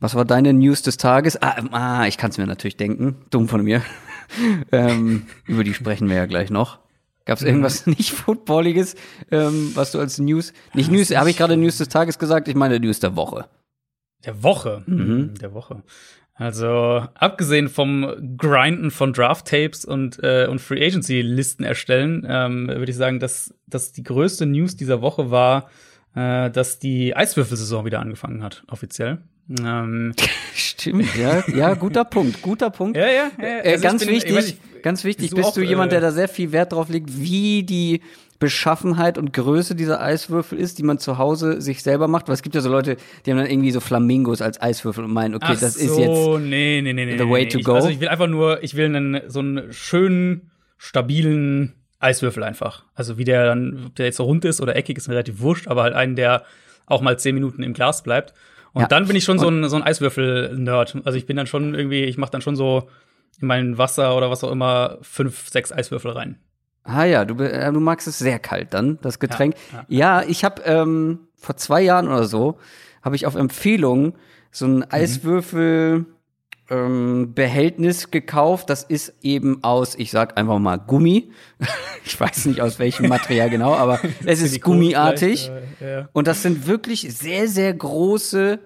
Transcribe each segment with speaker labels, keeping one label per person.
Speaker 1: Was war deine News des Tages? Ah, ähm, ah ich kann es mir natürlich denken. Dumm von mir. ähm, über die sprechen wir ja gleich noch. Gab es irgendwas nicht Footballiges, ähm, was du als News, nicht News, habe ich gerade News des Tages gesagt? Ich meine News der Woche.
Speaker 2: Der Woche? Mhm. Der Woche. Also, abgesehen vom Grinden von Draft-Tapes und, äh, und Free Agency-Listen erstellen, ähm, würde ich sagen, dass, dass die größte News dieser Woche war, äh, dass die Eiswürfelsaison wieder angefangen hat, offiziell.
Speaker 1: Ähm, Stimmt, ja, ja, guter Punkt, guter Punkt.
Speaker 2: Ja, ja, ja.
Speaker 1: Äh, also ganz bin, wichtig, ich, ganz wichtig, bist auch, du jemand, der äh, da sehr viel Wert drauf legt, wie die Beschaffenheit und Größe dieser Eiswürfel ist, die man zu Hause sich selber macht. Weil es gibt ja so Leute, die haben dann irgendwie so Flamingos als Eiswürfel und meinen, okay,
Speaker 2: Ach
Speaker 1: das
Speaker 2: so,
Speaker 1: ist jetzt
Speaker 2: nee, nee, nee,
Speaker 1: the way to
Speaker 2: ich,
Speaker 1: go.
Speaker 2: Also ich will einfach nur, ich will einen, so einen schönen, stabilen Eiswürfel einfach. Also wie der dann, ob der jetzt so rund ist oder eckig, ist mir relativ wurscht, aber halt einen, der auch mal zehn Minuten im Glas bleibt. Und ja. dann bin ich schon so ein, so ein Eiswürfel-Nerd. Also ich bin dann schon irgendwie, ich mache dann schon so in mein Wasser oder was auch immer fünf, sechs Eiswürfel rein.
Speaker 1: Ah ja, du, äh, du magst es sehr kalt dann, das Getränk. Ja, ja, ja ich habe ähm, vor zwei Jahren oder so, habe ich auf Empfehlung so ein mhm. Eiswürfel ähm, Behältnis gekauft. Das ist eben aus, ich sag einfach mal Gummi. ich weiß nicht aus welchem Material genau, aber es ist gummiartig. Äh, ja. Und das sind wirklich sehr, sehr große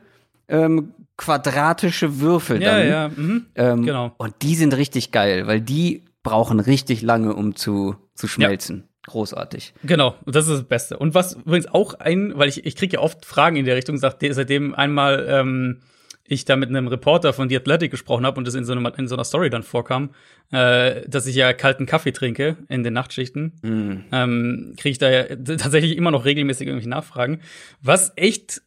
Speaker 1: ähm, quadratische Würfel
Speaker 2: ja,
Speaker 1: dann.
Speaker 2: Ja, mhm.
Speaker 1: ähm, genau. Und die sind richtig geil, weil die brauchen richtig lange, um zu, zu schmelzen. Ja. Großartig.
Speaker 2: Genau, das ist das Beste. Und was übrigens auch ein, weil ich, ich kriege ja oft Fragen in der Richtung, sagt, seitdem einmal ähm, ich da mit einem Reporter von The Athletic gesprochen habe und das in so, einer, in so einer Story dann vorkam, äh, dass ich ja kalten Kaffee trinke in den Nachtschichten, mm. ähm, kriege ich da ja tatsächlich immer noch regelmäßig irgendwelche Nachfragen. Was echt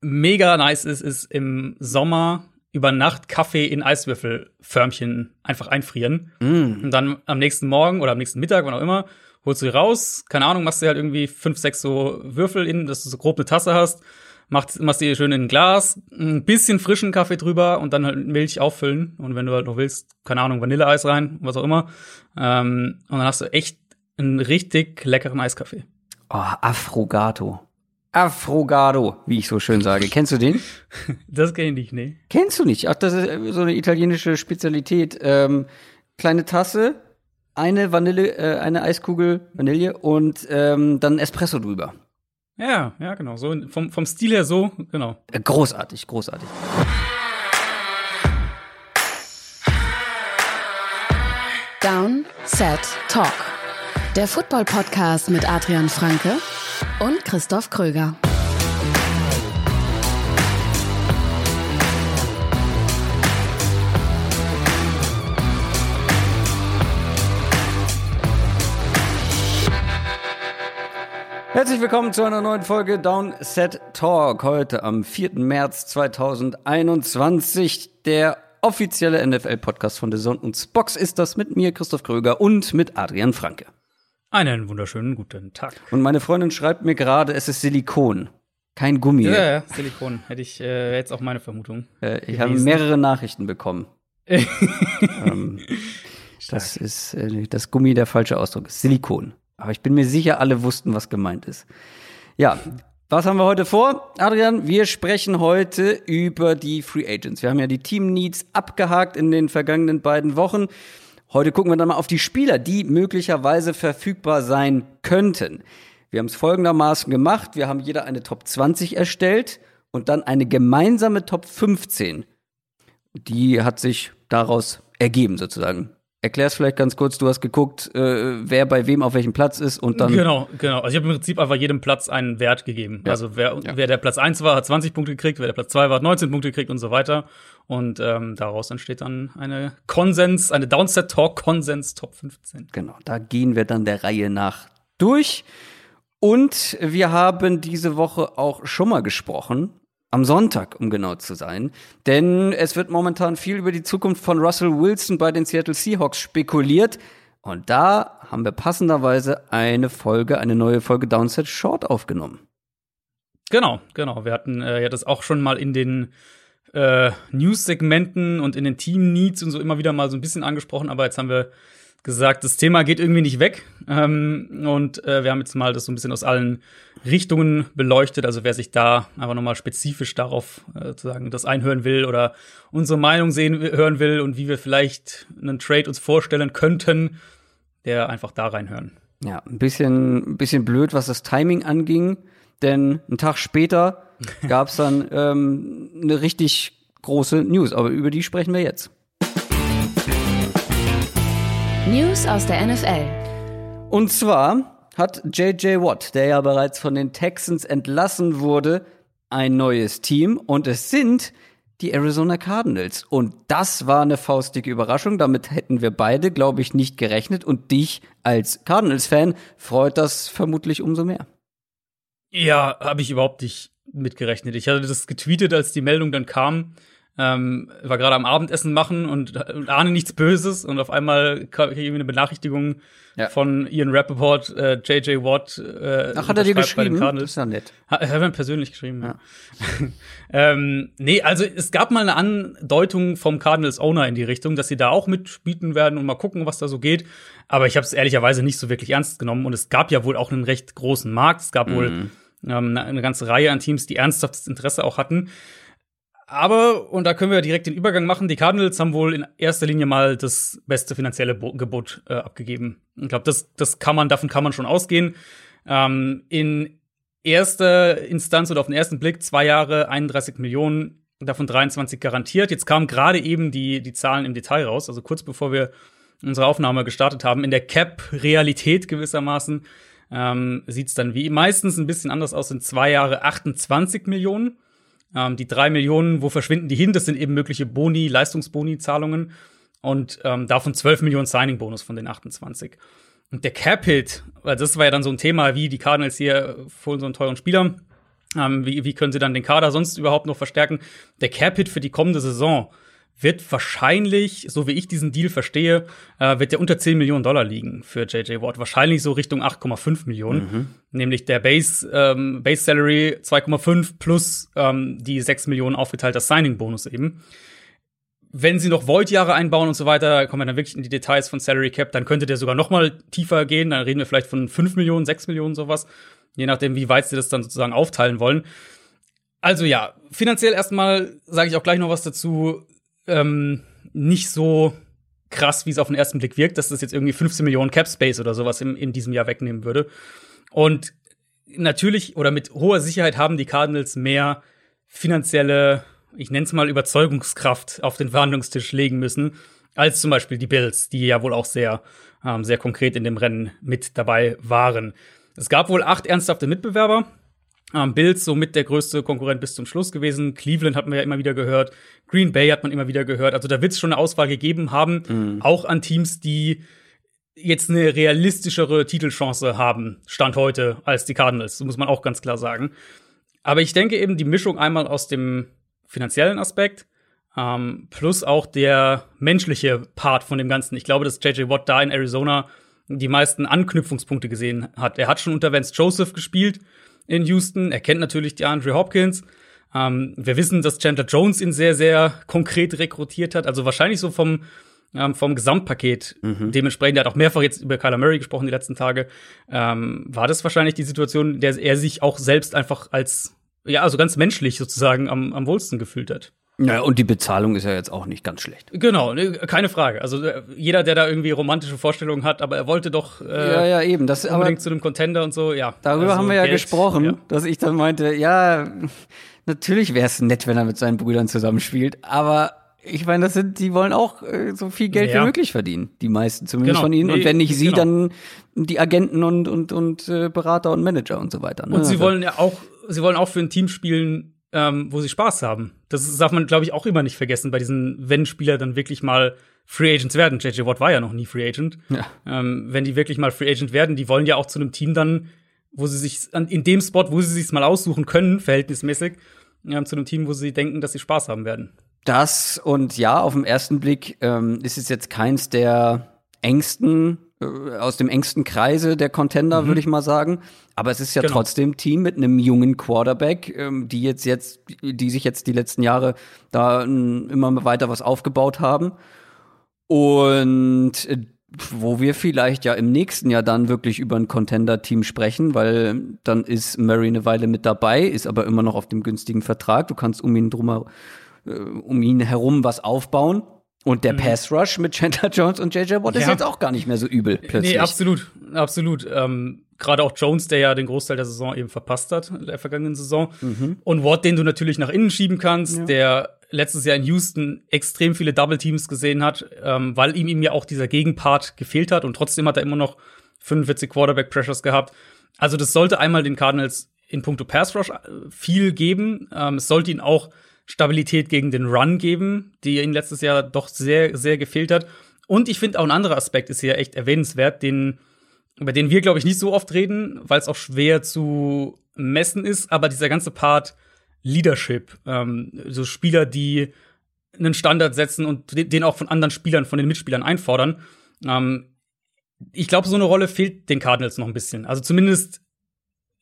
Speaker 2: mega nice ist, ist im Sommer über Nacht Kaffee in Eiswürfelförmchen einfach einfrieren. Mm. Und dann am nächsten Morgen oder am nächsten Mittag, wann auch immer, holst du die raus, keine Ahnung, machst du halt irgendwie fünf, sechs so Würfel in, dass du so grob eine Tasse hast machst, machst dir schön in ein Glas, ein bisschen frischen Kaffee drüber und dann halt Milch auffüllen. Und wenn du halt noch willst, keine Ahnung, Vanilleeis rein, was auch immer. Ähm, und dann hast du echt einen richtig leckeren Eiskaffee.
Speaker 1: Oh, Afrogato. Afrogado, wie ich so schön sage. Kennst du den?
Speaker 2: Das kenne ich nicht, nee.
Speaker 1: Kennst du nicht? Ach, das ist so eine italienische Spezialität. Ähm, kleine Tasse, eine Vanille, äh, eine Eiskugel Vanille und ähm, dann Espresso drüber.
Speaker 2: Ja, ja, genau. So vom, vom Stil her so, genau.
Speaker 1: Äh, großartig, großartig.
Speaker 3: Down, Set, Talk. Der Football-Podcast mit Adrian Franke und Christoph Kröger.
Speaker 1: Herzlich willkommen zu einer neuen Folge Downset Talk. Heute am 4. März 2021. Der offizielle NFL-Podcast von The Zone und Spox ist das mit mir, Christoph Kröger und mit Adrian Franke.
Speaker 2: Einen wunderschönen guten Tag.
Speaker 1: Und meine Freundin schreibt mir gerade, es ist Silikon. Kein Gummi.
Speaker 2: Ja, ja, Silikon. Hätte ich äh, jetzt auch meine Vermutung.
Speaker 1: Äh, ich habe mehrere Nachrichten bekommen. ähm, das ist äh, das Gummi der falsche Ausdruck. Silikon. Aber ich bin mir sicher, alle wussten, was gemeint ist. Ja, was haben wir heute vor? Adrian, wir sprechen heute über die Free Agents. Wir haben ja die Team Needs abgehakt in den vergangenen beiden Wochen. Heute gucken wir dann mal auf die Spieler, die möglicherweise verfügbar sein könnten. Wir haben es folgendermaßen gemacht. Wir haben jeder eine Top 20 erstellt und dann eine gemeinsame Top 15. Die hat sich daraus ergeben sozusagen. Erklär's vielleicht ganz kurz, du hast geguckt, äh, wer bei wem auf welchem Platz ist und dann.
Speaker 2: Genau, genau. Also ich habe im Prinzip einfach jedem Platz einen Wert gegeben. Ja. Also wer, ja. wer der Platz 1 war, hat 20 Punkte gekriegt, wer der Platz 2 war, hat 19 Punkte gekriegt und so weiter. Und ähm, daraus entsteht dann eine Konsens, eine Downset Talk Konsens Top 15.
Speaker 1: Genau, da gehen wir dann der Reihe nach durch. Und wir haben diese Woche auch schon mal gesprochen am Sonntag, um genau zu sein. Denn es wird momentan viel über die Zukunft von Russell Wilson bei den Seattle Seahawks spekuliert. Und da haben wir passenderweise eine Folge, eine neue Folge Downset Short aufgenommen.
Speaker 2: Genau, genau. Wir hatten äh, ja das auch schon mal in den äh, News-Segmenten und in den Team-Needs und so immer wieder mal so ein bisschen angesprochen, aber jetzt haben wir gesagt, das Thema geht irgendwie nicht weg. Ähm, und äh, wir haben jetzt mal das so ein bisschen aus allen Richtungen beleuchtet. Also wer sich da einfach nochmal spezifisch darauf äh, zu sagen, das einhören will oder unsere Meinung sehen hören will und wie wir vielleicht einen Trade uns vorstellen könnten, der einfach da reinhören.
Speaker 1: Ja, ein bisschen, ein bisschen blöd, was das Timing anging, denn einen Tag später gab es dann ähm, eine richtig große News, aber über die sprechen wir jetzt.
Speaker 3: News aus der NFL.
Speaker 1: Und zwar hat JJ Watt, der ja bereits von den Texans entlassen wurde, ein neues Team und es sind die Arizona Cardinals. Und das war eine faustdicke Überraschung. Damit hätten wir beide, glaube ich, nicht gerechnet. Und dich als Cardinals-Fan freut das vermutlich umso mehr.
Speaker 2: Ja, habe ich überhaupt nicht mitgerechnet. Ich hatte das getweetet, als die Meldung dann kam ähm, war gerade am Abendessen machen und, und ahne nichts Böses und auf einmal kam ich eine Benachrichtigung ja. von Ian Rappaport, äh, JJ Watt. Äh,
Speaker 1: Ach, hat er dir geschrieben? Das ist ja nett.
Speaker 2: Hat er persönlich geschrieben, ja. ja. ähm, nee, also es gab mal eine Andeutung vom Cardinals Owner in die Richtung, dass sie da auch mitbieten werden und mal gucken, was da so geht. Aber ich habe es ehrlicherweise nicht so wirklich ernst genommen und es gab ja wohl auch einen recht großen Markt. Es gab mhm. wohl ähm, eine ganze Reihe an Teams, die ernsthaftes Interesse auch hatten. Aber, und da können wir direkt den Übergang machen, die Cardinals haben wohl in erster Linie mal das beste finanzielle Bo Gebot äh, abgegeben. Ich glaube, das, das kann man, davon kann man schon ausgehen. Ähm, in erster Instanz oder auf den ersten Blick zwei Jahre 31 Millionen, davon 23 garantiert. Jetzt kamen gerade eben die, die Zahlen im Detail raus, also kurz bevor wir unsere Aufnahme gestartet haben. In der Cap-Realität gewissermaßen ähm, sieht es dann wie meistens ein bisschen anders aus, sind zwei Jahre 28 Millionen. Ähm, die drei Millionen, wo verschwinden die hin? Das sind eben mögliche Boni, Leistungsboni-Zahlungen. Und ähm, davon 12 Millionen Signing-Bonus von den 28. Und der Cap-Hit, weil das war ja dann so ein Thema, wie die Cardinals hier holen so einen teuren Spieler. Ähm, wie, wie können sie dann den Kader sonst überhaupt noch verstärken? Der Cap-Hit für die kommende Saison wird wahrscheinlich, so wie ich diesen Deal verstehe, äh, wird der unter 10 Millionen Dollar liegen für JJ Watt. Wahrscheinlich so Richtung 8,5 Millionen. Mhm. Nämlich der Base, ähm, Base Salary 2,5 plus ähm, die 6 Millionen aufgeteilter Signing-Bonus eben. Wenn sie noch Void-Jahre einbauen und so weiter, kommen wir dann wirklich in die Details von Salary Cap, dann könnte der sogar noch mal tiefer gehen. Dann reden wir vielleicht von 5 Millionen, 6 Millionen, sowas. Je nachdem, wie weit sie das dann sozusagen aufteilen wollen. Also ja, finanziell erstmal sage ich auch gleich noch was dazu ähm, nicht so krass, wie es auf den ersten Blick wirkt, dass das jetzt irgendwie 15 Millionen Cap Space oder sowas im, in diesem Jahr wegnehmen würde. Und natürlich oder mit hoher Sicherheit haben die Cardinals mehr finanzielle, ich nenne es mal Überzeugungskraft auf den Verhandlungstisch legen müssen, als zum Beispiel die Bills, die ja wohl auch sehr, ähm, sehr konkret in dem Rennen mit dabei waren. Es gab wohl acht ernsthafte Mitbewerber. Ähm, Bills somit der größte Konkurrent bis zum Schluss gewesen. Cleveland hatten wir ja immer wieder gehört. Green Bay hat man immer wieder gehört. Also da wird es schon eine Auswahl gegeben haben, mhm. auch an Teams, die jetzt eine realistischere Titelchance haben, Stand heute, als die Cardinals. So muss man auch ganz klar sagen. Aber ich denke eben, die Mischung einmal aus dem finanziellen Aspekt, ähm, plus auch der menschliche Part von dem Ganzen. Ich glaube, dass JJ Watt da in Arizona die meisten Anknüpfungspunkte gesehen hat. Er hat schon unter Vance Joseph gespielt in Houston. Er kennt natürlich die Andre Hopkins. Ähm, wir wissen, dass Chandler Jones ihn sehr, sehr konkret rekrutiert hat. Also wahrscheinlich so vom, ähm, vom Gesamtpaket. Mhm. Dementsprechend, er hat auch mehrfach jetzt über Kyler Murray gesprochen die letzten Tage. Ähm, war das wahrscheinlich die Situation, in der er sich auch selbst einfach als, ja, also ganz menschlich sozusagen am, am wohlsten gefühlt hat?
Speaker 1: Ja, und die Bezahlung ist ja jetzt auch nicht ganz schlecht.
Speaker 2: Genau, ne, keine Frage. Also äh, jeder, der da irgendwie romantische Vorstellungen hat, aber er wollte doch äh,
Speaker 1: ja, ja, eben. Das,
Speaker 2: unbedingt zu einem Contender und so, ja.
Speaker 1: Darüber also haben wir ja Geld, gesprochen, ja. dass ich dann meinte, ja, natürlich wäre es nett, wenn er mit seinen Brüdern zusammenspielt, aber ich meine, das sind, die wollen auch äh, so viel Geld ja. wie möglich verdienen, die meisten zumindest genau. von ihnen. Nee, und wenn nicht sie, genau. dann die Agenten und und und äh, Berater und Manager und so weiter.
Speaker 2: Ne? Und sie also wollen ja auch, sie wollen auch für ein Team spielen, ähm, wo sie Spaß haben. Das darf man, glaube ich, auch immer nicht vergessen bei diesen, wenn Spieler dann wirklich mal Free Agents werden. JJ Watt war ja noch nie Free Agent. Ja. Ähm, wenn die wirklich mal Free Agent werden, die wollen ja auch zu einem Team dann, wo sie sich in dem Spot, wo sie sich mal aussuchen können, verhältnismäßig, ähm, zu einem Team, wo sie denken, dass sie Spaß haben werden.
Speaker 1: Das und ja, auf den ersten Blick ähm, ist es jetzt keins der engsten aus dem engsten Kreise der Contender, mhm. würde ich mal sagen. Aber es ist ja genau. trotzdem Team mit einem jungen Quarterback, ähm, die jetzt jetzt, die sich jetzt die letzten Jahre da immer weiter was aufgebaut haben. Und äh, wo wir vielleicht ja im nächsten Jahr dann wirklich über ein Contender-Team sprechen, weil dann ist Murray eine Weile mit dabei, ist aber immer noch auf dem günstigen Vertrag. Du kannst um ihn drum, äh, um ihn herum was aufbauen. Und der mhm. Pass Rush mit Chandler Jones und JJ Watt ja. ist jetzt auch gar nicht mehr so übel plötzlich. Nee,
Speaker 2: absolut, absolut. Ähm, Gerade auch Jones, der ja den Großteil der Saison eben verpasst hat, der vergangenen Saison. Mhm. Und Watt, den du natürlich nach innen schieben kannst, ja. der letztes Jahr in Houston extrem viele Double Teams gesehen hat, ähm, weil ihm ihm ja auch dieser Gegenpart gefehlt hat und trotzdem hat er immer noch 45 Quarterback Pressures gehabt. Also das sollte einmal den Cardinals in puncto Pass Rush äh, viel geben. Ähm, es sollte ihnen auch Stabilität gegen den Run geben, die ihnen letztes Jahr doch sehr, sehr gefehlt hat. Und ich finde auch ein anderer Aspekt ist hier echt erwähnenswert, den, über den wir, glaube ich, nicht so oft reden, weil es auch schwer zu messen ist, aber dieser ganze Part Leadership, ähm, so Spieler, die einen Standard setzen und den auch von anderen Spielern, von den Mitspielern einfordern. Ähm, ich glaube, so eine Rolle fehlt den Cardinals noch ein bisschen. Also zumindest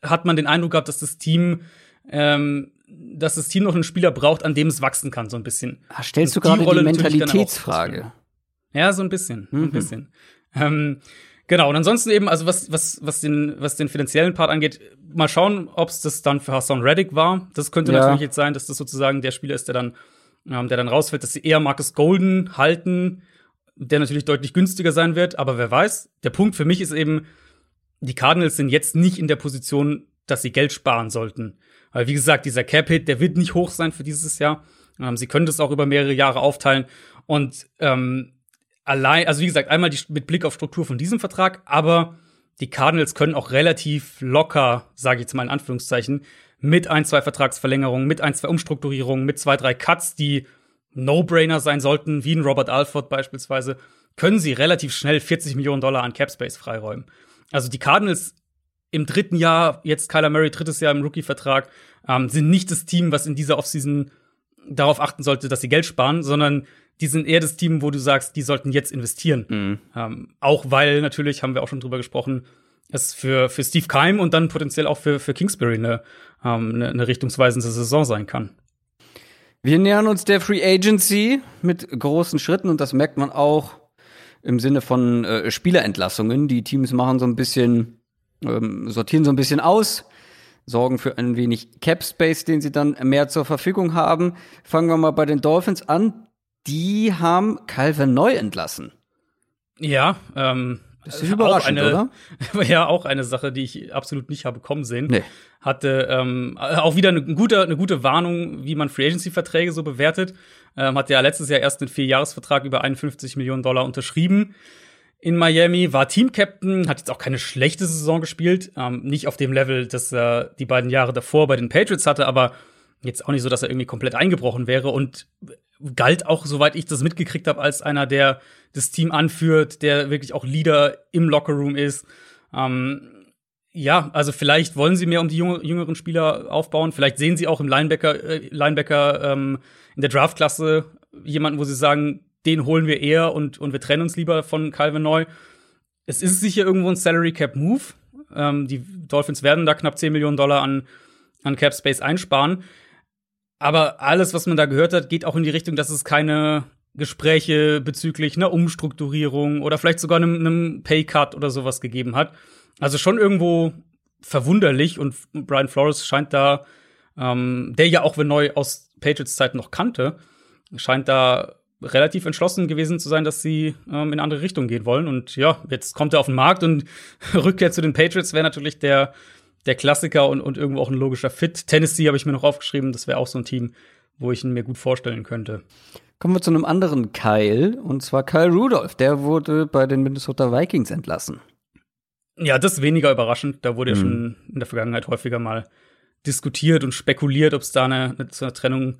Speaker 2: hat man den Eindruck gehabt, dass das Team ähm, dass das Team noch einen Spieler braucht, an dem es wachsen kann, so ein bisschen.
Speaker 1: Ach, stellst du gerade die, die Mentalitätsfrage?
Speaker 2: Ja, so ein bisschen, mhm. ein bisschen. Ähm, genau, und ansonsten eben, also was, was, was, den, was den finanziellen Part angeht, mal schauen, ob es das dann für Hassan Reddick war. Das könnte ja. natürlich jetzt sein, dass das sozusagen der Spieler ist, der dann, ähm, der dann rausfällt, dass sie eher Marcus Golden halten, der natürlich deutlich günstiger sein wird, aber wer weiß. Der Punkt für mich ist eben, die Cardinals sind jetzt nicht in der Position, dass sie Geld sparen sollten. Weil, wie gesagt, dieser Cap-Hit, der wird nicht hoch sein für dieses Jahr. Ähm, sie können das auch über mehrere Jahre aufteilen. Und ähm, allein, also wie gesagt, einmal die, mit Blick auf Struktur von diesem Vertrag, aber die Cardinals können auch relativ locker, sage ich jetzt mal in Anführungszeichen, mit ein, zwei Vertragsverlängerungen, mit ein, zwei Umstrukturierungen, mit zwei, drei Cuts, die No-Brainer sein sollten, wie ein Robert Alford beispielsweise, können sie relativ schnell 40 Millionen Dollar an Capspace freiräumen. Also die Cardinals im dritten Jahr, jetzt Kyler Murray, drittes Jahr im Rookie-Vertrag, ähm, sind nicht das Team, was in dieser Offseason darauf achten sollte, dass sie Geld sparen, sondern die sind eher das Team, wo du sagst, die sollten jetzt investieren. Mhm. Ähm, auch weil natürlich, haben wir auch schon drüber gesprochen, es für, für Steve Keim und dann potenziell auch für, für Kingsbury eine, ähm, eine, eine richtungsweisende Saison sein kann.
Speaker 1: Wir nähern uns der Free Agency mit großen Schritten und das merkt man auch im Sinne von äh, Spielerentlassungen. Die Teams machen so ein bisschen ähm, sortieren so ein bisschen aus, sorgen für ein wenig Cap Space, den sie dann mehr zur Verfügung haben. Fangen wir mal bei den Dolphins an. Die haben Calvin neu entlassen.
Speaker 2: Ja, ähm,
Speaker 1: das ist überraschend,
Speaker 2: eine, oder? Ja, auch eine Sache, die ich absolut nicht habe kommen sehen. Nee. Hatte ähm, auch wieder eine gute, eine gute Warnung, wie man Free Agency Verträge so bewertet. Ähm, hat ja letztes Jahr erst einen Vierjahresvertrag über 51 Millionen Dollar unterschrieben in Miami, war Team-Captain, hat jetzt auch keine schlechte Saison gespielt. Ähm, nicht auf dem Level, das er die beiden Jahre davor bei den Patriots hatte, aber jetzt auch nicht so, dass er irgendwie komplett eingebrochen wäre und galt auch, soweit ich das mitgekriegt habe, als einer, der das Team anführt, der wirklich auch Leader im Lockerroom ist. Ähm, ja, also vielleicht wollen sie mehr um die junge, jüngeren Spieler aufbauen. Vielleicht sehen sie auch im Linebacker, äh, Linebacker ähm, in der Draftklasse jemanden, wo sie sagen, den holen wir eher und, und wir trennen uns lieber von Calvin Neu. Es ist sicher irgendwo ein Salary Cap Move. Ähm, die Dolphins werden da knapp 10 Millionen Dollar an, an Cap Space einsparen. Aber alles, was man da gehört hat, geht auch in die Richtung, dass es keine Gespräche bezüglich einer Umstrukturierung oder vielleicht sogar einem, einem Pay Cut oder sowas gegeben hat. Also schon irgendwo verwunderlich und Brian Flores scheint da, ähm, der ja auch wenn neu aus Patriots Zeit noch kannte, scheint da relativ entschlossen gewesen zu sein, dass sie ähm, in eine andere Richtung gehen wollen. Und ja, jetzt kommt er auf den Markt und Rückkehr zu den Patriots wäre natürlich der, der Klassiker und, und irgendwo auch ein logischer Fit. Tennessee habe ich mir noch aufgeschrieben, das wäre auch so ein Team, wo ich ihn mir gut vorstellen könnte.
Speaker 1: Kommen wir zu einem anderen Kyle, und zwar Kyle Rudolph. Der wurde bei den Minnesota Vikings entlassen.
Speaker 2: Ja, das ist weniger überraschend. Da wurde mhm. ja schon in der Vergangenheit häufiger mal diskutiert und spekuliert, ob es da eine, eine, eine Trennung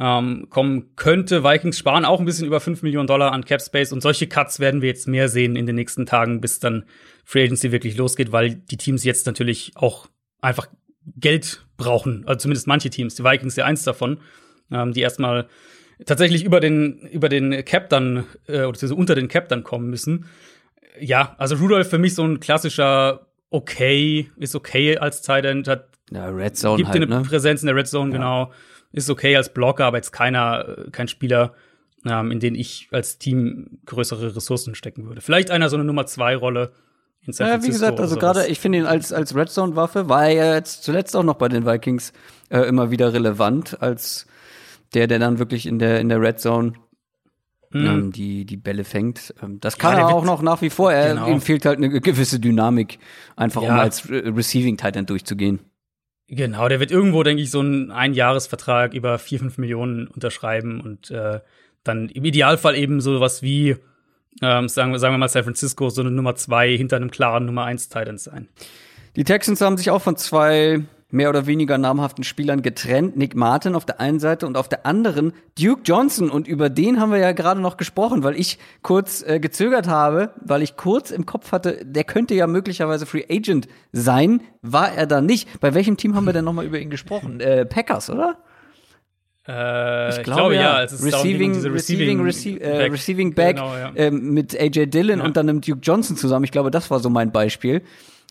Speaker 2: ähm, kommen könnte. Vikings sparen auch ein bisschen über 5 Millionen Dollar an Cap Space und solche Cuts werden wir jetzt mehr sehen in den nächsten Tagen, bis dann Free Agency wirklich losgeht, weil die Teams jetzt natürlich auch einfach Geld brauchen, also zumindest manche Teams, die Vikings ja eins davon, ähm, die erstmal tatsächlich über den über den Cap dann äh, oder so unter den Cap dann kommen müssen. Ja, also Rudolph für mich so ein klassischer okay, ist okay als Tight End, hat
Speaker 1: ja, Red Zone
Speaker 2: gibt
Speaker 1: halt,
Speaker 2: eine
Speaker 1: ne?
Speaker 2: Präsenz in der Red Zone, ja. genau ist okay als Blocker, aber jetzt keiner, kein Spieler, ähm, in denen ich als Team größere Ressourcen stecken würde. Vielleicht einer so eine Nummer zwei Rolle
Speaker 1: in San Francisco. Ja, wie gesagt, also gerade ich finde ihn als als Red Zone Waffe war er jetzt zuletzt auch noch bei den Vikings äh, immer wieder relevant als der, der dann wirklich in der in der Red Zone mhm. ähm, die die Bälle fängt. Ähm, das kann ja, er auch noch nach wie vor. Er, genau. Ihm fehlt halt eine gewisse Dynamik, einfach ja. um als Re Receiving Titan durchzugehen.
Speaker 2: Genau, der wird irgendwo, denke ich, so einen Einjahresvertrag über vier, fünf Millionen unterschreiben und äh, dann im Idealfall eben so was wie, ähm, sagen, wir, sagen wir mal, San Francisco, so eine Nummer zwei hinter einem klaren Nummer eins Titan sein.
Speaker 1: Die Texans haben sich auch von zwei mehr oder weniger namhaften Spielern getrennt. Nick Martin auf der einen Seite und auf der anderen Duke Johnson. Und über den haben wir ja gerade noch gesprochen, weil ich kurz äh, gezögert habe, weil ich kurz im Kopf hatte, der könnte ja möglicherweise Free Agent sein. War er da nicht? Bei welchem Team haben wir denn nochmal über ihn gesprochen? Äh, Packers, oder?
Speaker 2: Äh, ich, glaube, ja.
Speaker 1: Als es receiving, um receiving, receiving, äh, back, receiving back genau, ja. ähm, mit AJ Dillon ja. und dann einem Duke Johnson zusammen. Ich glaube, das war so mein Beispiel.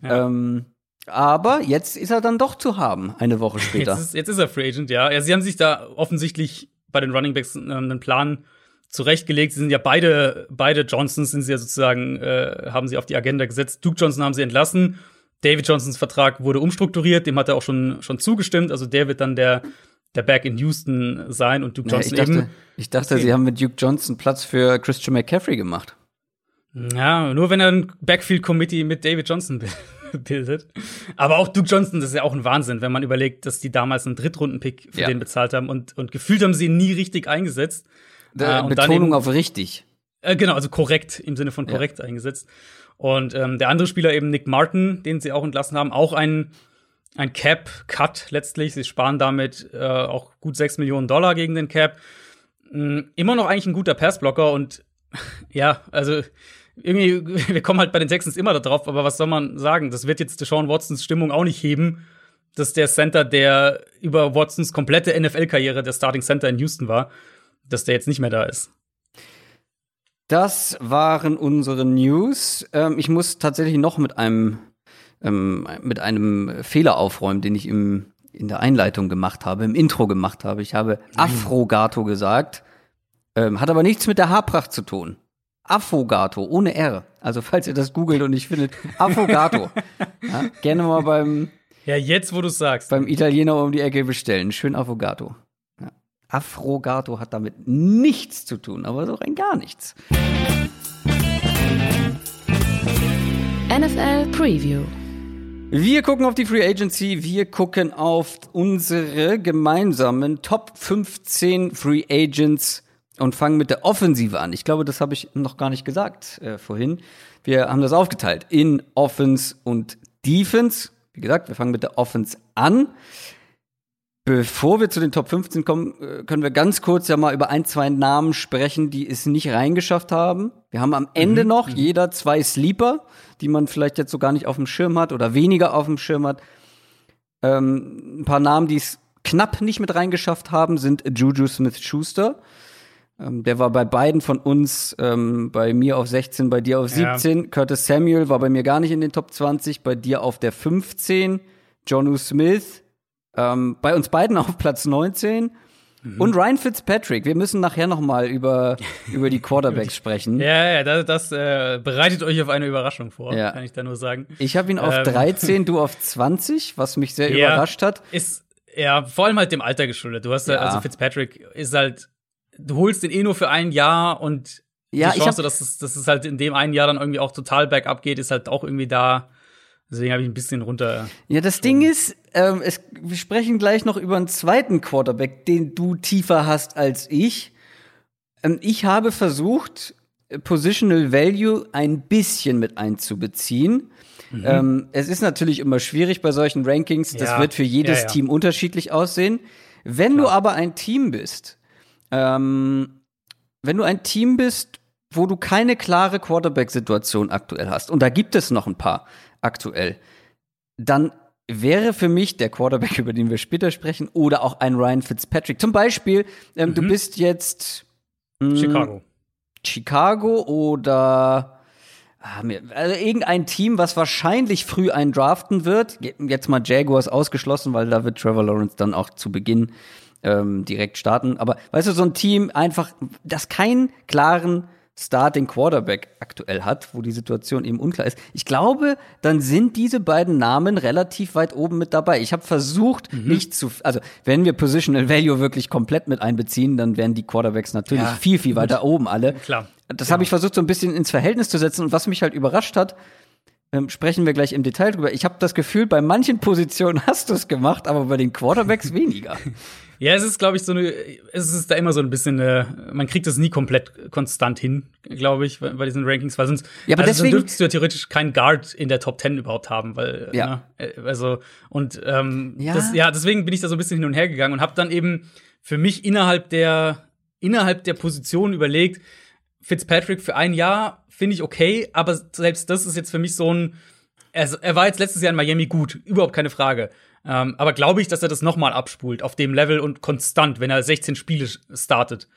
Speaker 1: Ja. Ähm, aber jetzt ist er dann doch zu haben, eine Woche später.
Speaker 2: Jetzt ist, jetzt ist er Free Agent, ja. ja. Sie haben sich da offensichtlich bei den Running Backs äh, einen Plan zurechtgelegt. Sie sind ja beide, beide Johnsons sind sie ja sozusagen, äh, haben sie auf die Agenda gesetzt. Duke Johnson haben sie entlassen. David Johnsons Vertrag wurde umstrukturiert, dem hat er auch schon, schon zugestimmt. Also der wird dann der, der Back in Houston sein und Duke Johnson
Speaker 1: ja, ich dachte,
Speaker 2: eben.
Speaker 1: Ich dachte, sie haben mit Duke Johnson Platz für Christian McCaffrey gemacht.
Speaker 2: Ja, nur wenn er ein Backfield Committee mit David Johnson will. bildet. Aber auch Duke Johnson, das ist ja auch ein Wahnsinn, wenn man überlegt, dass die damals einen Drittrunden-Pick für ja. den bezahlt haben und, und gefühlt haben sie ihn nie richtig eingesetzt.
Speaker 1: Äh, Betonung eben, auf richtig.
Speaker 2: Äh, genau, also korrekt, im Sinne von korrekt ja. eingesetzt. Und ähm, der andere Spieler eben Nick Martin, den sie auch entlassen haben, auch ein, ein Cap-Cut letztlich. Sie sparen damit äh, auch gut 6 Millionen Dollar gegen den Cap. Mhm, immer noch eigentlich ein guter Passblocker und ja, also irgendwie, wir kommen halt bei den Texans immer darauf, aber was soll man sagen? Das wird jetzt Deshaun Watsons Stimmung auch nicht heben, dass der Center, der über Watsons komplette NFL-Karriere der Starting Center in Houston war, dass der jetzt nicht mehr da ist.
Speaker 1: Das waren unsere News. Ähm, ich muss tatsächlich noch mit einem, ähm, mit einem Fehler aufräumen, den ich im, in der Einleitung gemacht habe, im Intro gemacht habe. Ich habe Afrogato gesagt, ähm, hat aber nichts mit der Haarpracht zu tun. Affogato, ohne R. Also falls ihr das googelt und nicht findet, Affogato. ja, gerne mal beim
Speaker 2: Ja, jetzt wo du sagst.
Speaker 1: Beim Italiener um die Ecke bestellen. Schön Affogato. Ja. Afrogato hat damit nichts zu tun, aber so rein gar nichts.
Speaker 3: NFL Preview.
Speaker 1: Wir gucken auf die Free Agency, wir gucken auf unsere gemeinsamen Top 15 Free Agents und fangen mit der Offensive an. Ich glaube, das habe ich noch gar nicht gesagt äh, vorhin. Wir haben das aufgeteilt in Offense und Defense. Wie gesagt, wir fangen mit der Offense an. Bevor wir zu den Top 15 kommen, äh, können wir ganz kurz ja mal über ein, zwei Namen sprechen, die es nicht reingeschafft haben. Wir haben am Ende mhm. noch mhm. jeder zwei Sleeper, die man vielleicht jetzt so gar nicht auf dem Schirm hat oder weniger auf dem Schirm hat. Ähm, ein paar Namen, die es knapp nicht mit reingeschafft haben, sind Juju Smith-Schuster. Ähm, der war bei beiden von uns, ähm, bei mir auf 16, bei dir auf 17. Ja. Curtis Samuel war bei mir gar nicht in den Top 20, bei dir auf der 15. Jonu Smith, ähm, bei uns beiden auf Platz 19. Mhm. Und Ryan Fitzpatrick. Wir müssen nachher noch mal über, über die Quarterbacks sprechen.
Speaker 2: Ja, ja, das, das äh, bereitet euch auf eine Überraschung vor, ja. kann ich da nur sagen.
Speaker 1: Ich habe ihn auf ähm. 13, du auf 20, was mich sehr ja, überrascht hat.
Speaker 2: Ist ja vor allem halt dem Alter geschuldet. Du hast ja. also Fitzpatrick ist halt du holst den eh nur für ein Jahr und ja, die Chance, dass es, dass es halt in dem einen Jahr dann irgendwie auch total bergab geht, ist halt auch irgendwie da. Deswegen habe ich ein bisschen runter.
Speaker 1: Ja, das Ding ist, ähm, es, wir sprechen gleich noch über einen zweiten Quarterback, den du tiefer hast als ich. Ähm, ich habe versucht, Positional Value ein bisschen mit einzubeziehen. Mhm. Ähm, es ist natürlich immer schwierig bei solchen Rankings. Das ja. wird für jedes ja, ja. Team unterschiedlich aussehen. Wenn Klar. du aber ein Team bist, ähm, wenn du ein Team bist, wo du keine klare Quarterback-Situation aktuell hast, und da gibt es noch ein paar aktuell, dann wäre für mich der Quarterback, über den wir später sprechen, oder auch ein Ryan Fitzpatrick. Zum Beispiel, ähm, mhm. du bist jetzt
Speaker 2: mh, hm, Chicago.
Speaker 1: Chicago oder ah, also irgendein Team, was wahrscheinlich früh einen draften wird. Jetzt mal Jaguars ausgeschlossen, weil da wird Trevor Lawrence dann auch zu Beginn ähm, direkt starten. Aber weißt du, so ein Team einfach, das keinen klaren Starting Quarterback aktuell hat, wo die Situation eben unklar ist. Ich glaube, dann sind diese beiden Namen relativ weit oben mit dabei. Ich habe versucht, mhm. nicht zu, also wenn wir Positional Value wirklich komplett mit einbeziehen, dann wären die Quarterbacks natürlich ja, viel, viel weiter oben alle.
Speaker 2: Klar.
Speaker 1: Das genau. habe ich versucht, so ein bisschen ins Verhältnis zu setzen. Und was mich halt überrascht hat, ähm, sprechen wir gleich im Detail drüber. Ich habe das Gefühl, bei manchen Positionen hast du es gemacht, aber bei den Quarterbacks weniger.
Speaker 2: Ja, es ist, glaube ich, so eine, es ist da immer so ein bisschen, äh, man kriegt das nie komplett konstant hin, glaube ich, bei, bei, diesen Rankings, weil sonst,
Speaker 1: ja, aber also deswegen
Speaker 2: dürftest du ja theoretisch keinen Guard in der Top 10 überhaupt haben, weil, ja. Ne, äh, also, und, ähm, ja. Das, ja, deswegen bin ich da so ein bisschen hin und her gegangen und habe dann eben für mich innerhalb der, innerhalb der Position überlegt, Fitzpatrick für ein Jahr finde ich okay, aber selbst das ist jetzt für mich so ein, er, er war jetzt letztes Jahr in Miami gut, überhaupt keine Frage. Ähm, aber glaube ich, dass er das nochmal abspult auf dem Level und konstant, wenn er 16 Spiele startet.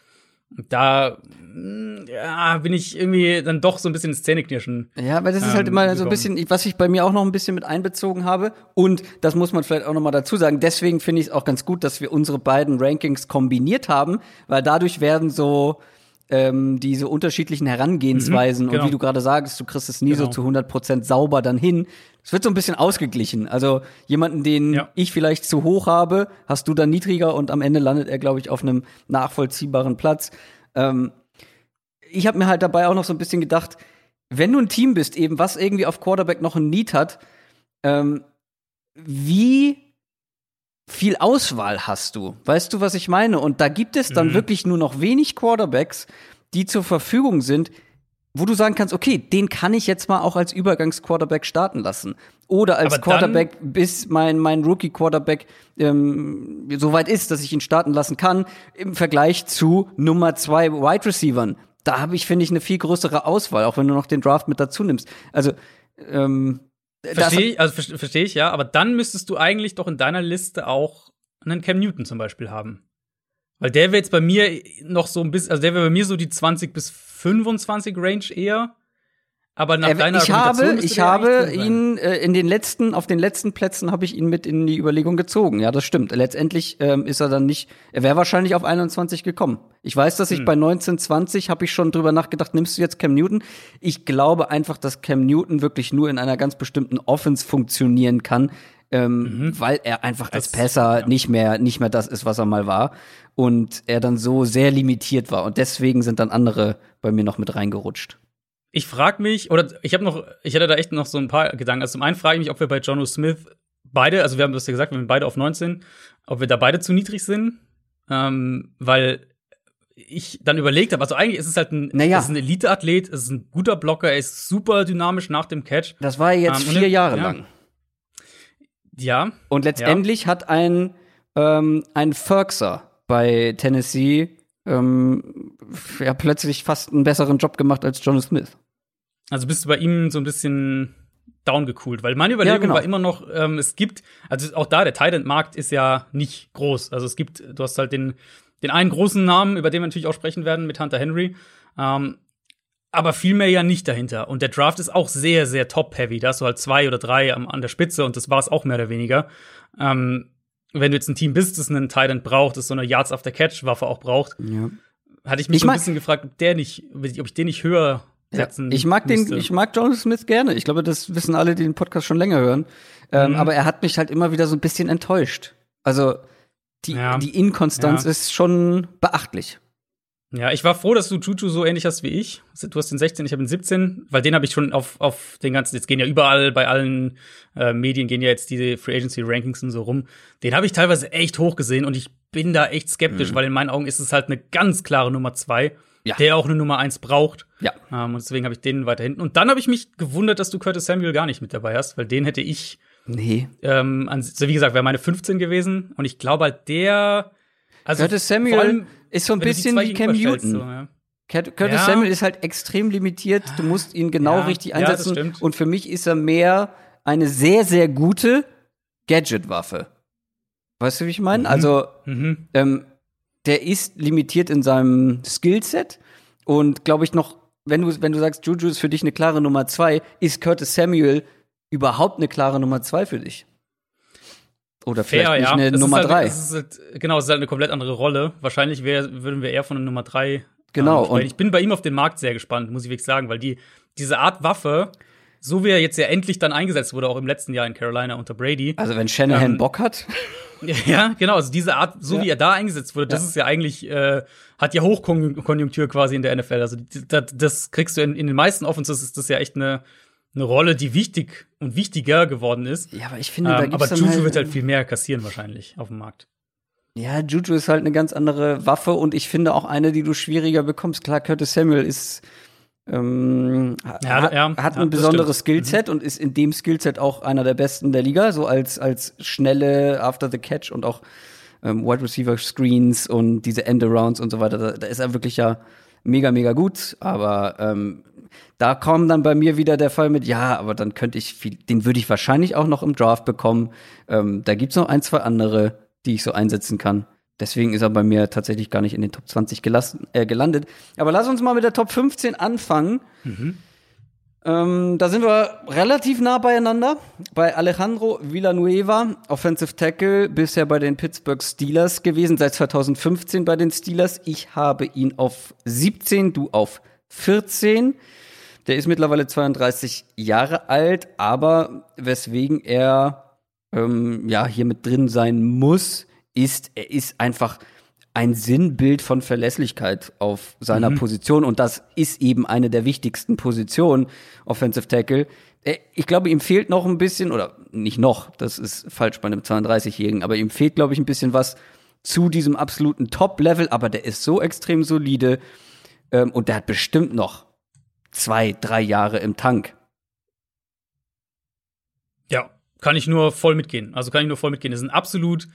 Speaker 2: Da mm, ja, bin ich irgendwie dann doch so ein bisschen ins Zähneknirschen.
Speaker 1: Ja, aber das ist halt ähm, immer so ein bisschen, was ich bei mir auch noch ein bisschen mit einbezogen habe. Und das muss man vielleicht auch noch mal dazu sagen. Deswegen finde ich es auch ganz gut, dass wir unsere beiden Rankings kombiniert haben, weil dadurch werden so ähm, diese unterschiedlichen Herangehensweisen mhm, genau. und wie du gerade sagst, du kriegst es nie genau. so zu 100% sauber dann hin. Es wird so ein bisschen ausgeglichen. Also jemanden, den ja. ich vielleicht zu hoch habe, hast du dann niedriger und am Ende landet er, glaube ich, auf einem nachvollziehbaren Platz. Ähm, ich habe mir halt dabei auch noch so ein bisschen gedacht, wenn du ein Team bist, eben was irgendwie auf Quarterback noch ein Need hat, ähm, wie viel Auswahl hast du. Weißt du, was ich meine? Und da gibt es dann mhm. wirklich nur noch wenig Quarterbacks, die zur Verfügung sind, wo du sagen kannst, okay, den kann ich jetzt mal auch als Übergangsquarterback starten lassen. Oder als Aber Quarterback, bis mein, mein Rookie-Quarterback ähm, so weit ist, dass ich ihn starten lassen kann, im Vergleich zu Nummer zwei Wide Receivern. Da habe ich, finde ich, eine viel größere Auswahl, auch wenn du noch den Draft mit dazu nimmst. Also, ähm,
Speaker 2: Verstehe ich, also verstehe ich, ja, aber dann müsstest du eigentlich doch in deiner Liste auch einen Cam Newton zum Beispiel haben. Weil der wäre jetzt bei mir noch so ein bisschen, also der wäre bei mir so die 20 bis 25 Range eher. Aber nach deiner
Speaker 1: ich habe, ich habe ihn äh, in den letzten, auf den letzten Plätzen habe ich ihn mit in die Überlegung gezogen. Ja, das stimmt. Letztendlich ähm, ist er dann nicht, er wäre wahrscheinlich auf 21 gekommen. Ich weiß, dass ich hm. bei 19, 20 habe ich schon drüber nachgedacht, nimmst du jetzt Cam Newton? Ich glaube einfach, dass Cam Newton wirklich nur in einer ganz bestimmten Offense funktionieren kann, ähm, mhm. weil er einfach das, als Passer ja. nicht mehr, nicht mehr das ist, was er mal war. Und er dann so sehr limitiert war. Und deswegen sind dann andere bei mir noch mit reingerutscht
Speaker 2: ich frage mich, oder ich habe noch, ich hätte da echt noch so ein paar Gedanken. Also zum einen frage ich mich, ob wir bei Jono Smith beide, also wir haben das ja gesagt, wir sind beide auf 19, ob wir da beide zu niedrig sind. Ähm, weil ich dann überlegt habe, also eigentlich ist es halt ein,
Speaker 1: naja.
Speaker 2: ist ein Elite-Athlet, es ist ein guter Blocker, er ist super dynamisch nach dem Catch.
Speaker 1: Das war jetzt ähm, vier Jahre ja. lang.
Speaker 2: Ja.
Speaker 1: Und letztendlich ja. hat ein, ähm, ein Ferkser bei Tennessee ähm, ja, plötzlich fast einen besseren Job gemacht als John Smith.
Speaker 2: Also bist du bei ihm so ein bisschen downgecoolt, weil meine Überlegung ja, genau. war immer noch, ähm, es gibt, also auch da, der Titan-Markt ist ja nicht groß. Also es gibt, du hast halt den, den einen großen Namen, über den wir natürlich auch sprechen werden, mit Hunter Henry. Ähm, aber viel mehr ja nicht dahinter. Und der Draft ist auch sehr, sehr top-heavy. Da hast du halt zwei oder drei am, an der Spitze und das war es auch mehr oder weniger. Ähm, wenn du jetzt ein Team bist, das einen Titan braucht, das so eine Yards after Catch Waffe auch braucht, ja. hatte ich mich ich so ein bisschen gefragt, ob der nicht, ob ich den nicht höher setzen
Speaker 1: ja, ich mag müsste. den, ich mag John Smith gerne. Ich glaube, das wissen alle, die den Podcast schon länger hören. Ähm, mhm. Aber er hat mich halt immer wieder so ein bisschen enttäuscht. Also die, ja. die Inkonstanz ist schon beachtlich.
Speaker 2: Ja, ich war froh, dass du Juju so ähnlich hast wie ich. Du hast den 16, ich habe den 17, weil den habe ich schon auf, auf den ganzen, jetzt gehen ja überall, bei allen äh, Medien gehen ja jetzt diese Free Agency Rankings und so rum. Den habe ich teilweise echt hoch gesehen und ich bin da echt skeptisch, mhm. weil in meinen Augen ist es halt eine ganz klare Nummer zwei, ja. der auch eine Nummer eins braucht.
Speaker 1: Ja.
Speaker 2: Ähm, und deswegen habe ich den weiter hinten. Und dann habe ich mich gewundert, dass du Curtis Samuel gar nicht mit dabei hast, weil den hätte ich.
Speaker 1: Nee.
Speaker 2: Ähm, also wie gesagt, wäre meine 15 gewesen. Und ich glaube halt, der.
Speaker 1: Also Curtis Samuel ist so ein bisschen wie Cam Newton. So, ja. Curtis ja. Samuel ist halt extrem limitiert. Du musst ihn genau ja, richtig einsetzen. Ja, und für mich ist er mehr eine sehr, sehr gute Gadget-Waffe. Weißt du, wie ich meine? Mhm. Also, mhm. Ähm, der ist limitiert in seinem Skillset. Und glaube ich noch, wenn du, wenn du sagst, Juju ist für dich eine klare Nummer zwei, ist Curtis Samuel überhaupt eine klare Nummer zwei für dich? Oder Fair, vielleicht nicht ja. eine Nummer 3.
Speaker 2: Halt, halt, genau, es ist halt eine komplett andere Rolle. Wahrscheinlich wär, würden wir eher von einer Nummer 3
Speaker 1: Genau.
Speaker 2: Ähm, und ich bin bei ihm auf den Markt sehr gespannt, muss ich wirklich sagen, weil die, diese Art Waffe, so wie er jetzt ja endlich dann eingesetzt wurde, auch im letzten Jahr in Carolina unter Brady.
Speaker 1: Also wenn Shanahan ähm, Bock hat.
Speaker 2: Ja, genau, also diese Art, so ja. wie er da eingesetzt wurde, das ja. ist ja eigentlich, äh, hat ja Hochkonjunktur quasi in der NFL. Also das, das kriegst du in, in den meisten Offenses, ist das ja echt eine, eine Rolle, die wichtig und wichtiger geworden ist.
Speaker 1: Ja, aber ich finde,
Speaker 2: ähm,
Speaker 1: da
Speaker 2: gibt's Aber Juju halt wird halt viel mehr kassieren wahrscheinlich auf dem Markt.
Speaker 1: Ja, Juju ist halt eine ganz andere Waffe und ich finde auch eine, die du schwieriger bekommst. Klar, Curtis Samuel ist ähm, ja, hat, ja, hat ein ja, besonderes Skillset mhm. und ist in dem Skillset auch einer der besten der Liga, so als, als schnelle After the Catch und auch ähm, Wide Receiver Screens und diese Endarounds und so weiter. Da, da, ist er wirklich ja mega, mega gut. Aber ähm, da kommt dann bei mir wieder der Fall mit, ja, aber dann könnte ich viel, den würde ich wahrscheinlich auch noch im Draft bekommen. Ähm, da gibt's noch ein, zwei andere, die ich so einsetzen kann. Deswegen ist er bei mir tatsächlich gar nicht in den Top 20 gelassen, äh, gelandet. Aber lass uns mal mit der Top 15 anfangen. Mhm. Ähm, da sind wir relativ nah beieinander. Bei Alejandro Villanueva, Offensive Tackle, bisher bei den Pittsburgh Steelers gewesen, seit 2015 bei den Steelers. Ich habe ihn auf 17, du auf 14. Der ist mittlerweile 32 Jahre alt, aber weswegen er ähm, ja hier mit drin sein muss, ist, er ist einfach ein Sinnbild von Verlässlichkeit auf seiner mhm. Position und das ist eben eine der wichtigsten Positionen, Offensive Tackle. Äh, ich glaube, ihm fehlt noch ein bisschen, oder nicht noch, das ist falsch bei einem 32-Jährigen, aber ihm fehlt, glaube ich, ein bisschen was zu diesem absoluten Top-Level, aber der ist so extrem solide ähm, und der hat bestimmt noch zwei, drei Jahre im Tank.
Speaker 2: Ja, kann ich nur voll mitgehen. Also kann ich nur voll mitgehen. Das ist ein absolut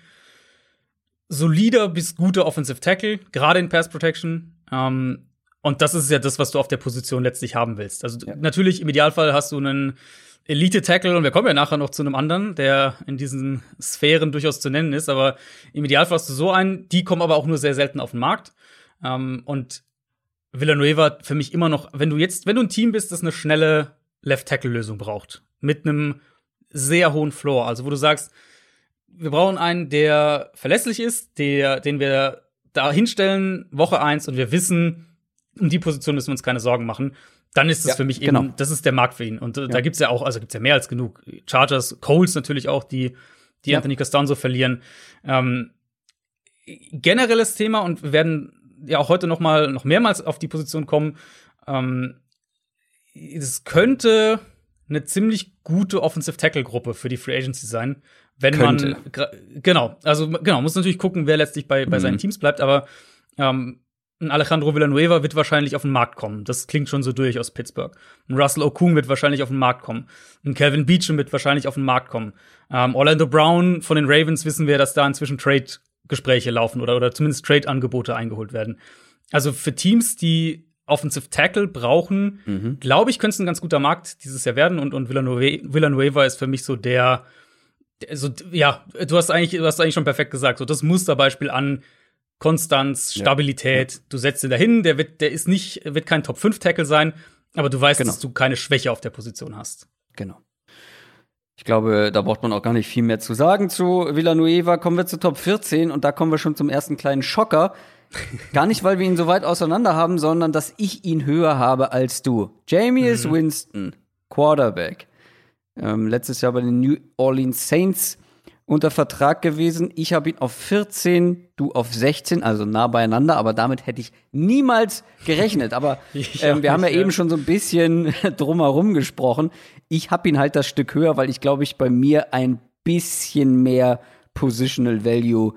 Speaker 2: solider bis guter Offensive Tackle, gerade in Pass Protection. Ähm, und das ist ja das, was du auf der Position letztlich haben willst. Also ja. natürlich im Idealfall hast du einen Elite-Tackle und wir kommen ja nachher noch zu einem anderen, der in diesen Sphären durchaus zu nennen ist, aber im Idealfall hast du so einen, die kommen aber auch nur sehr selten auf den Markt. Ähm, und Villanueva für mich immer noch, wenn du jetzt, wenn du ein Team bist, das eine schnelle Left-Tackle-Lösung braucht, mit einem sehr hohen Floor, also wo du sagst, wir brauchen einen, der verlässlich ist, der, den wir da hinstellen, Woche eins und wir wissen, um die Position müssen wir uns keine Sorgen machen. Dann ist es ja, für mich eben, genau. das ist der Markt für ihn. Und äh, ja. da gibt's ja auch, also gibt's ja mehr als genug. Chargers, Coles natürlich auch, die, die ja. Anthony Costanzo verlieren. Ähm, generelles Thema und wir werden ja auch heute noch mal noch mehrmals auf die Position kommen. Ähm, es könnte eine ziemlich gute Offensive Tackle Gruppe für die Free Agency sein, wenn Könnte. man genau, also genau, muss natürlich gucken, wer letztlich bei, bei mhm. seinen Teams bleibt, aber ähm, ein Alejandro Villanueva wird wahrscheinlich auf den Markt kommen. Das klingt schon so durch aus Pittsburgh. Ein Russell Okung wird wahrscheinlich auf den Markt kommen. Ein Calvin Beecham wird wahrscheinlich auf den Markt kommen. Ähm, Orlando Brown von den Ravens wissen wir, dass da inzwischen Trade-Gespräche laufen oder, oder zumindest Trade-Angebote eingeholt werden. Also für Teams, die Offensive Tackle brauchen, mhm. glaube ich, könnte es ein ganz guter Markt dieses Jahr werden und, und Villanueva, Villanueva ist für mich so der, also ja, du hast eigentlich, du hast eigentlich schon perfekt gesagt, so das Musterbeispiel an Konstanz, Stabilität. Ja. Du setzt ihn dahin, der wird, der ist nicht, wird kein Top 5 Tackle sein, aber du weißt, genau. dass du keine Schwäche auf der Position hast.
Speaker 1: Genau. Ich glaube, da braucht man auch gar nicht viel mehr zu sagen zu Villanueva. Kommen wir zu Top 14 und da kommen wir schon zum ersten kleinen Schocker. Gar nicht, weil wir ihn so weit auseinander haben, sondern dass ich ihn höher habe als du. Jameis mhm. Winston, Quarterback. Ähm, letztes Jahr bei den New Orleans Saints unter Vertrag gewesen. Ich habe ihn auf 14, du auf 16, also nah beieinander, aber damit hätte ich niemals gerechnet. Aber ähm, wir haben ja, ja eben schon so ein bisschen drumherum gesprochen. Ich habe ihn halt das Stück höher, weil ich glaube ich bei mir ein bisschen mehr Positional Value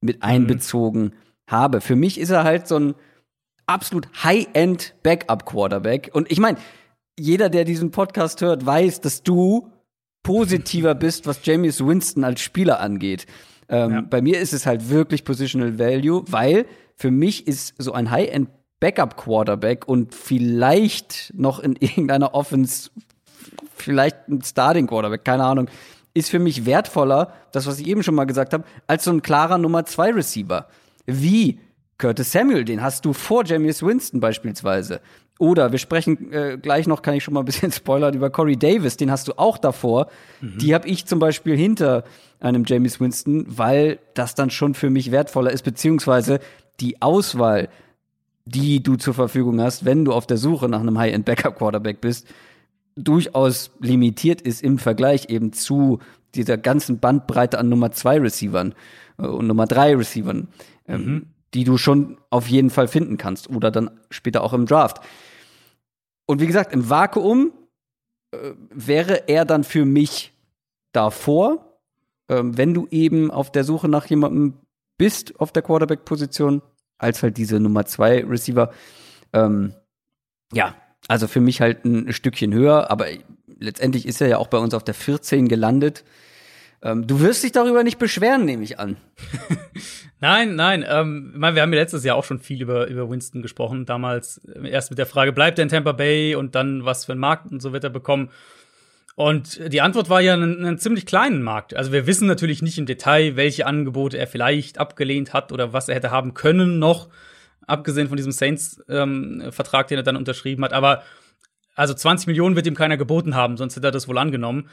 Speaker 1: mit mhm. einbezogen mhm. habe. Für mich ist er halt so ein absolut High-End Backup Quarterback. Und ich meine, jeder, der diesen Podcast hört, weiß, dass du positiver bist, was James Winston als Spieler angeht. Ähm, ja. Bei mir ist es halt wirklich Positional Value, weil für mich ist so ein High-End Backup Quarterback und vielleicht noch in irgendeiner Offense, vielleicht ein Starting Quarterback, keine Ahnung, ist für mich wertvoller, das was ich eben schon mal gesagt habe, als so ein klarer Nummer 2 Receiver. Wie Curtis Samuel, den hast du vor James Winston beispielsweise. Oder wir sprechen äh, gleich noch, kann ich schon mal ein bisschen spoilern, über Corey Davis, den hast du auch davor. Mhm. Die habe ich zum Beispiel hinter einem James Winston, weil das dann schon für mich wertvoller ist, beziehungsweise die Auswahl, die du zur Verfügung hast, wenn du auf der Suche nach einem High-End-Backup-Quarterback bist, durchaus limitiert ist im Vergleich eben zu dieser ganzen Bandbreite an Nummer zwei Receivern äh, und Nummer drei Receivern, ähm, mhm. die du schon auf jeden Fall finden kannst oder dann später auch im Draft. Und wie gesagt, im Vakuum äh, wäre er dann für mich davor, ähm, wenn du eben auf der Suche nach jemandem bist auf der Quarterback-Position, als halt diese Nummer zwei Receiver. Ähm, ja, also für mich halt ein Stückchen höher, aber letztendlich ist er ja auch bei uns auf der 14 gelandet. Ähm, du wirst dich darüber nicht beschweren, nehme ich an.
Speaker 2: nein, nein. Ähm, wir haben ja letztes Jahr auch schon viel über, über Winston gesprochen. Damals äh, erst mit der Frage, bleibt er in Tampa Bay und dann was für einen Markt und so wird er bekommen. Und die Antwort war ja einen, einen ziemlich kleinen Markt. Also wir wissen natürlich nicht im Detail, welche Angebote er vielleicht abgelehnt hat oder was er hätte haben können noch, abgesehen von diesem Saints-Vertrag, ähm, den er dann unterschrieben hat. Aber also 20 Millionen wird ihm keiner geboten haben, sonst hätte er das wohl angenommen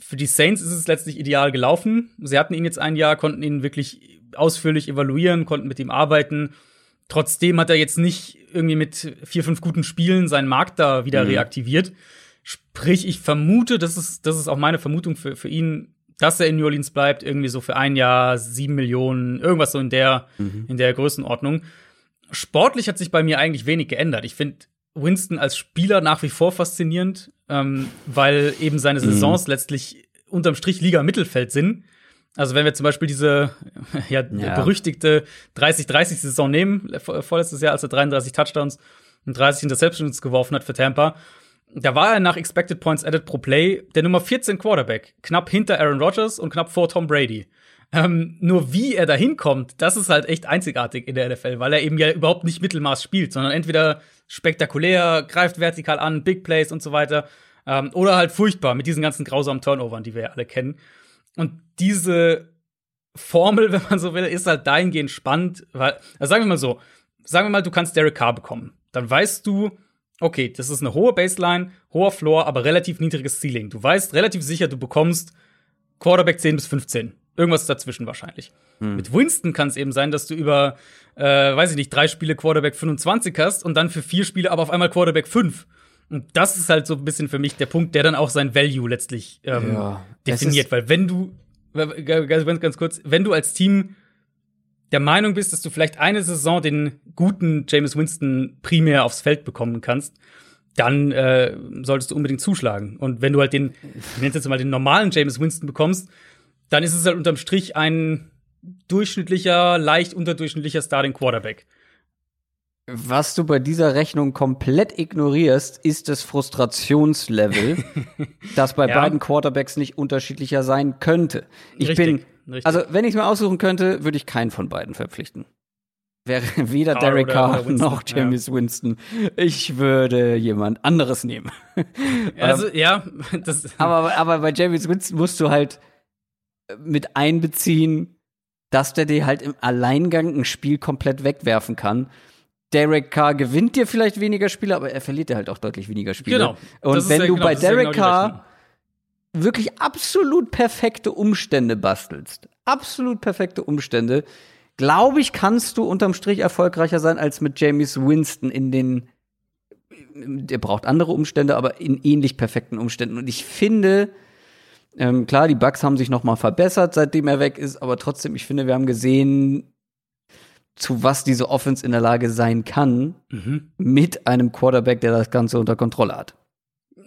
Speaker 2: für die Saints ist es letztlich ideal gelaufen. Sie hatten ihn jetzt ein Jahr, konnten ihn wirklich ausführlich evaluieren, konnten mit ihm arbeiten. Trotzdem hat er jetzt nicht irgendwie mit vier, fünf guten Spielen seinen Markt da wieder mhm. reaktiviert. Sprich, ich vermute, das ist, das ist auch meine Vermutung für, für ihn, dass er in New Orleans bleibt, irgendwie so für ein Jahr, sieben Millionen, irgendwas so in der, mhm. in der Größenordnung. Sportlich hat sich bei mir eigentlich wenig geändert. Ich finde Winston als Spieler nach wie vor faszinierend, ähm, weil eben seine mhm. Saisons mhm. letztlich unterm Strich Liga Mittelfeld sind. Also wenn wir zum Beispiel diese ja, ja. berüchtigte 30-30-Saison nehmen, vorletztes Jahr, als er 33 Touchdowns und 30 Interceptions geworfen hat für Tampa, da war er nach Expected Points Added pro Play der Nummer 14 Quarterback, knapp hinter Aaron Rodgers und knapp vor Tom Brady. Ähm, nur wie er da hinkommt, das ist halt echt einzigartig in der NFL, weil er eben ja überhaupt nicht Mittelmaß spielt, sondern entweder spektakulär, greift vertikal an, Big Plays und so weiter, ähm, oder halt furchtbar mit diesen ganzen grausamen Turnovern, die wir ja alle kennen. Und diese Formel, wenn man so will, ist halt dahingehend spannend, weil, also sagen wir mal so, sagen wir mal, du kannst Derek Carr bekommen. Dann weißt du, okay, das ist eine hohe Baseline, hoher Floor, aber relativ niedriges Ceiling. Du weißt relativ sicher, du bekommst Quarterback 10 bis 15. Irgendwas dazwischen wahrscheinlich. Hm. Mit Winston kann es eben sein, dass du über, äh, weiß ich nicht, drei Spiele Quarterback 25 hast und dann für vier Spiele aber auf einmal Quarterback 5. Und das ist halt so ein bisschen für mich der Punkt, der dann auch sein Value letztlich ähm, ja, definiert. Weil wenn du, ganz, ganz kurz, wenn du als Team der Meinung bist, dass du vielleicht eine Saison den guten James Winston primär aufs Feld bekommen kannst, dann äh, solltest du unbedingt zuschlagen. Und wenn du halt den, ich nenne jetzt mal den normalen James Winston bekommst, dann ist es halt unterm Strich ein durchschnittlicher, leicht unterdurchschnittlicher Starting Quarterback.
Speaker 1: Was du bei dieser Rechnung komplett ignorierst, ist das Frustrationslevel, das bei ja. beiden Quarterbacks nicht unterschiedlicher sein könnte. Ich richtig, bin, richtig. also wenn ich es mir aussuchen könnte, würde ich keinen von beiden verpflichten. Wäre weder Carr Derek Carr noch James ja. Winston. Ich würde jemand anderes nehmen.
Speaker 2: Also, ja,
Speaker 1: das aber, aber bei James Winston musst du halt mit einbeziehen, dass der dir halt im Alleingang ein Spiel komplett wegwerfen kann. Derek Carr gewinnt dir vielleicht weniger Spiele, aber er verliert dir halt auch deutlich weniger Spiele. Genau. Und wenn du genau, bei Derek genau Carr wirklich absolut perfekte Umstände bastelst, absolut perfekte Umstände, glaube ich, kannst du unterm Strich erfolgreicher sein als mit James Winston in den der braucht andere Umstände, aber in ähnlich perfekten Umständen. Und ich finde, ähm, klar, die Bugs haben sich noch mal verbessert, seitdem er weg ist, aber trotzdem, ich finde, wir haben gesehen, zu was diese Offense in der Lage sein kann, mhm. mit einem Quarterback, der das Ganze unter Kontrolle hat.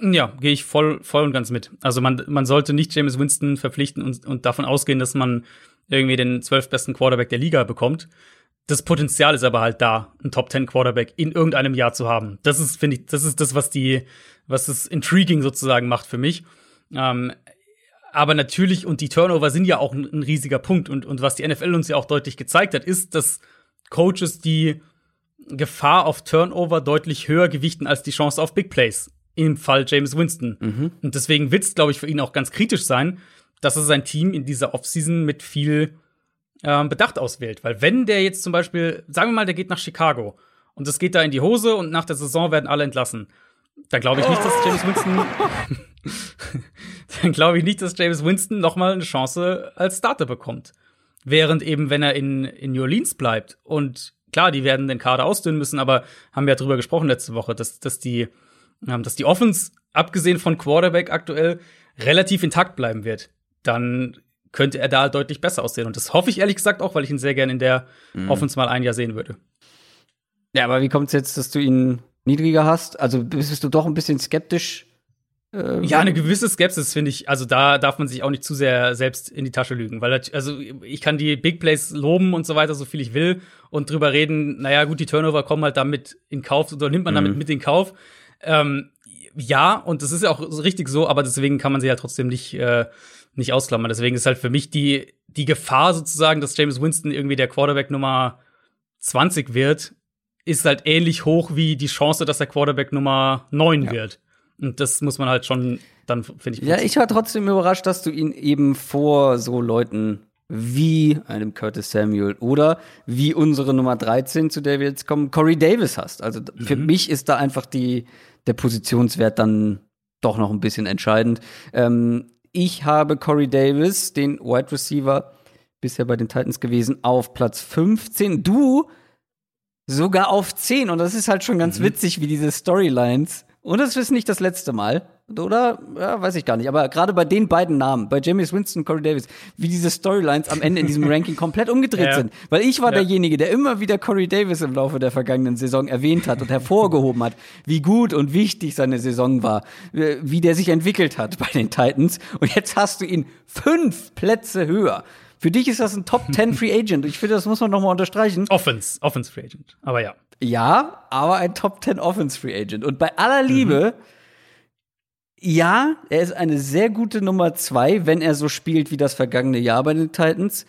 Speaker 2: Ja, gehe ich voll, voll und ganz mit. Also man, man sollte nicht James Winston verpflichten und, und davon ausgehen, dass man irgendwie den zwölf besten Quarterback der Liga bekommt. Das Potenzial ist aber halt da, einen Top Ten Quarterback in irgendeinem Jahr zu haben. Das ist, finde ich, das ist das, was die, was das intriguing sozusagen macht für mich. Ähm, aber natürlich, und die Turnover sind ja auch ein, ein, riesiger Punkt. Und, und was die NFL uns ja auch deutlich gezeigt hat, ist, dass Coaches die Gefahr auf Turnover deutlich höher gewichten als die Chance auf Big Plays. Im Fall James Winston. Mhm. Und deswegen wird es, glaube ich, für ihn auch ganz kritisch sein, dass er sein Team in dieser Offseason mit viel ähm, Bedacht auswählt. Weil wenn der jetzt zum Beispiel, sagen wir mal, der geht nach Chicago und es geht da in die Hose und nach der Saison werden alle entlassen. Dann glaube ich nicht, dass James Winston dann glaube ich nicht, dass James Winston noch mal eine Chance als Starter bekommt. Während eben, wenn er in, in New Orleans bleibt und klar, die werden den Kader ausdünnen müssen, aber haben wir ja drüber gesprochen letzte Woche, dass, dass die, ähm, dass die Offense, abgesehen von Quarterback aktuell, relativ intakt bleiben wird. Dann könnte er da deutlich besser aussehen. Und das hoffe ich ehrlich gesagt auch, weil ich ihn sehr gerne in der mhm. Offense mal ein Jahr sehen würde.
Speaker 1: Ja, aber wie kommt es jetzt, dass du ihn niedriger hast? Also bist du doch ein bisschen skeptisch
Speaker 2: äh, ja, eine gewisse Skepsis finde ich. Also da darf man sich auch nicht zu sehr selbst in die Tasche lügen, weil also ich kann die Big Plays loben und so weiter, so viel ich will und drüber reden. Naja, gut, die Turnover kommen halt damit in Kauf oder nimmt man damit mhm. mit in Kauf. Ähm, ja, und das ist ja auch richtig so, aber deswegen kann man sie ja trotzdem nicht äh, nicht ausklammern. Deswegen ist halt für mich die die Gefahr sozusagen, dass James Winston irgendwie der Quarterback Nummer 20 wird, ist halt ähnlich hoch wie die Chance, dass der Quarterback Nummer 9 ja. wird. Und das muss man halt schon dann, finde ich.
Speaker 1: Ja, ich war trotzdem überrascht, dass du ihn eben vor so Leuten wie einem Curtis Samuel oder wie unsere Nummer 13, zu der wir jetzt kommen, Corey Davis hast. Also mhm. für mich ist da einfach die, der Positionswert dann doch noch ein bisschen entscheidend. Ähm, ich habe Corey Davis, den Wide Receiver, bisher bei den Titans gewesen, auf Platz 15. Du sogar auf 10. Und das ist halt schon ganz mhm. witzig, wie diese Storylines und es ist nicht das letzte Mal, oder? Ja, weiß ich gar nicht. Aber gerade bei den beiden Namen, bei James Winston und Corey Davis, wie diese Storylines am Ende in diesem Ranking komplett umgedreht ja. sind. Weil ich war ja. derjenige, der immer wieder Corey Davis im Laufe der vergangenen Saison erwähnt hat und hervorgehoben hat, wie gut und wichtig seine Saison war, wie der sich entwickelt hat bei den Titans. Und jetzt hast du ihn fünf Plätze höher. Für dich ist das ein Top 10 Free Agent. Ich finde, das muss man noch mal unterstreichen.
Speaker 2: Offense, Offense Free Agent. Aber ja.
Speaker 1: Ja, aber ein Top 10 Offense Free Agent. Und bei aller Liebe, mhm. ja, er ist eine sehr gute Nummer zwei, wenn er so spielt wie das vergangene Jahr bei den Titans.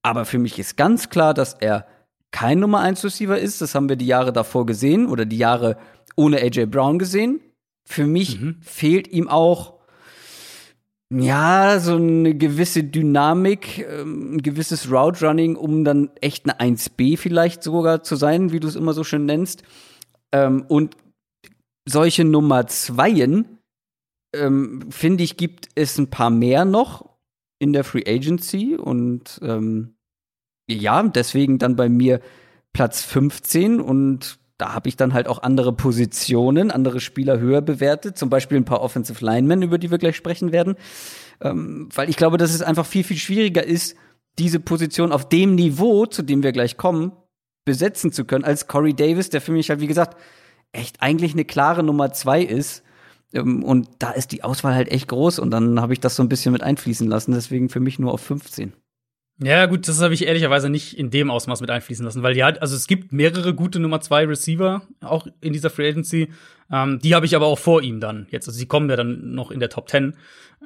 Speaker 1: Aber für mich ist ganz klar, dass er kein Nummer 1 Receiver ist. Das haben wir die Jahre davor gesehen oder die Jahre ohne AJ Brown gesehen. Für mich mhm. fehlt ihm auch ja, so eine gewisse Dynamik, ähm, ein gewisses Route Running, um dann echt eine 1B vielleicht sogar zu sein, wie du es immer so schön nennst. Ähm, und solche Nummer Zweien, ähm, finde ich, gibt es ein paar mehr noch in der Free Agency und ähm, ja, deswegen dann bei mir Platz 15 und da habe ich dann halt auch andere Positionen, andere Spieler höher bewertet, zum Beispiel ein paar Offensive Linemen, über die wir gleich sprechen werden. Ähm, weil ich glaube, dass es einfach viel, viel schwieriger ist, diese Position auf dem Niveau, zu dem wir gleich kommen, besetzen zu können, als Corey Davis, der für mich halt, wie gesagt, echt eigentlich eine klare Nummer zwei ist. Ähm, und da ist die Auswahl halt echt groß und dann habe ich das so ein bisschen mit einfließen lassen, deswegen für mich nur auf 15.
Speaker 2: Ja, gut, das habe ich ehrlicherweise nicht in dem Ausmaß mit einfließen lassen, weil ja, also es gibt mehrere gute Nummer zwei Receiver auch in dieser Free Agency. Ähm, die habe ich aber auch vor ihm dann jetzt. Also sie kommen ja dann noch in der Top Ten.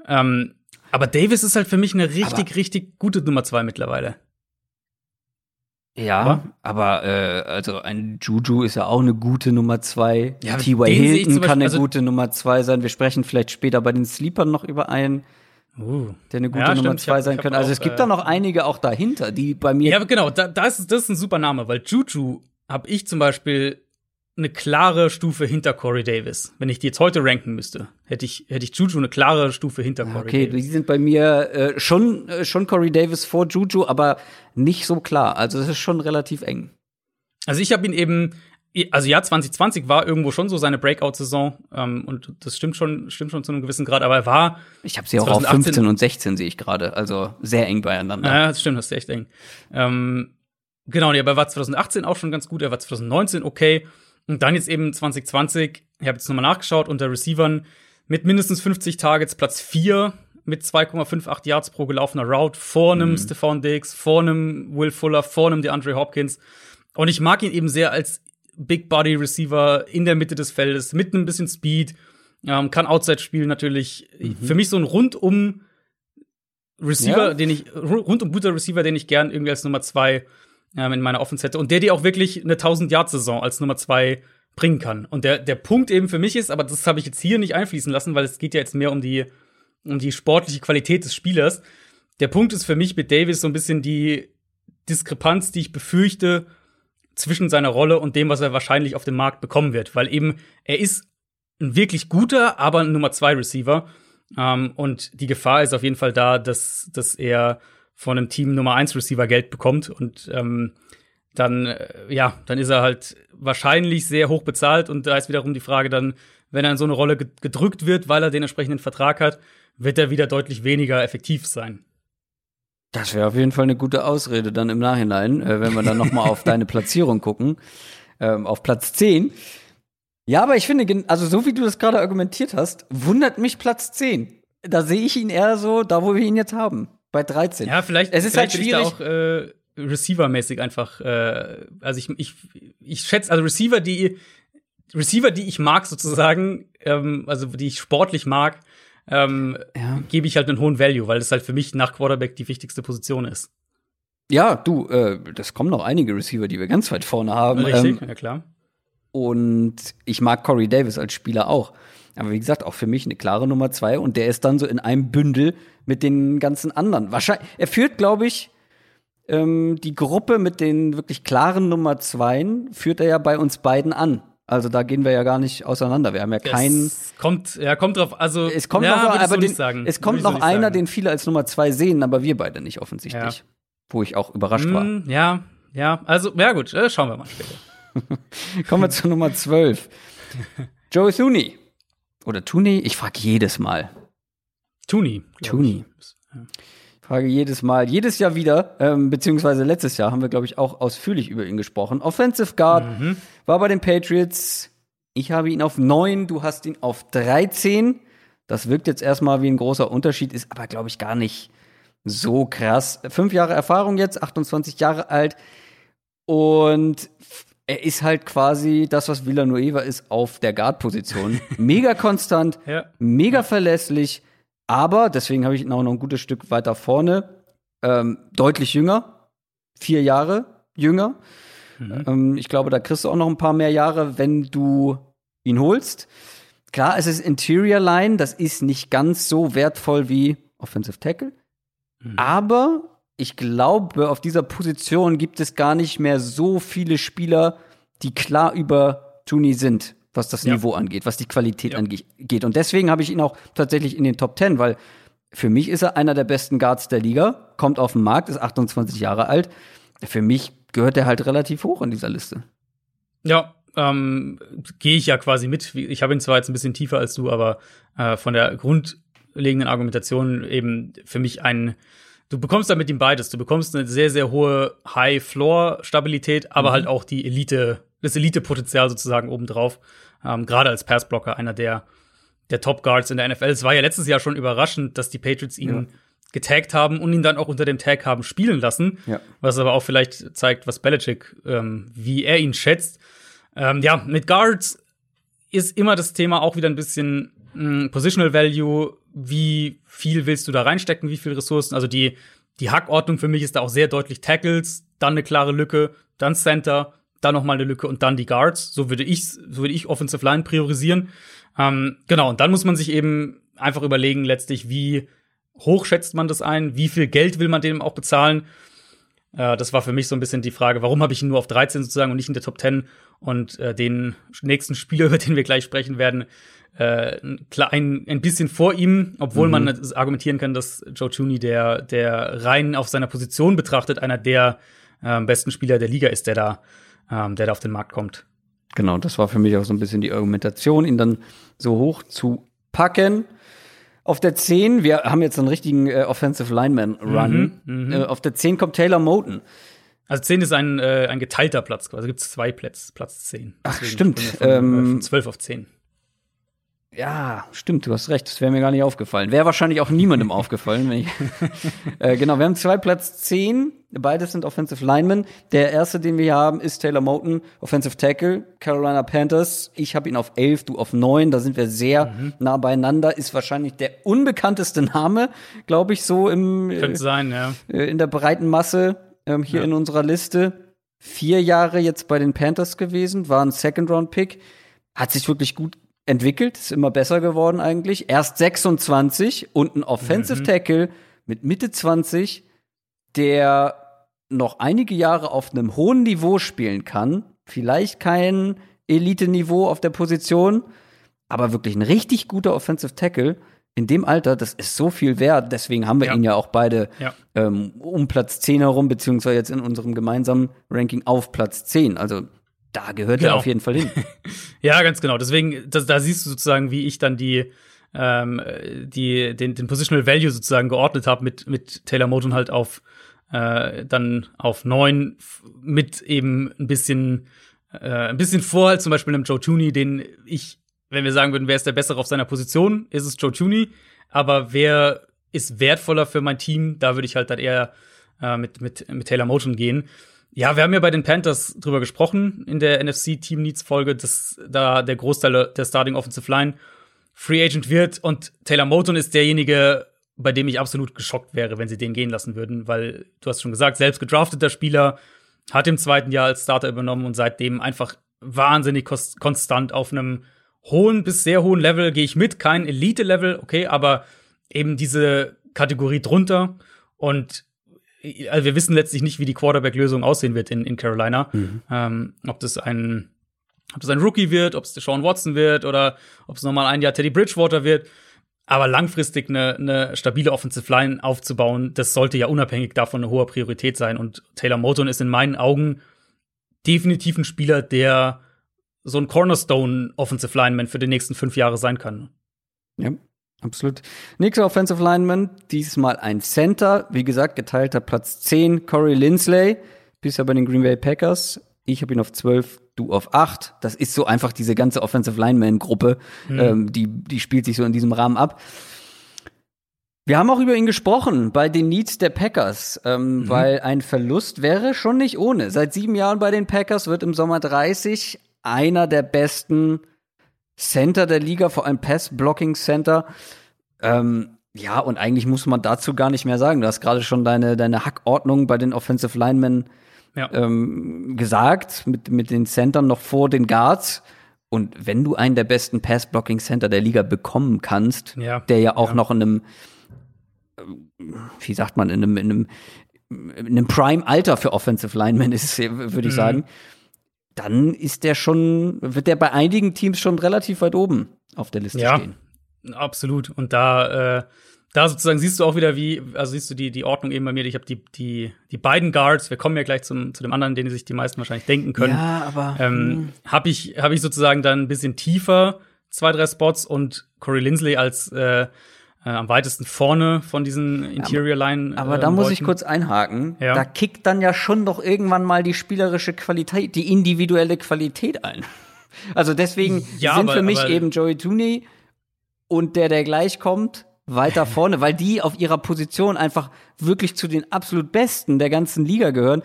Speaker 2: Ähm, aber Davis ist halt für mich eine richtig, aber richtig gute Nummer zwei mittlerweile.
Speaker 1: Ja, aber, aber äh, also ein Juju ist ja auch eine gute Nummer zwei. Ja, T.Y. Hilton kann eine also, gute Nummer zwei sein. Wir sprechen vielleicht später bei den Sleepern noch über einen. Uh. Der eine gute ja, Nummer zwei hab, sein könnte. Also es gibt äh, da noch einige auch dahinter, die bei mir.
Speaker 2: Ja, genau, da, da ist, das ist ein super Name, weil Juju habe ich zum Beispiel eine klare Stufe hinter Corey Davis. Wenn ich die jetzt heute ranken müsste, hätte ich, hätte ich Juju eine klare Stufe hinter Corey
Speaker 1: okay, Davis. Okay, die sind bei mir äh, schon, äh, schon Corey Davis vor Juju, aber nicht so klar. Also es ist schon relativ eng.
Speaker 2: Also ich habe ihn eben also ja, 2020 war irgendwo schon so seine Breakout-Saison ähm, und das stimmt schon, stimmt schon zu einem gewissen Grad, aber er war.
Speaker 1: Ich habe sie auch 2018, auf 15 und 16 sehe ich gerade, also sehr eng beieinander.
Speaker 2: Ja, das stimmt, das ist echt eng. Ähm, genau, nee, aber er war 2018 auch schon ganz gut, er war 2019 okay und dann jetzt eben 2020. Ich habe jetzt nochmal nachgeschaut unter Receivern mit mindestens 50 Targets Platz 4 mit 2,58 Yards pro gelaufener Route vor einem mhm. Stephon Diggs, vor einem Will Fuller, vor einem DeAndre Hopkins. Und ich mag ihn eben sehr als Big Body Receiver in der Mitte des Feldes mit ein bisschen Speed, ähm, kann Outside spielen natürlich. Mhm. Für mich so ein rundum Receiver, ja. den ich rundum guter Receiver, den ich gern irgendwie als Nummer zwei ähm, in meiner Offense hätte und der dir auch wirklich eine 1000 Yard Saison als Nummer zwei bringen kann. Und der der Punkt eben für mich ist, aber das habe ich jetzt hier nicht einfließen lassen, weil es geht ja jetzt mehr um die um die sportliche Qualität des Spielers. Der Punkt ist für mich mit Davis so ein bisschen die Diskrepanz, die ich befürchte zwischen seiner Rolle und dem, was er wahrscheinlich auf dem Markt bekommen wird, weil eben er ist ein wirklich guter, aber ein Nummer zwei Receiver. Ähm, und die Gefahr ist auf jeden Fall da, dass, dass er von einem Team Nummer eins Receiver Geld bekommt und ähm, dann, äh, ja, dann ist er halt wahrscheinlich sehr hoch bezahlt und da ist wiederum die Frage dann, wenn er in so eine Rolle gedrückt wird, weil er den entsprechenden Vertrag hat, wird er wieder deutlich weniger effektiv sein.
Speaker 1: Das wäre auf jeden Fall eine gute Ausrede dann im Nachhinein, äh, wenn wir dann noch mal auf deine Platzierung gucken, ähm, auf Platz 10. Ja, aber ich finde, also so wie du das gerade argumentiert hast, wundert mich Platz 10. Da sehe ich ihn eher so, da wo wir ihn jetzt haben, bei 13.
Speaker 2: Ja, vielleicht, es ist vielleicht halt schwierig. auch äh, Receiver-mäßig einfach, äh, also ich, ich, ich schätze, also Receiver, die Receiver, die ich mag sozusagen, ähm, also die ich sportlich mag, ähm, ja. gebe ich halt einen hohen Value, weil es halt für mich nach Quarterback die wichtigste Position ist.
Speaker 1: Ja, du, äh, das kommen noch einige Receiver, die wir ganz weit vorne haben.
Speaker 2: Richtig, ähm, ja klar.
Speaker 1: Und ich mag Corey Davis als Spieler auch. Aber wie gesagt, auch für mich eine klare Nummer zwei. Und der ist dann so in einem Bündel mit den ganzen anderen. Wahrscheinlich, er führt, glaube ich, ähm, die Gruppe mit den wirklich klaren Nummer Zweien führt er ja bei uns beiden an. Also da gehen wir ja gar nicht auseinander. Wir haben ja keinen.
Speaker 2: Es kommt, ja, kommt drauf. Also
Speaker 1: es kommt
Speaker 2: ja,
Speaker 1: noch, aber den, sagen. es kommt noch einer, sagen. den viele als Nummer zwei sehen, aber wir beide nicht offensichtlich. Ja. Wo ich auch überrascht mm, war.
Speaker 2: Ja, ja. Also ja gut, äh, schauen wir mal später.
Speaker 1: Kommen wir zu Nummer 12. Joey Thuney. Oder Tooney? Ich frage jedes Mal.
Speaker 2: Tooney.
Speaker 1: Tooney. Ja frage jedes Mal, jedes Jahr wieder, ähm, beziehungsweise letztes Jahr haben wir, glaube ich, auch ausführlich über ihn gesprochen. Offensive Guard mhm. war bei den Patriots. Ich habe ihn auf 9, du hast ihn auf 13. Das wirkt jetzt erstmal wie ein großer Unterschied, ist aber, glaube ich, gar nicht so krass. Fünf Jahre Erfahrung jetzt, 28 Jahre alt. Und er ist halt quasi das, was Villanueva ist auf der Guard-Position. Mega konstant, ja. mega verlässlich aber, deswegen habe ich ihn auch noch ein gutes Stück weiter vorne, ähm, deutlich jünger, vier Jahre jünger. Mhm. Ähm, ich glaube, da kriegst du auch noch ein paar mehr Jahre, wenn du ihn holst. Klar, es ist Interior Line, das ist nicht ganz so wertvoll wie Offensive Tackle. Mhm. Aber ich glaube, auf dieser Position gibt es gar nicht mehr so viele Spieler, die klar über Tooney sind was das ja. Niveau angeht, was die Qualität ja. angeht. Und deswegen habe ich ihn auch tatsächlich in den Top 10, weil für mich ist er einer der besten Guards der Liga, kommt auf den Markt, ist 28 Jahre alt. Für mich gehört er halt relativ hoch in dieser Liste.
Speaker 2: Ja, ähm, gehe ich ja quasi mit. Ich habe ihn zwar jetzt ein bisschen tiefer als du, aber äh, von der grundlegenden Argumentation eben für mich ein Du bekommst da mit ihm beides. Du bekommst eine sehr, sehr hohe High-Floor-Stabilität, aber mhm. halt auch die Elite, das Elite-Potenzial sozusagen obendrauf. Ähm, Gerade als Passblocker, einer der, der Top-Guards in der NFL. Es war ja letztes Jahr schon überraschend, dass die Patriots ihn ja. getaggt haben und ihn dann auch unter dem Tag haben spielen lassen. Ja. Was aber auch vielleicht zeigt, was Belichick, ähm, wie er ihn schätzt. Ähm, ja, mit Guards ist immer das Thema auch wieder ein bisschen mh, hm, Positional Value. Wie viel willst du da reinstecken? Wie viel Ressourcen? Also die, die Hackordnung für mich ist da auch sehr deutlich Tackles, dann eine klare Lücke, dann Center, dann noch mal eine Lücke und dann die Guards. So würde ich, so würde ich Offensive Line priorisieren. Ähm, genau. Und dann muss man sich eben einfach überlegen, letztlich, wie hoch schätzt man das ein? Wie viel Geld will man dem auch bezahlen? Äh, das war für mich so ein bisschen die Frage, warum habe ich ihn nur auf 13 sozusagen und nicht in der Top 10? Und äh, den nächsten Spieler, über den wir gleich sprechen werden, äh, ein, ein bisschen vor ihm, obwohl mhm. man argumentieren kann, dass Joe Tooney der, der rein auf seiner Position betrachtet einer der äh, besten Spieler der Liga ist, der da ähm, der da auf den Markt kommt.
Speaker 1: Genau, das war für mich auch so ein bisschen die Argumentation, ihn dann so hoch zu packen. Auf der 10, wir haben jetzt einen richtigen äh, Offensive Lineman Run. Mhm, mhm. äh, auf der 10 kommt Taylor Moten.
Speaker 2: Also 10 ist ein, äh, ein geteilter Platz, also gibt es zwei Plätze, Platz 10.
Speaker 1: Ach, stimmt.
Speaker 2: Von, ähm, von 12 auf 10.
Speaker 1: Ja, stimmt, du hast recht, das wäre mir gar nicht aufgefallen. Wäre wahrscheinlich auch niemandem aufgefallen. Wenn ich äh, genau, wir haben zwei Platz 10, beides sind Offensive Linemen. Der erste, den wir hier haben, ist Taylor Moten, Offensive Tackle, Carolina Panthers. Ich habe ihn auf 11, du auf 9, da sind wir sehr mhm. nah beieinander. Ist wahrscheinlich der unbekannteste Name, glaube ich, so im
Speaker 2: Könnte äh, sein, ja.
Speaker 1: Äh, in der breiten Masse ähm, hier ja. in unserer Liste. Vier Jahre jetzt bei den Panthers gewesen, war ein Second-Round-Pick. Hat sich wirklich gut entwickelt, ist immer besser geworden eigentlich. Erst 26 und ein Offensive mhm. Tackle mit Mitte 20, der noch einige Jahre auf einem hohen Niveau spielen kann, vielleicht kein Elite-Niveau auf der Position, aber wirklich ein richtig guter Offensive Tackle in dem Alter, das ist so viel wert. Deswegen haben wir
Speaker 2: Ja.
Speaker 1: ihn ja auch beide
Speaker 2: Ja.
Speaker 1: ähm, um Platz 10 herum, beziehungsweise jetzt in unserem gemeinsamen Ranking auf Platz 10. Also da gehört er
Speaker 2: Genau.
Speaker 1: auf jeden Fall hin.
Speaker 2: Ja, ganz genau. Deswegen, das, da siehst du sozusagen, wie ich dann die, ähm, die, den, den Positional Value sozusagen geordnet habe mit, mit Taylor Moton halt auf äh, dann auf neun mit eben ein bisschen äh, ein bisschen vor halt zum Beispiel einem Joe Tooney, den ich, wenn wir sagen würden, wer ist der Bessere auf seiner Position, ist es Joe Tooney. Aber wer ist wertvoller für mein Team? Da würde ich halt dann eher äh, mit, mit, mit Taylor Moton gehen. Ja, wir haben ja bei den Panthers drüber gesprochen in der NFC Team Needs Folge, dass da der Großteil der Starting Offensive Line Free Agent wird und Taylor Moton ist derjenige, bei dem ich absolut geschockt wäre, wenn sie den gehen lassen würden, weil du hast schon gesagt, selbst gedrafteter Spieler hat im zweiten Jahr als Starter übernommen und seitdem einfach wahnsinnig konstant auf einem hohen bis sehr hohen Level gehe ich mit, kein Elite-Level, okay, aber eben diese Kategorie drunter und also wir wissen letztlich nicht, wie die Quarterback-Lösung aussehen wird in, in Carolina. Ähm, ob das ein ob das ein Rookie wird, ob es Sean Watson wird oder ob es nochmal ein Jahr Teddy Bridgewater wird. Aber langfristig eine, eine stabile Offensive Line aufzubauen, das sollte ja unabhängig davon eine hohe Priorität sein. Und Taylor Moton ist in meinen Augen definitiv ein Spieler, der so ein Cornerstone Offensive Lineman für die nächsten fünf Jahre sein kann.
Speaker 1: Ja, absolut. Nächster Offensive Lineman, diesmal ein Center. Wie gesagt, geteilter Platz 10, Corey Lindsley. Bisher bei den Green Bay Packers. Ich habe ihn auf 12, du auf 8. Das ist so einfach diese ganze Offensive Lineman-Gruppe. Ähm, die, die spielt sich so in diesem Rahmen ab. Wir haben auch über ihn gesprochen bei den Needs der Packers, ähm, weil ein Verlust wäre schon nicht ohne. Seit sieben Jahren bei den Packers wird im Sommer 30 einer der besten Center der Liga, vor allem Pass-Blocking-Center. Ähm, ja, und eigentlich muss man dazu gar nicht mehr sagen. Du hast gerade schon deine, deine Hackordnung bei den Offensive Linemen
Speaker 2: Ja.
Speaker 1: ähm, gesagt, mit, mit den Centern noch vor den Guards. Und wenn du einen der besten Pass-Blocking-Center der Liga bekommen kannst,
Speaker 2: Ja.
Speaker 1: der ja auch
Speaker 2: Ja.
Speaker 1: noch in einem, wie sagt man, in einem, in einem, in einem Prime-Alter für Offensive Linemen ist, würde ich
Speaker 2: Mhm.
Speaker 1: sagen, dann ist der schon, wird der bei einigen Teams schon relativ weit oben auf der Liste
Speaker 2: Ja.
Speaker 1: stehen.
Speaker 2: Absolut. Und da, äh, da sozusagen siehst du auch wieder, wie, also siehst du die, die Ordnung eben bei mir. Ich habe die, die, die beiden Guards, wir kommen ja gleich zum, zu dem anderen, den sich die meisten wahrscheinlich denken können.
Speaker 1: Ja, aber
Speaker 2: ähm, habe ich, hab ich sozusagen dann ein bisschen tiefer zwei, drei Spots und Corey Lindsley als äh, äh, am weitesten vorne von diesen Interior Line.
Speaker 1: Aber
Speaker 2: äh,
Speaker 1: da muss ich kurz einhaken.
Speaker 2: Ja.
Speaker 1: Da kickt dann ja schon doch irgendwann mal die spielerische Qualität, die individuelle Qualität ein. Also deswegen
Speaker 2: Ja,
Speaker 1: sind
Speaker 2: aber-
Speaker 1: für mich
Speaker 2: aber-
Speaker 1: eben Joey Tooney und der, der gleich kommt, weiter vorne, weil die auf ihrer Position einfach wirklich zu den absolut Besten der ganzen Liga gehören.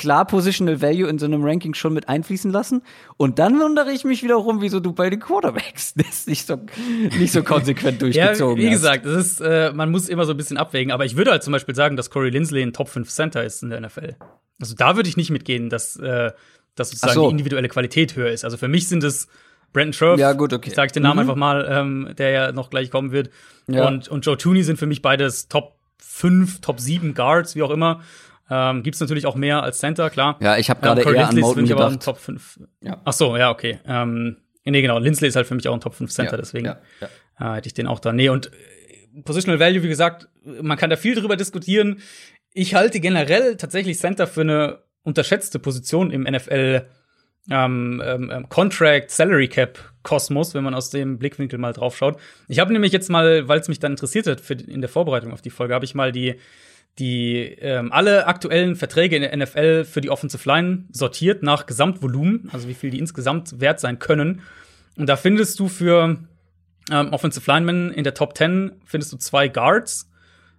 Speaker 1: Klar, Positional Value in so einem Ranking schon mit einfließen lassen. Und dann wundere ich mich wiederum, wieso du bei den Quarterbacks das nicht so, nicht so konsequent
Speaker 2: Ja,
Speaker 1: durchgezogen
Speaker 2: wie
Speaker 1: hast.
Speaker 2: gesagt, das ist, äh, man muss immer so ein bisschen abwägen. Aber ich würde halt zum Beispiel sagen, dass Corey Lindsley ein Top 5 Center ist in der NFL. Also da würde ich nicht mitgehen, dass, äh, dass sozusagen
Speaker 1: so.
Speaker 2: die individuelle Qualität höher ist. Also für mich sind es Brandon Scherf.
Speaker 1: Ja, gut, okay.
Speaker 2: Ich sage den Namen
Speaker 1: Mhm.
Speaker 2: einfach mal, ähm, der ja noch gleich kommen wird.
Speaker 1: Ja.
Speaker 2: Und, und Joe Tooney sind für mich beides Top 5, Top 7 Guards, wie auch immer. Ähm, Gibt's natürlich auch mehr als Center, klar.
Speaker 1: Ja, ich habe gerade
Speaker 2: Ähm,
Speaker 1: eher an
Speaker 2: Lindsley ist für
Speaker 1: Moten
Speaker 2: mich aber auch ein
Speaker 1: gedacht.
Speaker 2: Top 5.
Speaker 1: Ja.
Speaker 2: Ach so, ja, okay. Ähm, nee, genau. Lindsley ist halt für mich auch ein Top 5 Center,
Speaker 1: Ja,
Speaker 2: deswegen
Speaker 1: ja, ja.
Speaker 2: äh, hätte ich den auch da. Nee, und äh, Positional Value, wie gesagt, man kann da viel drüber diskutieren. Ich halte generell tatsächlich Center für eine unterschätzte Position im NFL ähm, ähm, ähm, Contract Salary Cap Kosmos, wenn man aus dem Blickwinkel mal drauf schaut. Ich habe nämlich jetzt mal, weil es mich dann interessiert hat für, in der Vorbereitung auf die Folge, habe ich mal die die ähm, alle aktuellen Verträge in der NFL für die Offensive Line sortiert nach Gesamtvolumen, also wie viel die insgesamt wert sein können. Und da findest du für ähm, Offensive Linemen in der Top 10 findest du zwei Guards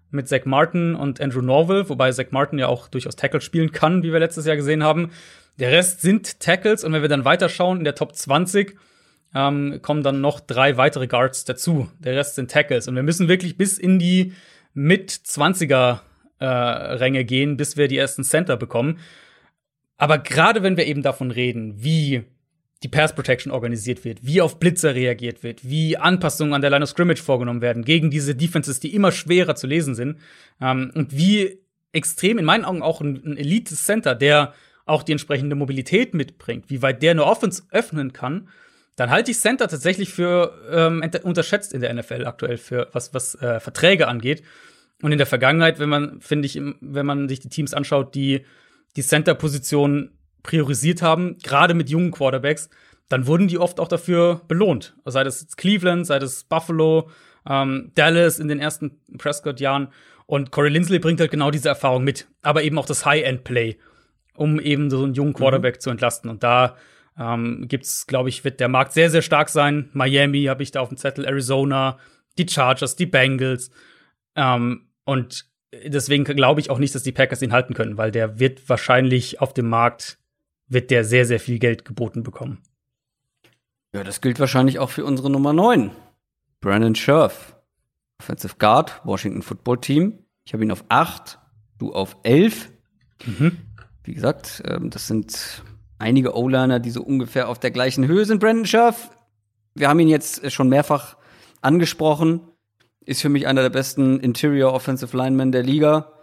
Speaker 2: mit Zach Martin und Andrew Norville, wobei Zach Martin ja auch durchaus Tackle spielen kann, wie wir letztes Jahr gesehen haben. Der Rest sind Tackles und wenn wir dann weiterschauen, in der Top 20 ähm, kommen dann noch drei weitere Guards dazu. Der Rest sind Tackles und wir müssen wirklich bis in die mit 20er äh, Ränge gehen, bis wir die ersten Center bekommen. Aber gerade wenn wir eben davon reden, wie die Pass Protection organisiert wird, wie auf Blitzer reagiert wird, wie Anpassungen an der Line of Scrimmage vorgenommen werden gegen diese Defenses, die immer schwerer zu lesen sind, ähm, und wie extrem, in meinen Augen auch ein, ein Elite-Center, der auch die entsprechende Mobilität mitbringt, wie weit der eine Offense öffnen kann, dann halte ich Center tatsächlich für ähm, unterschätzt in der NFL aktuell, für was, was äh, Verträge angeht. Und in der Vergangenheit, wenn man, finde ich, wenn man sich die Teams anschaut, die die Center-Position priorisiert haben, gerade mit jungen Quarterbacks, dann wurden die oft auch dafür belohnt. Sei das Cleveland, sei das Buffalo, ähm, Dallas in den ersten Prescott-Jahren. Und Corey Lindsley bringt halt genau diese Erfahrung mit, aber eben auch das High-End-Play, um eben so einen jungen Quarterback mhm. zu entlasten. Und da ähm, gibt's, glaube ich, wird der Markt sehr, sehr stark sein. Miami habe ich da auf dem Zettel, Arizona, die Chargers, die Bengals. Ähm, und deswegen glaube ich auch nicht, dass die Packers ihn halten können, weil der wird wahrscheinlich auf dem Markt wird der sehr, sehr viel Geld geboten bekommen.
Speaker 1: Ja, das gilt wahrscheinlich auch für unsere Nummer 9. Brandon Scherf. Offensive Guard, Washington Football Team. Ich habe ihn auf 8, du auf 11. Mhm. Wie gesagt, ähm, das sind einige O-Liner, die so ungefähr auf der gleichen Höhe sind. Brandon Scherf, wir haben ihn jetzt schon mehrfach angesprochen, ist für mich einer der besten Interior Offensive Linemen der Liga.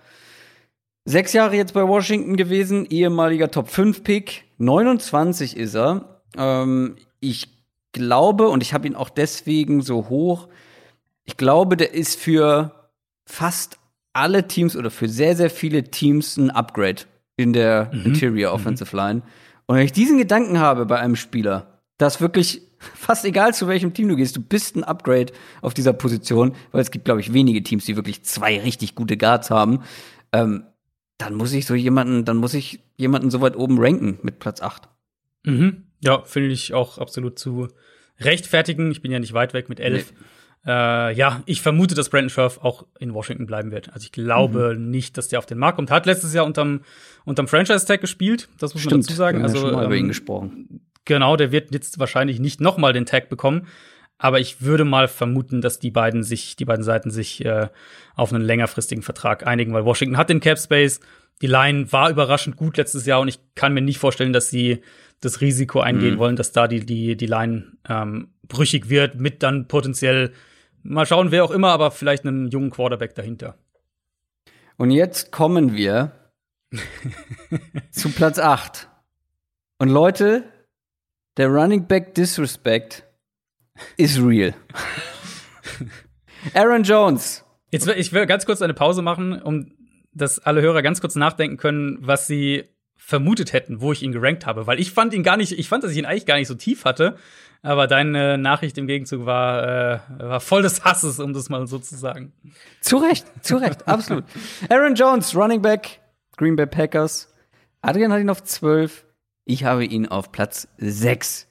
Speaker 1: Sechs Jahre jetzt bei Washington gewesen, ehemaliger Top 5 Pick. 29 ist er. Ähm, ich glaube, und ich habe ihn auch deswegen so hoch, ich glaube, der ist für fast alle Teams oder für sehr, sehr viele Teams ein Upgrade in der mhm. Interior mhm. Offensive Line. Und wenn ich diesen Gedanken habe bei einem Spieler, dass wirklich fast egal zu welchem Team du gehst, du bist ein Upgrade auf dieser Position, weil es gibt, glaube ich, wenige Teams, die wirklich zwei richtig gute Guards haben, ähm, dann muss ich so jemanden, dann muss ich jemanden so weit oben ranken mit Platz 8.
Speaker 2: Mhm. Ja, finde ich auch absolut zu rechtfertigen. Ich bin ja nicht weit weg mit 11. Nee. Äh, ja, ich vermute, dass Brandon Scherf auch in Washington bleiben wird. Also ich glaube mhm. nicht, dass der auf den Markt kommt. Hat letztes Jahr unterm, unterm Franchise-Tag gespielt, das muss Stimmt, man dazu sagen.
Speaker 1: Also,
Speaker 2: schon
Speaker 1: mal ähm, über ihn gesprochen.
Speaker 2: Genau, der wird jetzt wahrscheinlich nicht noch mal den Tag bekommen. Aber ich würde mal vermuten, dass die beiden sich, die beiden Seiten sich äh, auf einen längerfristigen Vertrag einigen, weil Washington hat den Cap Space. Die Line war überraschend gut letztes Jahr und ich kann mir nicht vorstellen, dass sie das Risiko eingehen mhm. wollen, dass da die, die, die Line ähm, brüchig wird, mit dann potenziell Mal schauen, wer auch immer, aber vielleicht einen jungen Quarterback dahinter.
Speaker 1: Und jetzt kommen wir zu Platz 8. Und Leute, der Running Back Disrespect ist real. Aaron Jones.
Speaker 2: Jetzt, ich will ganz kurz eine Pause machen, um dass alle Hörer ganz kurz nachdenken können, was sie vermutet hätten, wo ich ihn gerankt habe, weil ich fand ihn gar nicht, ich fand, dass ich ihn eigentlich gar nicht so tief hatte, aber deine Nachricht im Gegenzug war, äh, war voll des Hasses, um das mal so zu sagen.
Speaker 1: Zu Recht, zu Recht, absolut. Aaron Jones, Running Back, Green Bay Packers. Adrian hat ihn auf 12. Ich habe ihn auf Platz 6.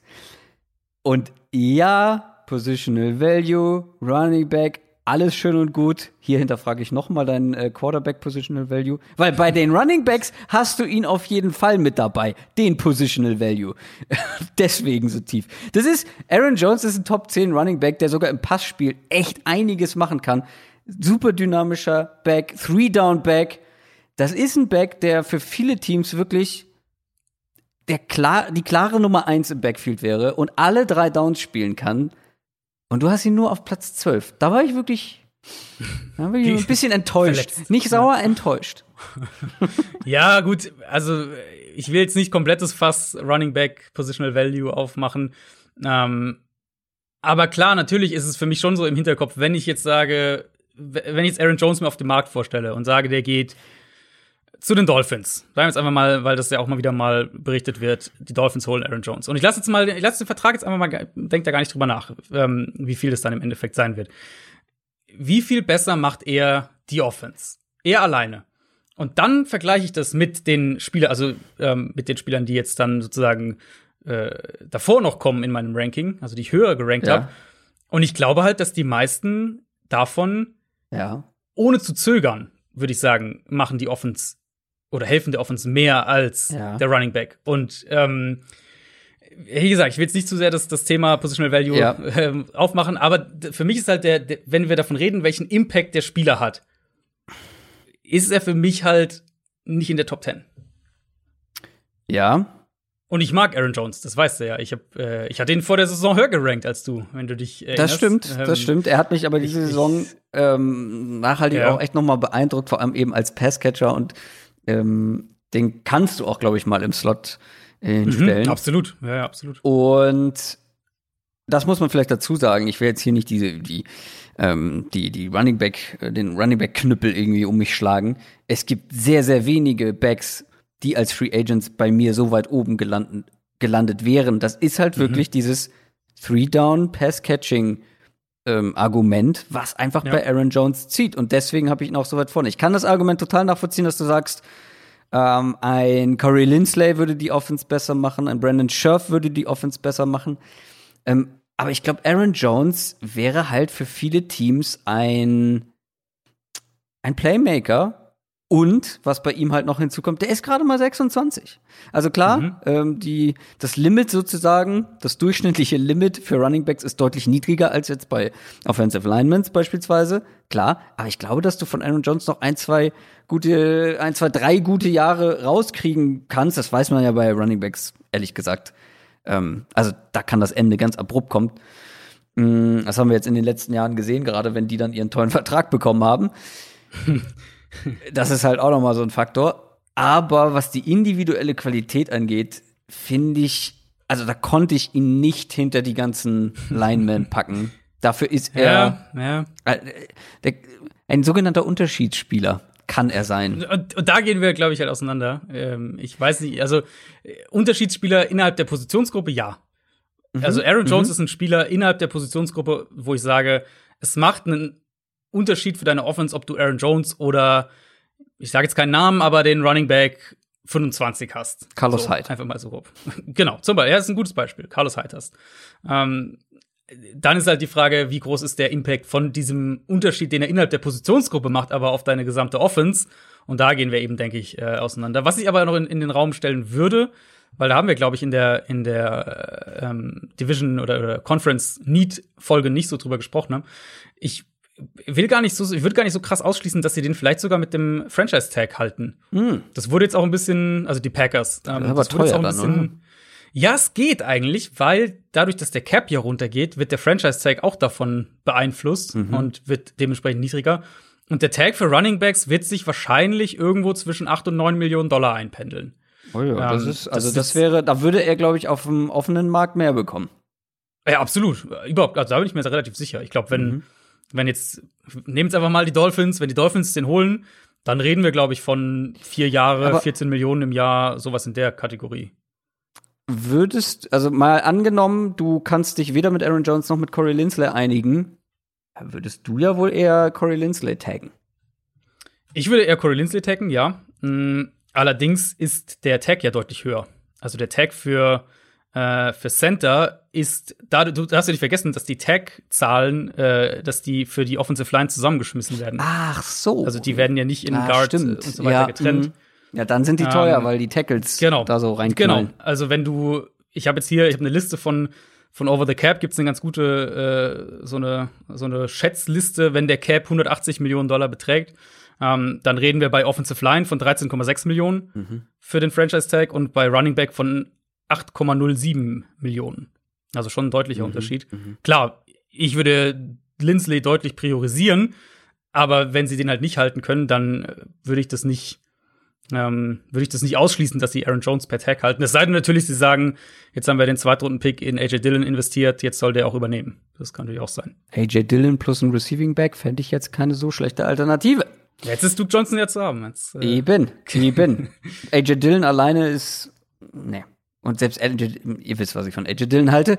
Speaker 1: Und ja, Positional Value, Running Back, alles schön und gut. Hier hinterfrage ich nochmal deinen äh, Quarterback Positional Value, weil bei den Running Backs hast du ihn auf jeden Fall mit dabei, den Positional Value. Deswegen so tief. Das ist Aaron Jones ist ein Top 10 Running Back, der sogar im Passspiel echt einiges machen kann. Super dynamischer Back, Three Down Back. Das ist ein Back, der für viele Teams wirklich der klar, die klare Nummer 1 im Backfield wäre und alle drei Downs spielen kann. Und du hast ihn nur auf Platz 12. Da war ich wirklich, da war ich ein bisschen enttäuscht. Verletzt. Nicht sauer, ja. enttäuscht.
Speaker 2: ja, gut, also ich will jetzt nicht komplettes Fass Running Back Positional Value aufmachen. Ähm, aber klar, natürlich ist es für mich schon so im Hinterkopf, wenn ich jetzt sage, wenn ich jetzt Aaron Jones mir auf dem Markt vorstelle und sage, der geht zu den Dolphins. Sagen wir jetzt einfach mal, weil das ja auch mal wieder mal berichtet wird, die Dolphins holen Aaron Jones. Und ich lasse jetzt mal, ich lasse den Vertrag jetzt einfach mal, denkt da gar nicht drüber nach, ähm, wie viel das dann im Endeffekt sein wird. Wie viel besser macht er die Offense? Er alleine. Und dann vergleiche ich das mit den Spielern, also ähm, mit den Spielern, die jetzt dann sozusagen äh, davor noch kommen in meinem Ranking, also die ich höher gerankt ja. habe. Und ich glaube halt, dass die meisten davon,
Speaker 1: ja.
Speaker 2: ohne zu zögern, würde ich sagen, machen die Offense oder helfen der Offense mehr als ja. der Running Back. Und ähm, wie gesagt, ich will jetzt nicht zu sehr das, das Thema Positional Value ja. äh, aufmachen, aber für mich ist halt der, der, wenn wir davon reden, welchen Impact der Spieler hat, ist er für mich halt nicht in der Top 10.
Speaker 1: Ja,
Speaker 2: Und ich mag Aaron Jones, das weißt du ja. Ich, hab, äh, ich hatte ihn vor der Saison höher gerankt als du, wenn du dich erinnerst.
Speaker 1: Das stimmt, ähm, das stimmt. Er hat mich aber diese ich, Saison ähm, nachhaltig ja. auch echt noch mal beeindruckt, vor allem eben als Passcatcher und ähm, den kannst du auch, glaube ich, mal im Slot äh, hinstellen.
Speaker 2: Mhm, absolut, ja, ja, absolut.
Speaker 1: Und das muss man vielleicht dazu sagen. Ich will jetzt hier nicht diese die ähm, die die Running Back äh, den Running Back Knüppel irgendwie um mich schlagen. Es gibt sehr sehr wenige Backs die als Free Agents bei mir so weit oben gelandet, gelandet wären. Das ist halt mhm. wirklich dieses Three-Down-Pass-Catching ähm, Argument, was einfach ja. bei Aaron Jones zieht. Und deswegen habe ich ihn auch so weit vorne. Ich kann das Argument total nachvollziehen, dass du sagst, ähm, ein Corey Lindsley würde die Offense besser machen, ein Brandon Scherf würde die Offense besser machen. Ähm, aber ich glaube, Aaron Jones wäre halt für viele Teams ein, ein Playmaker, und was bei ihm halt noch hinzukommt, der ist gerade mal 26. Also klar, mhm. ähm, die, das Limit sozusagen, das durchschnittliche Limit für Running Backs ist deutlich niedriger als jetzt bei Offensive Linemans beispielsweise. Klar, aber ich glaube, dass du von Aaron Jones noch ein, zwei gute, ein, zwei, drei gute Jahre rauskriegen kannst. Das weiß man ja bei Running Backs, ehrlich gesagt. Ähm, also da kann das Ende ganz abrupt kommen. Mm, das haben wir jetzt in den letzten Jahren gesehen, gerade wenn die dann ihren tollen Vertrag bekommen haben. das ist halt auch nochmal so ein Faktor. Aber was die individuelle Qualität angeht, finde ich, also da konnte ich ihn nicht hinter die ganzen Linemen packen. Dafür ist er ja, ja. Äh, der, ein sogenannter Unterschiedsspieler kann er sein.
Speaker 2: Und, und da gehen wir, glaube ich, halt auseinander. Ähm, ich weiß nicht, also äh, Unterschiedsspieler innerhalb der Positionsgruppe, ja. Mhm. Also Aaron Jones mhm. ist ein Spieler innerhalb der Positionsgruppe, wo ich sage, es macht einen Unterschied für deine Offense, ob du Aaron Jones oder ich sage jetzt keinen Namen, aber den Running Back 25 hast.
Speaker 1: Carlos
Speaker 2: so,
Speaker 1: Hyde.
Speaker 2: Einfach mal so grob. genau, zum Beispiel. Er ist ein gutes Beispiel. Carlos Hyde hast. Ähm, dann ist halt die Frage, wie groß ist der Impact von diesem Unterschied, den er innerhalb der Positionsgruppe macht, aber auf deine gesamte Offense. Und da gehen wir eben, denke ich, äh, auseinander. Was ich aber noch in, in, den Raum stellen würde, weil da haben wir, glaube ich, in der, in der äh, ähm, Division oder, oder Conference Need Folge nicht so drüber gesprochen haben. Ich will gar nicht so, ich würde gar nicht so krass ausschließen, dass sie den vielleicht sogar mit dem Franchise-Tag halten. Mm. Das wurde jetzt auch ein bisschen, also die Packers.
Speaker 1: Ähm, aber das teuer dann, bisschen, oder?
Speaker 2: Ja, es geht eigentlich, weil dadurch, dass der Cap hier runtergeht, wird der Franchise-Tag auch davon beeinflusst mhm. und wird dementsprechend niedriger. Und der Tag für Running Backs wird sich wahrscheinlich irgendwo zwischen 8 und 9 Millionen Dollar einpendeln.
Speaker 1: Oh ja, ähm, das ist, also das, das wäre, da würde er, glaube ich, auf dem offenen Markt mehr bekommen.
Speaker 2: Ja, absolut. Überhaupt, also da bin ich mir relativ sicher. Ich glaube, wenn, mhm wenn jetzt, nehmt einfach mal die Dolphins, wenn die Dolphins den holen, dann reden wir, glaube ich, von vier Jahre, Aber 14 Millionen im Jahr, sowas in der Kategorie.
Speaker 1: Würdest, also mal angenommen, du kannst dich weder mit Aaron Jones noch mit Corey Lindsley einigen, würdest du ja wohl eher Corey Lindsley taggen.
Speaker 2: Ich würde eher Corey Lindsley taggen, ja. Mm, allerdings ist der Tag ja deutlich höher. Also der Tag für äh, für Center ist, da du hast ja nicht vergessen, dass die Tag-Zahlen, äh, dass die für die Offensive Line zusammengeschmissen werden.
Speaker 1: Ach so.
Speaker 2: Also die werden ja nicht in ah, Guard
Speaker 1: und
Speaker 2: so weiter
Speaker 1: ja,
Speaker 2: getrennt.
Speaker 1: Mh. Ja, dann sind die teuer, ähm, weil die Tackles
Speaker 2: genau,
Speaker 1: da so reinknallen.
Speaker 2: Genau. Also wenn du, ich habe jetzt hier, ich habe eine Liste von von Over the Cap gibt's eine ganz gute äh, so eine so eine Schätzliste, wenn der Cap 180 Millionen Dollar beträgt. Ähm, dann reden wir bei Offensive Line von 13,6 Millionen mhm. für den Franchise Tag und bei Running Back von 8,07 Millionen. Also schon ein deutlicher mhm, Unterschied. Mhm. Klar, ich würde Lindsley deutlich priorisieren, aber wenn sie den halt nicht halten können, dann äh, würde ich das nicht, ähm, würde ich das nicht ausschließen, dass sie Aaron Jones per Tag halten. Es sei denn natürlich, sie sagen, jetzt haben wir den Zweitrunden-Pick in AJ Dillon investiert, jetzt soll der auch übernehmen. Das kann natürlich auch sein.
Speaker 1: AJ Dillon plus ein Receiving Back fände ich jetzt keine so schlechte Alternative.
Speaker 2: Jetzt ist Duke Johnson ja zu haben. Jetzt,
Speaker 1: äh eben, eben. AJ Dillon alleine ist, nee. Und selbst AJ, ihr wisst, was ich von AJ Dillon halte.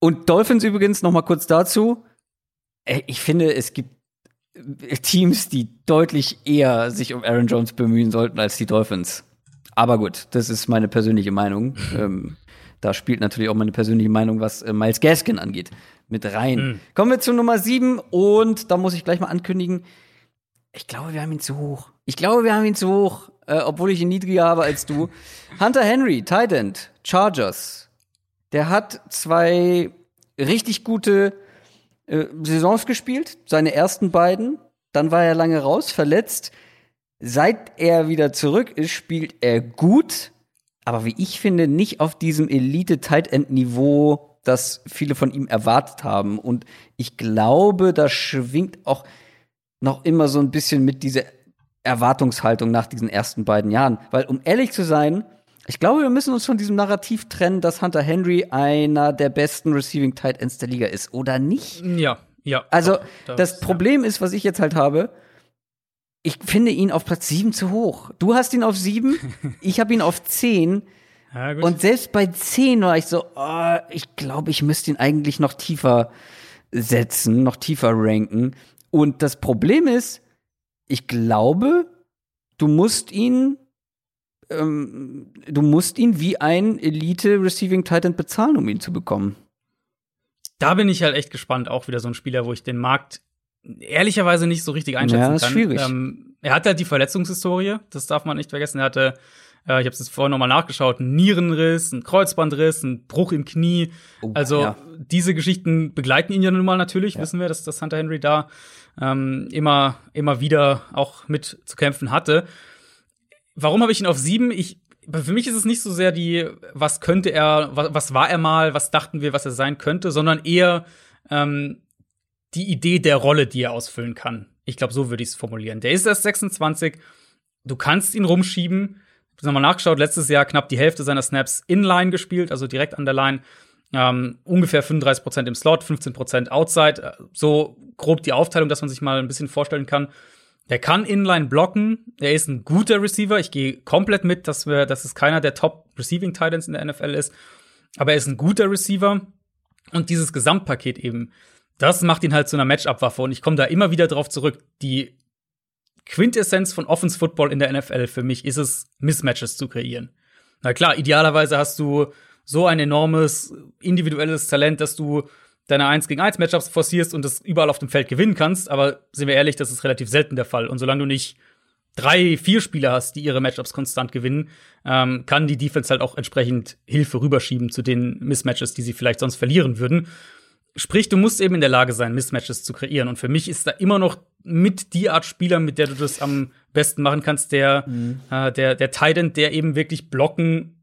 Speaker 1: Und Dolphins übrigens noch mal kurz dazu. Ich finde, es gibt Teams, die deutlich eher sich um Aaron Jones bemühen sollten als die Dolphins. Aber gut, das ist meine persönliche Meinung. ähm, da spielt natürlich auch meine persönliche Meinung, was äh, Miles Gaskin angeht, mit rein. Mhm. Kommen wir zu Nummer sieben und da muss ich gleich mal ankündigen, ich glaube, wir haben ihn zu hoch. Ich glaube, wir haben ihn zu hoch äh, obwohl ich ihn niedriger habe als du. Hunter Henry, Tight End, Chargers. Der hat zwei richtig gute äh, Saisons gespielt, seine ersten beiden. Dann war er lange raus, verletzt. Seit er wieder zurück ist, spielt er gut. aber wie ich finde, nicht auf diesem Elite-Tight-End-Niveau, das viele von ihm erwartet haben. Und ich glaube, da schwingt auch noch immer so ein bisschen mit dieser Erwartungshaltung nach diesen ersten beiden Jahren. Weil, um ehrlich zu sein, ich glaube, wir müssen uns von diesem Narrativ trennen, dass Hunter Henry einer der besten Receiving Tight Ends der Liga ist, oder nicht?
Speaker 2: Ja, ja.
Speaker 1: Also, doch, das, das, Problem ja. ist, was ich jetzt halt habe, ich finde ihn auf Platz 7 zu hoch. Du hast ihn auf 7, ich habe ihn auf 10. Ja, und selbst bei 10 war ich so, oh, ich glaube, ich müsste ihn eigentlich noch tiefer setzen, noch tiefer ranken. Und das Problem ist, ich glaube, du musst ihn ähm, du musst ihn wie ein Elite Receiving Titan bezahlen, um ihn zu bekommen.
Speaker 2: Da bin ich halt echt gespannt, auch wieder so ein Spieler, wo ich den Markt ehrlicherweise nicht so richtig einschätzen ja, ist kann. Schwierig. Ähm, er hat halt die Verletzungshistorie, das darf man nicht vergessen. Er hatte, äh, ich habe es vorhin nochmal nachgeschaut, einen Nierenriss, einen Kreuzbandriss, einen Bruch im Knie. Oh, also ja. diese Geschichten begleiten ihn ja nun mal natürlich, ja. wissen wir, dass, dass Hunter Henry da ähm, immer, immer wieder auch mit zu kämpfen hatte. Warum habe ich ihn auf sieben? Ich, für mich ist es nicht so sehr die, was könnte er, was, was war er mal, was dachten wir, was er sein könnte, sondern eher ähm, die Idee der Rolle, die er ausfüllen kann. Ich glaube, so würde ich es formulieren. Der ist erst 26. Du kannst ihn rumschieben. Ich habe nochmal nachgeschaut, letztes Jahr knapp die Hälfte seiner Snaps inline gespielt, also direkt an der Line. Ähm, ungefähr 35% im Slot, 15% outside. So grob die Aufteilung, dass man sich mal ein bisschen vorstellen kann. Der kann Inline blocken. Er ist ein guter Receiver. Ich gehe komplett mit, dass wir, dass es keiner der Top Receiving Titans in der NFL ist. Aber er ist ein guter Receiver. Und dieses Gesamtpaket eben, das macht ihn halt zu einer Matchup-Waffe. Und ich komme da immer wieder drauf zurück. Die Quintessenz von Offense Football in der NFL für mich ist es, Mismatches zu kreieren. Na klar, idealerweise hast du so ein enormes individuelles Talent, dass du deine 1 gegen 1 Matchups forcierst und das überall auf dem Feld gewinnen kannst, aber sind wir ehrlich, das ist relativ selten der Fall. Und solange du nicht drei, vier Spieler hast, die ihre Matchups konstant gewinnen, ähm, kann die Defense halt auch entsprechend Hilfe rüberschieben zu den Mismatches, die sie vielleicht sonst verlieren würden. Sprich, du musst eben in der Lage sein, Mismatches zu kreieren. Und für mich ist da immer noch mit die Art Spieler, mit der du das am besten machen kannst, der, mhm. äh, der, der Titan, der eben wirklich blocken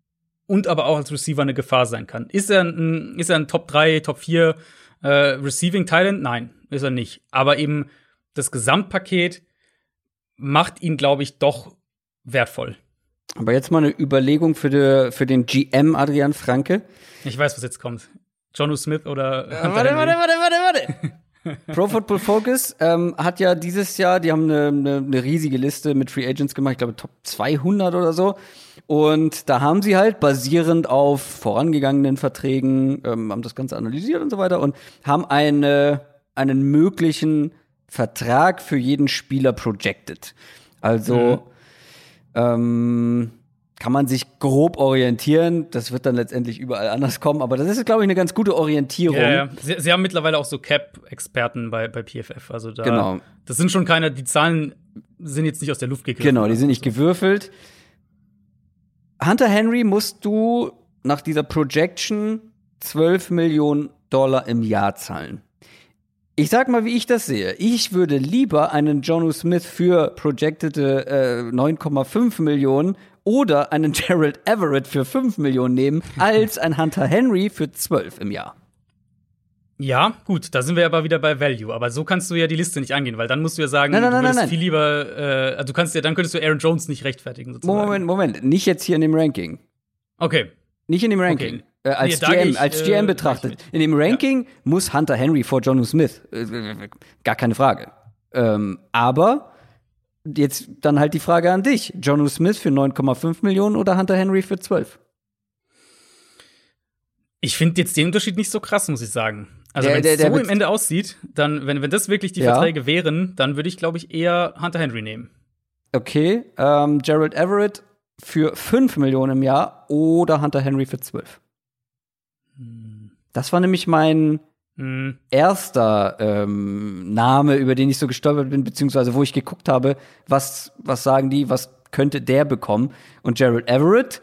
Speaker 2: und aber auch als Receiver eine Gefahr sein kann. Ist er ein, ist er ein Top 3, Top 4 äh, Receiving Talent? Nein, ist er nicht. Aber eben das Gesamtpaket macht ihn, glaube ich, doch wertvoll.
Speaker 1: Aber jetzt mal eine Überlegung für, de, für den GM Adrian Franke.
Speaker 2: Ich weiß, was jetzt kommt. Jonu Smith oder.
Speaker 1: Äh, warte, warte, warte, warte, warte. Pro Football Focus ähm, hat ja dieses Jahr, die haben eine, eine, eine riesige Liste mit Free Agents gemacht, ich glaube Top 200 oder so. Und da haben sie halt basierend auf vorangegangenen Verträgen, ähm, haben das Ganze analysiert und so weiter und haben eine, einen möglichen Vertrag für jeden Spieler projected. Also mhm. ähm, kann man sich grob orientieren. Das wird dann letztendlich überall anders kommen, aber das ist, glaube ich, eine ganz gute Orientierung. Ja,
Speaker 2: ja. Sie, sie, haben mittlerweile auch so Cap-Experten bei, bei PFF. Also da, genau. das sind schon keine, die Zahlen sind jetzt nicht aus der Luft gegriffen.
Speaker 1: Genau, die sind nicht gewürfelt. Hunter Henry musst du nach dieser Projection 12 Millionen Dollar im Jahr zahlen. Ich sag mal, wie ich das sehe. Ich würde lieber einen Jonu Smith für projectete äh, 9,5 Millionen oder einen Gerald Everett für 5 Millionen nehmen, als ein Hunter Henry für 12 im Jahr.
Speaker 2: Ja, gut, da sind wir aber wieder bei Value. Aber so kannst du ja die Liste nicht angehen, weil dann musst du ja sagen, nein, nein, du nein, nein. viel lieber, äh, also du kannst ja, dann könntest du Aaron Jones nicht rechtfertigen.
Speaker 1: Sozusagen. Moment, Moment, nicht jetzt hier in dem Ranking.
Speaker 2: Okay.
Speaker 1: Nicht in dem Ranking. Okay. Äh, als, nee, GM, ich, als GM äh, betrachtet. In dem Ranking ja. muss Hunter Henry vor Jonu Smith. Äh, gar keine Frage. Ähm, aber jetzt dann halt die Frage an dich. Jonu Smith für 9,5 Millionen oder Hunter Henry für 12?
Speaker 2: Ich finde jetzt den Unterschied nicht so krass, muss ich sagen. Also wenn es so im Ende aussieht, dann, wenn, wenn das wirklich die ja. Verträge wären, dann würde ich, glaube ich, eher Hunter Henry nehmen.
Speaker 1: Okay, ähm, Gerald Everett für 5 Millionen im Jahr oder Hunter Henry für 12. Hm. Das war nämlich mein hm. erster ähm, Name, über den ich so gestolpert bin, beziehungsweise wo ich geguckt habe, was, was sagen die, was könnte der bekommen. Und Gerald Everett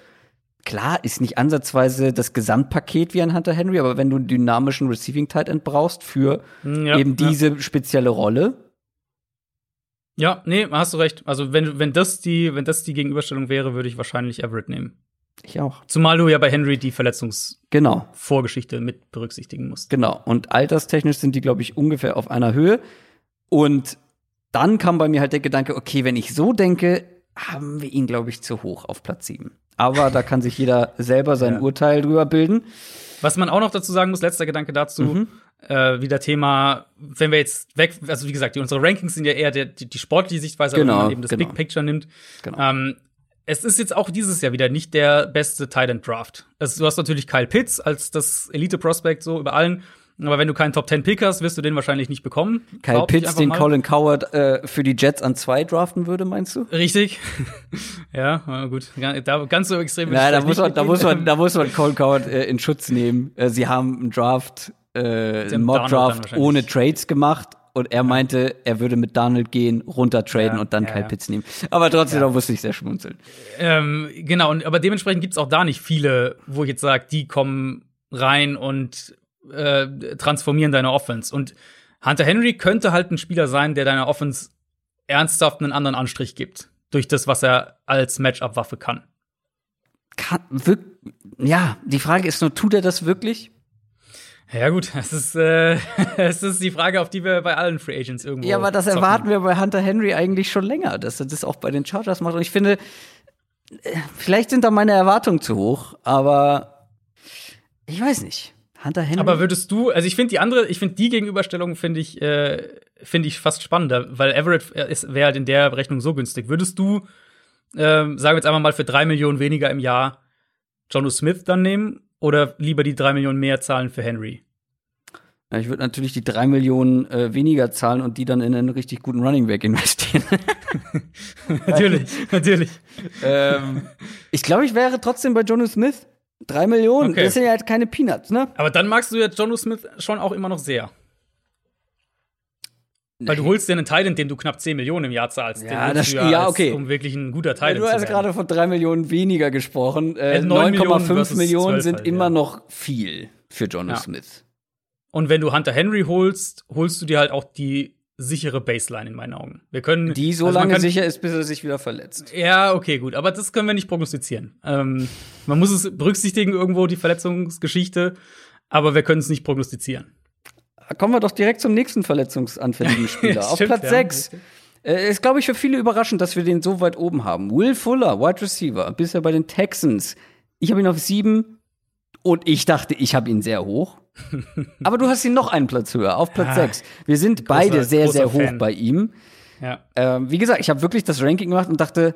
Speaker 1: klar, ist nicht ansatzweise das Gesamtpaket wie ein Hunter Henry, aber wenn du einen dynamischen Receiving Tight End brauchst für hm, ja, eben diese ja. spezielle Rolle.
Speaker 2: Ja, nee, hast du recht. Also wenn, wenn das die, wenn das die Gegenüberstellung wäre, würde ich wahrscheinlich Everett nehmen.
Speaker 1: Ich auch.
Speaker 2: Zumal du ja bei Henry die Verletzungsvorgeschichte
Speaker 1: genau.
Speaker 2: mit berücksichtigen musst.
Speaker 1: Genau. Und alterstechnisch sind die, glaube ich, ungefähr auf einer Höhe. Und dann kam bei mir halt der Gedanke, okay, wenn ich so denke, haben wir ihn, glaube ich, zu hoch auf Platz 7. Aber da kann sich jeder selber sein ja. Urteil drüber bilden.
Speaker 2: Was man auch noch dazu sagen muss, letzter Gedanke dazu, mhm. äh, wieder Thema, wenn wir jetzt weg, also wie gesagt, unsere Rankings sind ja eher der, die, die sportliche Sichtweise,
Speaker 1: genau,
Speaker 2: wenn man eben das
Speaker 1: genau.
Speaker 2: Big Picture nimmt.
Speaker 1: Genau.
Speaker 2: Ähm, es ist jetzt auch dieses Jahr wieder nicht der beste Tight Draft. Also, du hast natürlich Kyle Pitts als das Elite Prospect so über allen. Aber wenn du keinen Top 10 Pick hast, wirst du den wahrscheinlich nicht bekommen.
Speaker 1: Kyle Pitts, den mal. Colin Coward äh, für die Jets an zwei draften würde, meinst du?
Speaker 2: Richtig. ja, gut. Da, ganz so extrem.
Speaker 1: Nein, da muss, man, da, muss man, da muss man Colin Coward äh, in Schutz nehmen. Äh, sie haben einen Draft, äh, einen Mock-Draft ohne Trades gemacht und er meinte, er würde mit Donald gehen, runter traden ja, und dann ja, Kyle Pitts nehmen. Aber trotzdem, ja. da musste ich sehr schmunzeln.
Speaker 2: Ähm, genau, und, aber dementsprechend gibt's auch da nicht viele, wo ich jetzt sage, die kommen rein und äh, transformieren deine Offense. Und Hunter Henry könnte halt ein Spieler sein, der deiner Offense ernsthaft einen anderen Anstrich gibt. Durch das, was er als Matchup-Waffe kann.
Speaker 1: kann ja, die Frage ist nur, tut er das wirklich?
Speaker 2: Ja gut, es ist, äh, es ist die Frage, auf die wir bei allen Free Agents irgendwo.
Speaker 1: Ja, aber das zocken. erwarten wir bei Hunter Henry eigentlich schon länger, dass er das auch bei den Chargers macht. Und ich finde, äh, vielleicht sind da meine Erwartungen zu hoch, aber ich weiß nicht. Hunter Henry.
Speaker 2: Aber würdest du, also ich finde die andere, ich finde die Gegenüberstellung finde ich, äh, finde ich fast spannender, weil Everett wäre halt in der Rechnung so günstig. Würdest du, äh, sagen wir jetzt einmal mal für drei Millionen weniger im Jahr Jono Smith dann nehmen oder lieber die drei Millionen mehr zahlen für Henry?
Speaker 1: Ja, ich würde natürlich die drei Millionen äh, weniger zahlen und die dann in einen richtig guten Running Back investieren.
Speaker 2: natürlich, natürlich.
Speaker 1: Ähm, ich glaube, ich wäre trotzdem bei Jono Smith. Drei Millionen, okay. das sind ja halt keine Peanuts, ne?
Speaker 2: Aber dann magst du ja Jono Smith schon auch immer noch sehr. Weil du holst dir einen Teil, in dem du knapp 10 Millionen im Jahr zahlst.
Speaker 1: Ja, das, ja, ja okay.
Speaker 2: um wirklich ein guter Teil
Speaker 1: ja, Du hast gerade von 3 Millionen weniger gesprochen. Äh, 9,5 Millionen, Millionen sind halt, immer ja. noch viel für Jono Smith.
Speaker 2: Und wenn du Hunter Henry holst, holst du dir halt auch die sichere Baseline in meinen Augen. Wir können
Speaker 1: die so also lange kann, sicher ist, bis er sich wieder verletzt.
Speaker 2: Ja, okay, gut, aber das können wir nicht prognostizieren. Ähm, man muss es berücksichtigen irgendwo die Verletzungsgeschichte, aber wir können es nicht prognostizieren.
Speaker 1: Kommen wir doch direkt zum nächsten verletzungsanfälligen Spieler. Auf Platz 6. Äh, ist, glaube ich, für viele überraschend, dass wir den so weit oben haben. Will Fuller, Wide Receiver, bisher bei den Texans. Ich habe ihn auf sieben und ich dachte, ich habe ihn sehr hoch. Aber du hast ihn noch einen Platz höher, auf Platz ah, 6. Wir sind großer, beide sehr, sehr hoch Fan. bei ihm.
Speaker 2: Ja.
Speaker 1: Ähm, wie gesagt, ich habe wirklich das Ranking gemacht und dachte,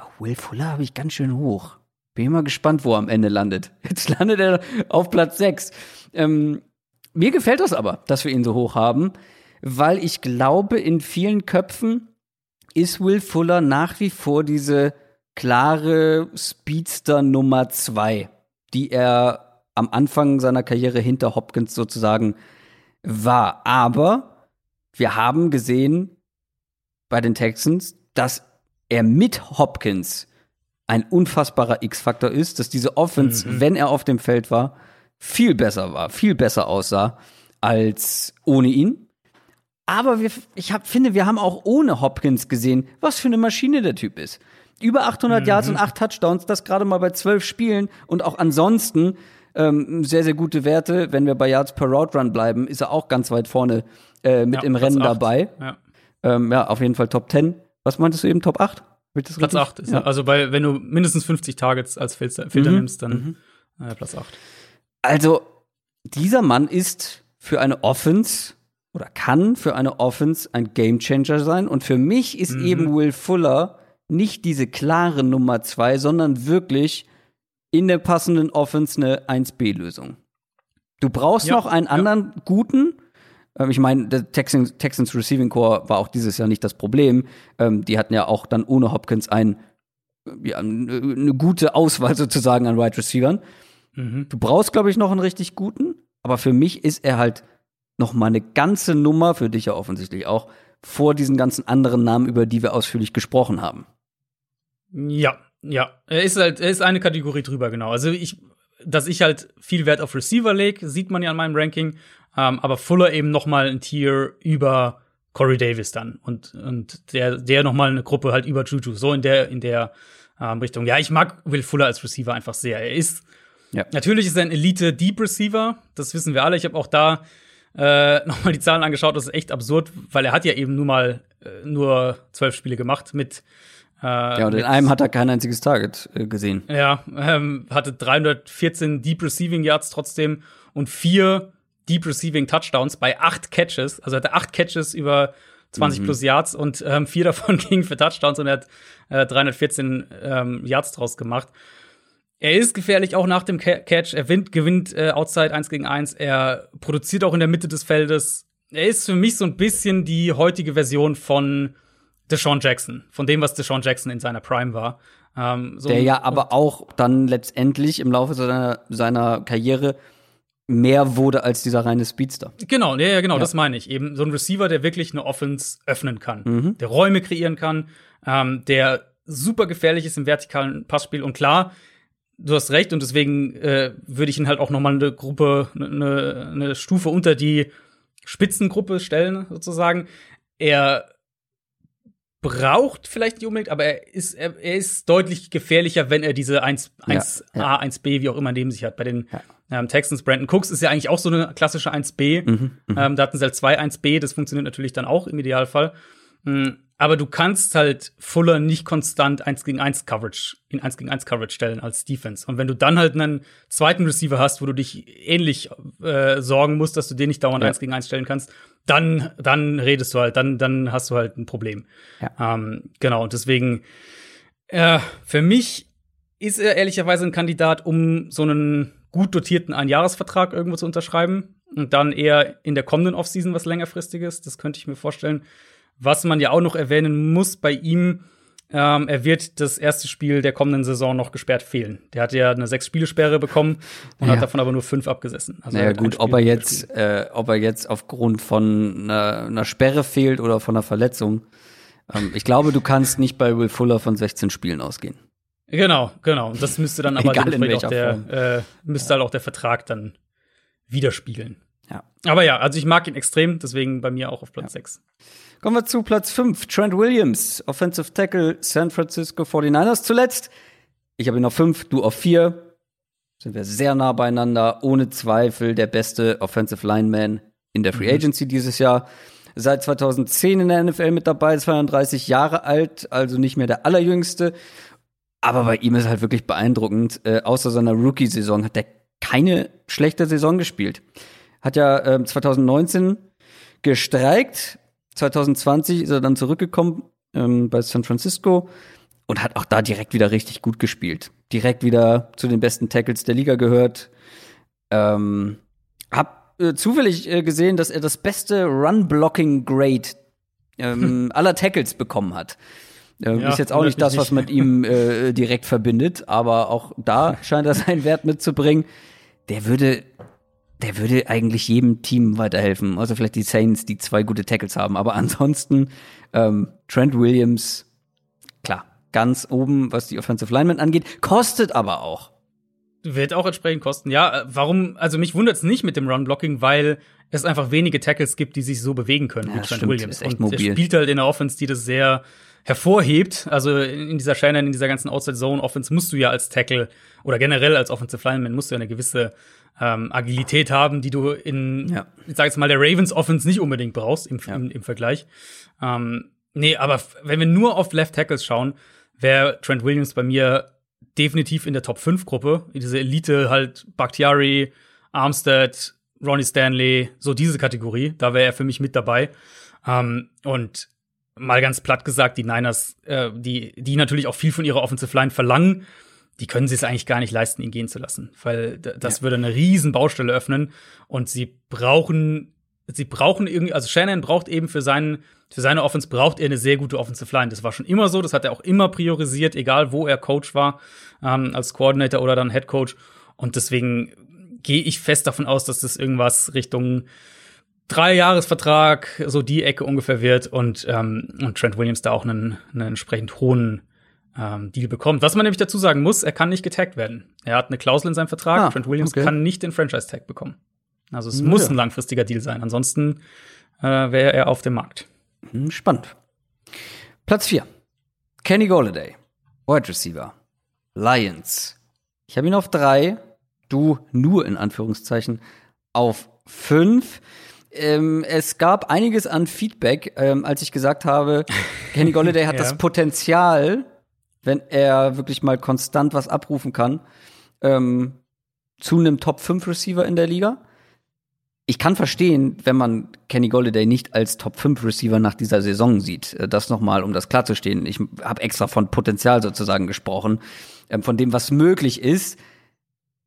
Speaker 1: oh, Will Fuller habe ich ganz schön hoch. Bin mal gespannt, wo er am Ende landet. Jetzt landet er auf Platz 6. Ähm, mir gefällt das aber, dass wir ihn so hoch haben, weil ich glaube, in vielen Köpfen ist Will Fuller nach wie vor diese klare Speedster Nummer 2, die er am Anfang seiner Karriere hinter Hopkins sozusagen war. Aber wir haben gesehen bei den Texans, dass er mit Hopkins ein unfassbarer X-Faktor ist, dass diese Offense, mhm. wenn er auf dem Feld war, viel besser war, viel besser aussah als ohne ihn. Aber wir, ich hab, finde, wir haben auch ohne Hopkins gesehen, was für eine Maschine der Typ ist. Über 800 mhm. Yards und 8 Touchdowns, das gerade mal bei 12 Spielen und auch ansonsten ähm, sehr, sehr gute Werte. Wenn wir bei Yards per Route Run bleiben, ist er auch ganz weit vorne äh, mit ja, im Rennen 8. dabei. Ja. Ähm, ja, auf jeden Fall Top 10. Was meintest du eben, Top 8?
Speaker 2: Platz richtig? 8. Ist ja. Also bei, wenn du mindestens 50 Targets als Filter, Filter mhm. nimmst, dann mhm. äh, Platz 8.
Speaker 1: Also, dieser Mann ist für eine Offense oder kann für eine Offense ein Gamechanger sein. Und für mich ist mhm. eben Will Fuller nicht diese klare Nummer 2, sondern wirklich in der passenden Offense eine 1B-Lösung. Du brauchst ja, noch einen anderen ja. guten. Ähm, ich meine, der Texans, Texans, Receiving Core war auch dieses Jahr nicht das Problem. Ähm, die hatten ja auch dann ohne Hopkins ein, ja, eine gute Auswahl sozusagen an Wide Receivern. Mhm. Du brauchst, glaube ich, noch einen richtig guten. Aber für mich ist er halt noch mal eine ganze Nummer, für dich ja offensichtlich auch, vor diesen ganzen anderen Namen, über die wir ausführlich gesprochen haben.
Speaker 2: Ja, ja, er ist halt, er ist eine Kategorie drüber, genau. Also ich, dass ich halt viel Wert auf Receiver lege, sieht man ja an meinem Ranking. Ähm, aber Fuller eben noch mal ein Tier über Corey Davis dann und und der der noch mal eine Gruppe halt über Juju so in der in der ähm, Richtung. Ja, ich mag Will Fuller als Receiver einfach sehr. Er ist
Speaker 1: Ja.
Speaker 2: natürlich ist er ein Elite Deep Receiver, das wissen wir alle. Ich habe auch da äh, nochmal die Zahlen angeschaut, das ist echt absurd, weil er hat ja eben nur mal äh, nur zwölf Spiele gemacht mit äh,
Speaker 1: Ja, und in einem hat er kein einziges Target äh, gesehen.
Speaker 2: ja, ähm, hatte 314 Deep Receiving Yards trotzdem und vier Deep Receiving Touchdowns bei acht Catches. Also er hatte acht Catches über 20 plus Yards und ähm, vier davon gingen für Touchdowns und er hat äh, 314 ähm, Yards draus gemacht. Er ist gefährlich auch nach dem Ca- Catch. Er gewinnt, gewinnt äh, Outside 1 gegen 1. Er produziert auch in der Mitte des Feldes. Er ist für mich so ein bisschen die heutige Version von Deshaun Jackson, von dem, was Deshaun Jackson in seiner Prime war. Ähm, so
Speaker 1: Der ja aber auch dann letztendlich im Laufe seiner, seiner Karriere mehr wurde als dieser reine Speedster.
Speaker 2: Genau, ja, ja, genau,
Speaker 1: Ja.
Speaker 2: das meine ich. Eben so ein Receiver, der wirklich eine Offense öffnen kann,
Speaker 1: Mhm.
Speaker 2: der Räume kreieren kann, ähm, der super gefährlich ist im vertikalen Passspiel. Und klar, du hast recht, und deswegen äh, würde ich ihn halt auch noch mal eine Gruppe, eine, eine Stufe unter die Spitzengruppe stellen, sozusagen. Er braucht vielleicht nicht unbedingt, aber er ist, er, er ist deutlich gefährlicher, wenn er diese 1,
Speaker 1: Ja,
Speaker 2: 1A,
Speaker 1: ja.
Speaker 2: 1B, wie auch immer neben sich hat. Bei den
Speaker 1: Ja.
Speaker 2: ähm, Texans, Brandon Cooks ist ja eigentlich auch so eine klassische 1B.
Speaker 1: Mhm,
Speaker 2: Ähm, da hatten sie halt zwei 1B, das funktioniert natürlich dann auch im Idealfall. Mm, Aber du kannst halt Fuller nicht konstant 1 gegen 1 Coverage, in 1 gegen 1 Coverage stellen als Defense. Und wenn du dann halt einen zweiten Receiver hast, wo du dich ähnlich äh, sorgen musst, dass du den nicht dauernd
Speaker 1: Ja.
Speaker 2: 1 gegen 1 stellen kannst, dann, dann redest du halt, dann, dann hast du halt ein Problem.
Speaker 1: Ja.
Speaker 2: Ähm, genau, und deswegen, äh, für mich ist er ehrlicherweise ein Kandidat, um so einen gut dotierten Einjahresvertrag irgendwo zu unterschreiben und dann eher in der kommenden Offseason was längerfristiges. Das könnte ich mir vorstellen. Was man ja auch noch erwähnen muss bei ihm, ähm, er wird das erste Spiel der kommenden Saison noch gesperrt fehlen. Der hat ja eine Sechs-Spiele-Sperre bekommen und
Speaker 1: Ja.
Speaker 2: hat davon aber nur fünf abgesessen. Also
Speaker 1: naja, gut, ob er jetzt, äh, ob er jetzt aufgrund von einer, einer Sperre fehlt oder von einer Verletzung. Ähm, ich glaube, du kannst nicht bei Will Fuller von 16 Spielen ausgehen.
Speaker 2: Genau, genau. Und das müsste dann aber
Speaker 1: Egal in
Speaker 2: auch der, äh, müsste halt auch der Vertrag dann widerspiegeln.
Speaker 1: Ja.
Speaker 2: Aber ja, also ich mag ihn extrem, deswegen bei mir auch auf Platz 6.
Speaker 1: Kommen wir zu Platz 5. Trent Williams, Offensive Tackle, San Francisco 49ers zuletzt. Ich habe ihn auf 5, du auf 4. Sind wir sehr nah beieinander. Ohne Zweifel der beste Offensive Lineman in der Free Agency dieses Jahr. Seit 2010 in der NFL mit dabei, 32 Jahre alt, also nicht mehr der allerjüngste. Aber bei ihm ist halt wirklich beeindruckend. Äh, außer seiner Rookie-Saison hat er keine schlechte Saison gespielt. Hat ja ähm, 2019 gestreikt. 2020 ist er dann zurückgekommen ähm, bei San Francisco und hat auch da direkt wieder richtig gut gespielt. Direkt wieder zu den besten Tackles der Liga gehört. Ähm, hab äh, zufällig äh, gesehen, dass er das beste Run-Blocking-Grade ähm, aller Tackles bekommen hat. Ähm,
Speaker 2: Ja,
Speaker 1: ist jetzt auch nicht das, was mit ihm äh, direkt verbindet, aber auch da scheint er seinen Wert mitzubringen. Der würde, der würde eigentlich jedem Team weiterhelfen. Also vielleicht die Saints, die zwei gute Tackles haben. Aber ansonsten ähm, Trent Williams, klar, ganz oben, was die Offensive Lineman angeht, kostet aber auch.
Speaker 2: Wird auch entsprechend kosten. Ja, äh, warum? Also mich wundert es nicht mit dem Run-Blocking, weil es einfach wenige Tackles gibt, die sich so bewegen können
Speaker 1: Ja,
Speaker 2: wie Trent. Williams.
Speaker 1: Ist echt
Speaker 2: Und er
Speaker 1: mobil.
Speaker 2: spielt halt in der Offense, die das sehr hervorhebt. Also in dieser Shannon, in dieser ganzen Outside-Zone-Offense musst du ja als Tackle oder generell als Offensive Lineman musst du ja eine gewisse ähm, Agilität haben, die du in,
Speaker 1: Ja.
Speaker 2: ich sag jetzt mal, der Ravens Offense nicht unbedingt brauchst im,
Speaker 1: Ja.
Speaker 2: im, im Vergleich. Ähm, nee, aber wenn wir nur auf Left Tackles schauen, wäre Trent Williams bei mir definitiv in der Top 5 Gruppe. Diese Elite halt Bakhtiari, Armstead, Ronnie Stanley, so diese Kategorie. Da wäre er für mich mit dabei. Ähm, und mal ganz platt gesagt, die Niners, äh, die, die natürlich auch viel von ihrer Offensive Line verlangen, die können sie es eigentlich gar nicht leisten, ihn gehen zu lassen. Weil das würde eine riesen Baustelle öffnen. Und sie brauchen, sie brauchen irgendwie, also Shannon braucht eben für seinen, für seine Offense braucht er eine sehr gute Offensive Line. Das war schon immer so, das hat er auch immer priorisiert, egal wo er Coach war, ähm, als Coordinator oder dann Head Coach. Und deswegen gehe ich fest davon aus, dass das irgendwas Richtung Drei-Jahres-Vertrag, so die Ecke ungefähr wird und, ähm, und Trent Williams da auch einen, einen entsprechend hohen ähm, Deal bekommt. Was man nämlich dazu sagen muss, er kann nicht getaggt werden. Er hat eine Klausel in seinem Vertrag.
Speaker 1: Ah,
Speaker 2: Trent Williams
Speaker 1: okay.
Speaker 2: kann nicht den Franchise-Tag bekommen. Also es
Speaker 1: Ja.
Speaker 2: muss ein langfristiger Deal sein. Ansonsten äh, wäre er auf dem Markt.
Speaker 1: Hm, spannend. Platz 4. Kenny Golladay. Wide Receiver. Lions. Ich habe ihn auf drei, du nur in Anführungszeichen auf fünf. Ähm, es gab einiges an Feedback, ähm, als ich gesagt habe, Kenny Golladay hat ja. das Potenzial, wenn er wirklich mal konstant was abrufen kann, ähm, zu einem Top 5 Receiver in der Liga. Ich kann verstehen, wenn man Kenny Golladay nicht als Top 5 Receiver nach dieser Saison sieht. Äh, das nochmal, um das klarzustehen. Ich habe extra von Potenzial sozusagen gesprochen, ähm, von dem, was möglich ist.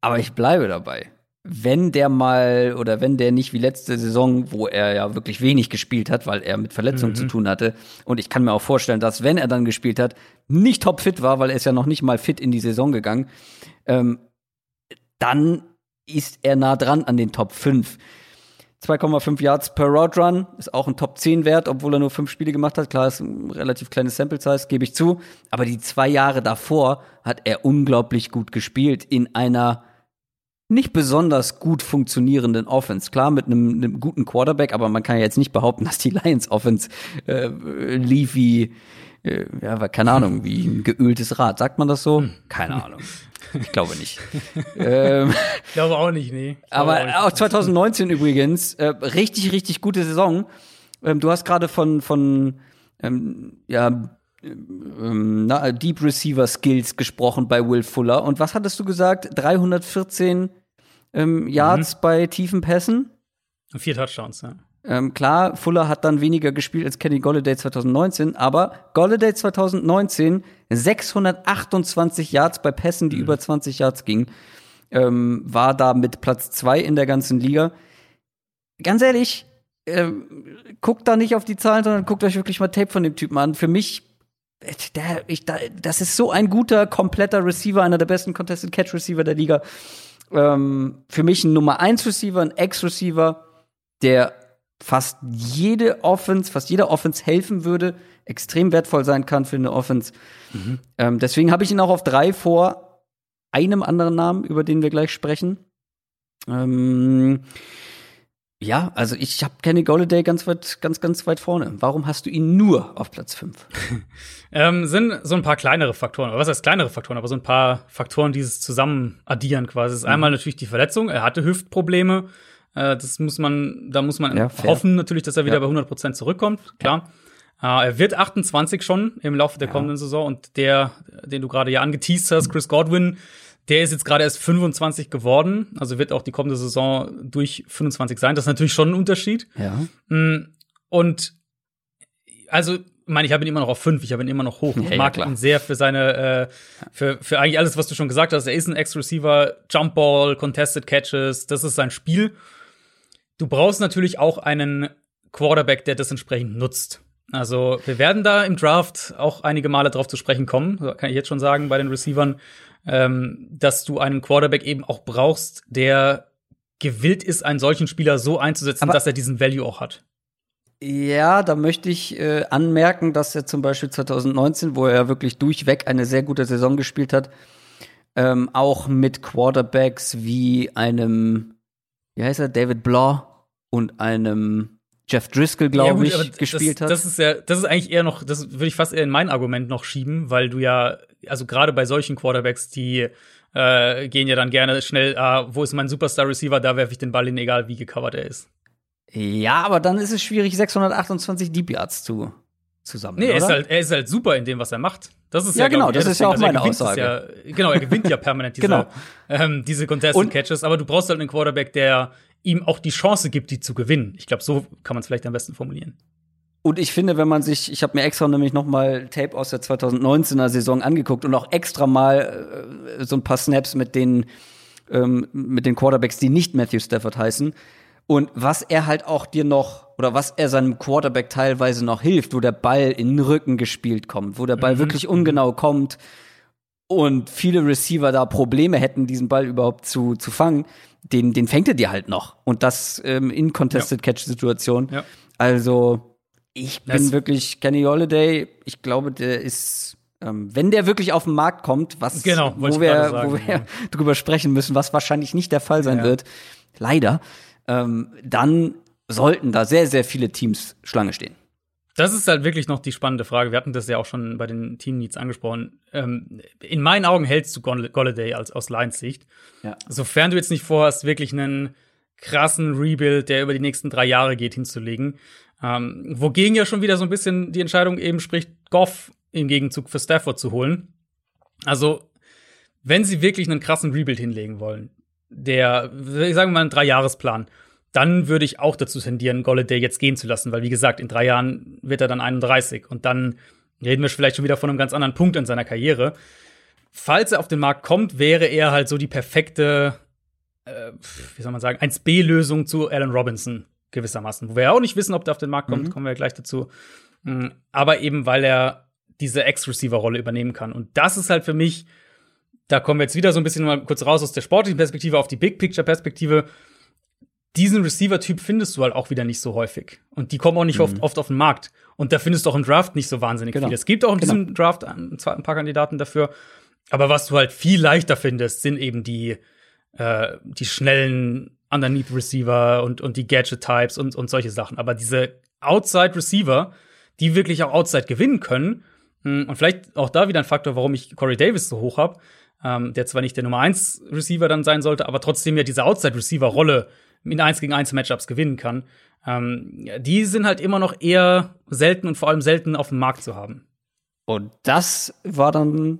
Speaker 1: Aber ich bleibe dabei wenn der mal oder wenn der nicht wie letzte Saison, wo er ja wirklich wenig gespielt hat, weil er mit Verletzungen mhm. zu tun hatte. Und ich kann mir auch vorstellen, dass wenn er dann gespielt hat, nicht topfit war, weil er ist ja noch nicht mal fit in die Saison gegangen, ähm, dann ist er nah dran an den Top 5. 2,5 Yards per Route Run ist auch ein Top 10 Wert, obwohl er nur fünf Spiele gemacht hat. Klar, ist ein relativ kleines Sample Size, gebe ich zu. Aber die zwei Jahre davor hat er unglaublich gut gespielt in einer nicht besonders gut funktionierenden Offense. Klar, mit einem, einem guten Quarterback, aber man kann ja jetzt nicht behaupten, dass die Lions Offense äh, lief wie, äh, ja, keine Ahnung, wie ein geöltes Rad. Sagt man das so? Hm. Keine Ahnung. Ich glaube nicht.
Speaker 2: ähm, ich glaube auch nicht, nee.
Speaker 1: Aber auch, nicht. auch 2019 übrigens, äh, richtig, richtig gute Saison. Ähm, du hast gerade von, von ähm, ja, ähm, na, Deep Receiver Skills gesprochen bei Will Fuller. Und was hattest du gesagt? 314 ähm, Yards mhm. bei tiefen Pässen?
Speaker 2: Vier Touchdowns, ja.
Speaker 1: Ähm, klar, Fuller hat dann weniger gespielt als Kenny Golladay 2019, aber Golladay 2019 628 Yards bei Pässen, die mhm. über 20 Yards gingen, ähm, war da mit Platz zwei in der ganzen Liga. Ganz ehrlich, ähm, guckt da nicht auf die Zahlen, sondern guckt euch wirklich mal Tape von dem Typen an. Für mich der, ich, da, das ist so ein guter, kompletter Receiver, einer der besten Contested Catch Receiver der Liga. Ähm, für mich ein Nummer 1 Receiver, ein Ex-Receiver, der fast jede Offense, fast jeder Offense helfen würde, extrem wertvoll sein kann für eine Offense. Mhm. Ähm, deswegen habe ich ihn auch auf drei vor einem anderen Namen, über den wir gleich sprechen. Ähm, ja, also ich habe Kenny Golladay ganz weit, ganz, ganz weit vorne. Warum hast du ihn nur auf Platz 5?
Speaker 2: ähm, sind so ein paar kleinere Faktoren, was heißt kleinere Faktoren, aber so ein paar Faktoren, die es zusammen addieren quasi. Das ist mhm. einmal natürlich die Verletzung, er hatte Hüftprobleme. Äh, das muss man, da muss man ja, hoffen natürlich, dass er wieder ja. bei 100 Prozent zurückkommt, klar. Ja. Äh, er wird 28 schon im Laufe der kommenden Saison und der, den du gerade ja angeteased hast, Chris Godwin, der ist jetzt gerade erst 25 geworden, also wird auch die kommende Saison durch 25 sein. Das ist natürlich schon ein Unterschied.
Speaker 1: Ja.
Speaker 2: Mm, und also, meine, ich habe ihn immer noch auf fünf, ich habe ihn immer noch hoch. Ich ja, mag ja, ihn sehr für seine, äh, für, für eigentlich alles, was du schon gesagt hast. Er ist ein Ex-Receiver, Jumpball, Contested Catches, das ist sein Spiel. Du brauchst natürlich auch einen Quarterback, der das entsprechend nutzt. Also, wir werden da im Draft auch einige Male drauf zu sprechen kommen, kann ich jetzt schon sagen, bei den Receivern ähm, dass du einen Quarterback eben auch brauchst, der gewillt ist, einen solchen Spieler so einzusetzen, Aber dass er diesen Value auch hat.
Speaker 1: Ja, da möchte ich äh, anmerken, dass er zum Beispiel 2019, wo er wirklich durchweg eine sehr gute Saison gespielt hat, ähm, auch mit Quarterbacks wie einem, wie heißt er, David Blah und einem Jeff Driscoll, glaube ja, ich, gespielt
Speaker 2: das,
Speaker 1: hat.
Speaker 2: Das ist ja, das ist eigentlich eher noch, das würde ich fast eher in mein Argument noch schieben, weil du ja also gerade bei solchen Quarterbacks, die äh, gehen ja dann gerne schnell, ah, wo ist mein Superstar-Receiver, da werfe ich den Ball hin, egal wie gecovert er ist.
Speaker 1: Ja, aber dann ist es schwierig, 628 Deep Yards zu zusammen. Nee,
Speaker 2: er ist, halt, er ist halt super in dem, was er macht. Das ist
Speaker 1: ja,
Speaker 2: ja
Speaker 1: genau, das ist ja auch also meine Aussage.
Speaker 2: Ja, genau, er gewinnt ja permanent diese, genau. ähm, diese Contested Catches, aber du brauchst halt einen Quarterback, der ihm auch die Chance gibt, die zu gewinnen. Ich glaube, so kann man es vielleicht am besten formulieren.
Speaker 1: Und ich finde, wenn man sich, ich habe mir extra nämlich noch mal Tape aus der 2019er Saison angeguckt und auch extra mal äh, so ein paar Snaps mit den ähm, mit den Quarterbacks, die nicht Matthew Stafford heißen. Und was er halt auch dir noch oder was er seinem Quarterback teilweise noch hilft, wo der Ball in den Rücken gespielt kommt, wo der Ball mhm. wirklich ungenau kommt und viele Receiver da Probleme hätten, diesen Ball überhaupt zu, zu fangen, den, den fängt er dir halt noch. Und das ähm, in Contested Catch Situation. Ja. Also ich bin das wirklich Kenny Holiday. Ich glaube, der ist, ähm, wenn der wirklich auf den Markt kommt, was
Speaker 2: genau,
Speaker 1: wo wir, sagen, wo wir ja. drüber sprechen müssen, was wahrscheinlich nicht der Fall sein ja. wird, leider, ähm, dann sollten da sehr, sehr viele Teams Schlange stehen.
Speaker 2: Das ist halt wirklich noch die spannende Frage. Wir hatten das ja auch schon bei den Team Needs angesprochen. Ähm, in meinen Augen hältst du Golladay als aus Lions Sicht. Ja. Sofern du jetzt nicht vorhast, wirklich einen krassen Rebuild, der über die nächsten drei Jahre geht, hinzulegen. Ähm, wogegen ja schon wieder so ein bisschen die Entscheidung eben spricht, Goff im Gegenzug für Stafford zu holen. Also, wenn sie wirklich einen krassen Rebuild hinlegen wollen, der, ich sage mal, einen Dreijahresplan, dann würde ich auch dazu tendieren, Golladay jetzt gehen zu lassen, weil wie gesagt, in drei Jahren wird er dann 31 und dann reden wir vielleicht schon wieder von einem ganz anderen Punkt in seiner Karriere. Falls er auf den Markt kommt, wäre er halt so die perfekte, äh, wie soll man sagen, 1B-Lösung zu Alan Robinson gewissermaßen, wo wir ja auch nicht wissen, ob der auf den Markt kommt, mhm. kommen wir ja gleich dazu. Mhm. Aber eben, weil er diese Ex-Receiver-Rolle übernehmen kann. Und das ist halt für mich, da kommen wir jetzt wieder so ein bisschen mal kurz raus aus der sportlichen Perspektive auf die Big-Picture-Perspektive diesen Receiver-Typ findest du halt auch wieder nicht so häufig. Und die kommen auch nicht mhm. oft, oft auf den Markt. Und da findest du auch im Draft nicht so wahnsinnig genau. viel. Es gibt auch in genau. diesem Draft ein, ein, paar Kandidaten dafür. Aber was du halt viel leichter findest, sind eben die, äh, die schnellen Underneath Receiver und, und die Gadget-Types und, und solche Sachen. Aber diese Outside Receiver, die wirklich auch Outside gewinnen können, hm, und vielleicht auch da wieder ein Faktor, warum ich Corey Davis so hoch habe, ähm, der zwar nicht der Nummer 1 Receiver dann sein sollte, aber trotzdem ja diese Outside Receiver Rolle in 1 gegen 1 Matchups gewinnen kann. Ähm, die sind halt immer noch eher selten und vor allem selten auf dem Markt zu haben.
Speaker 1: Und das war dann,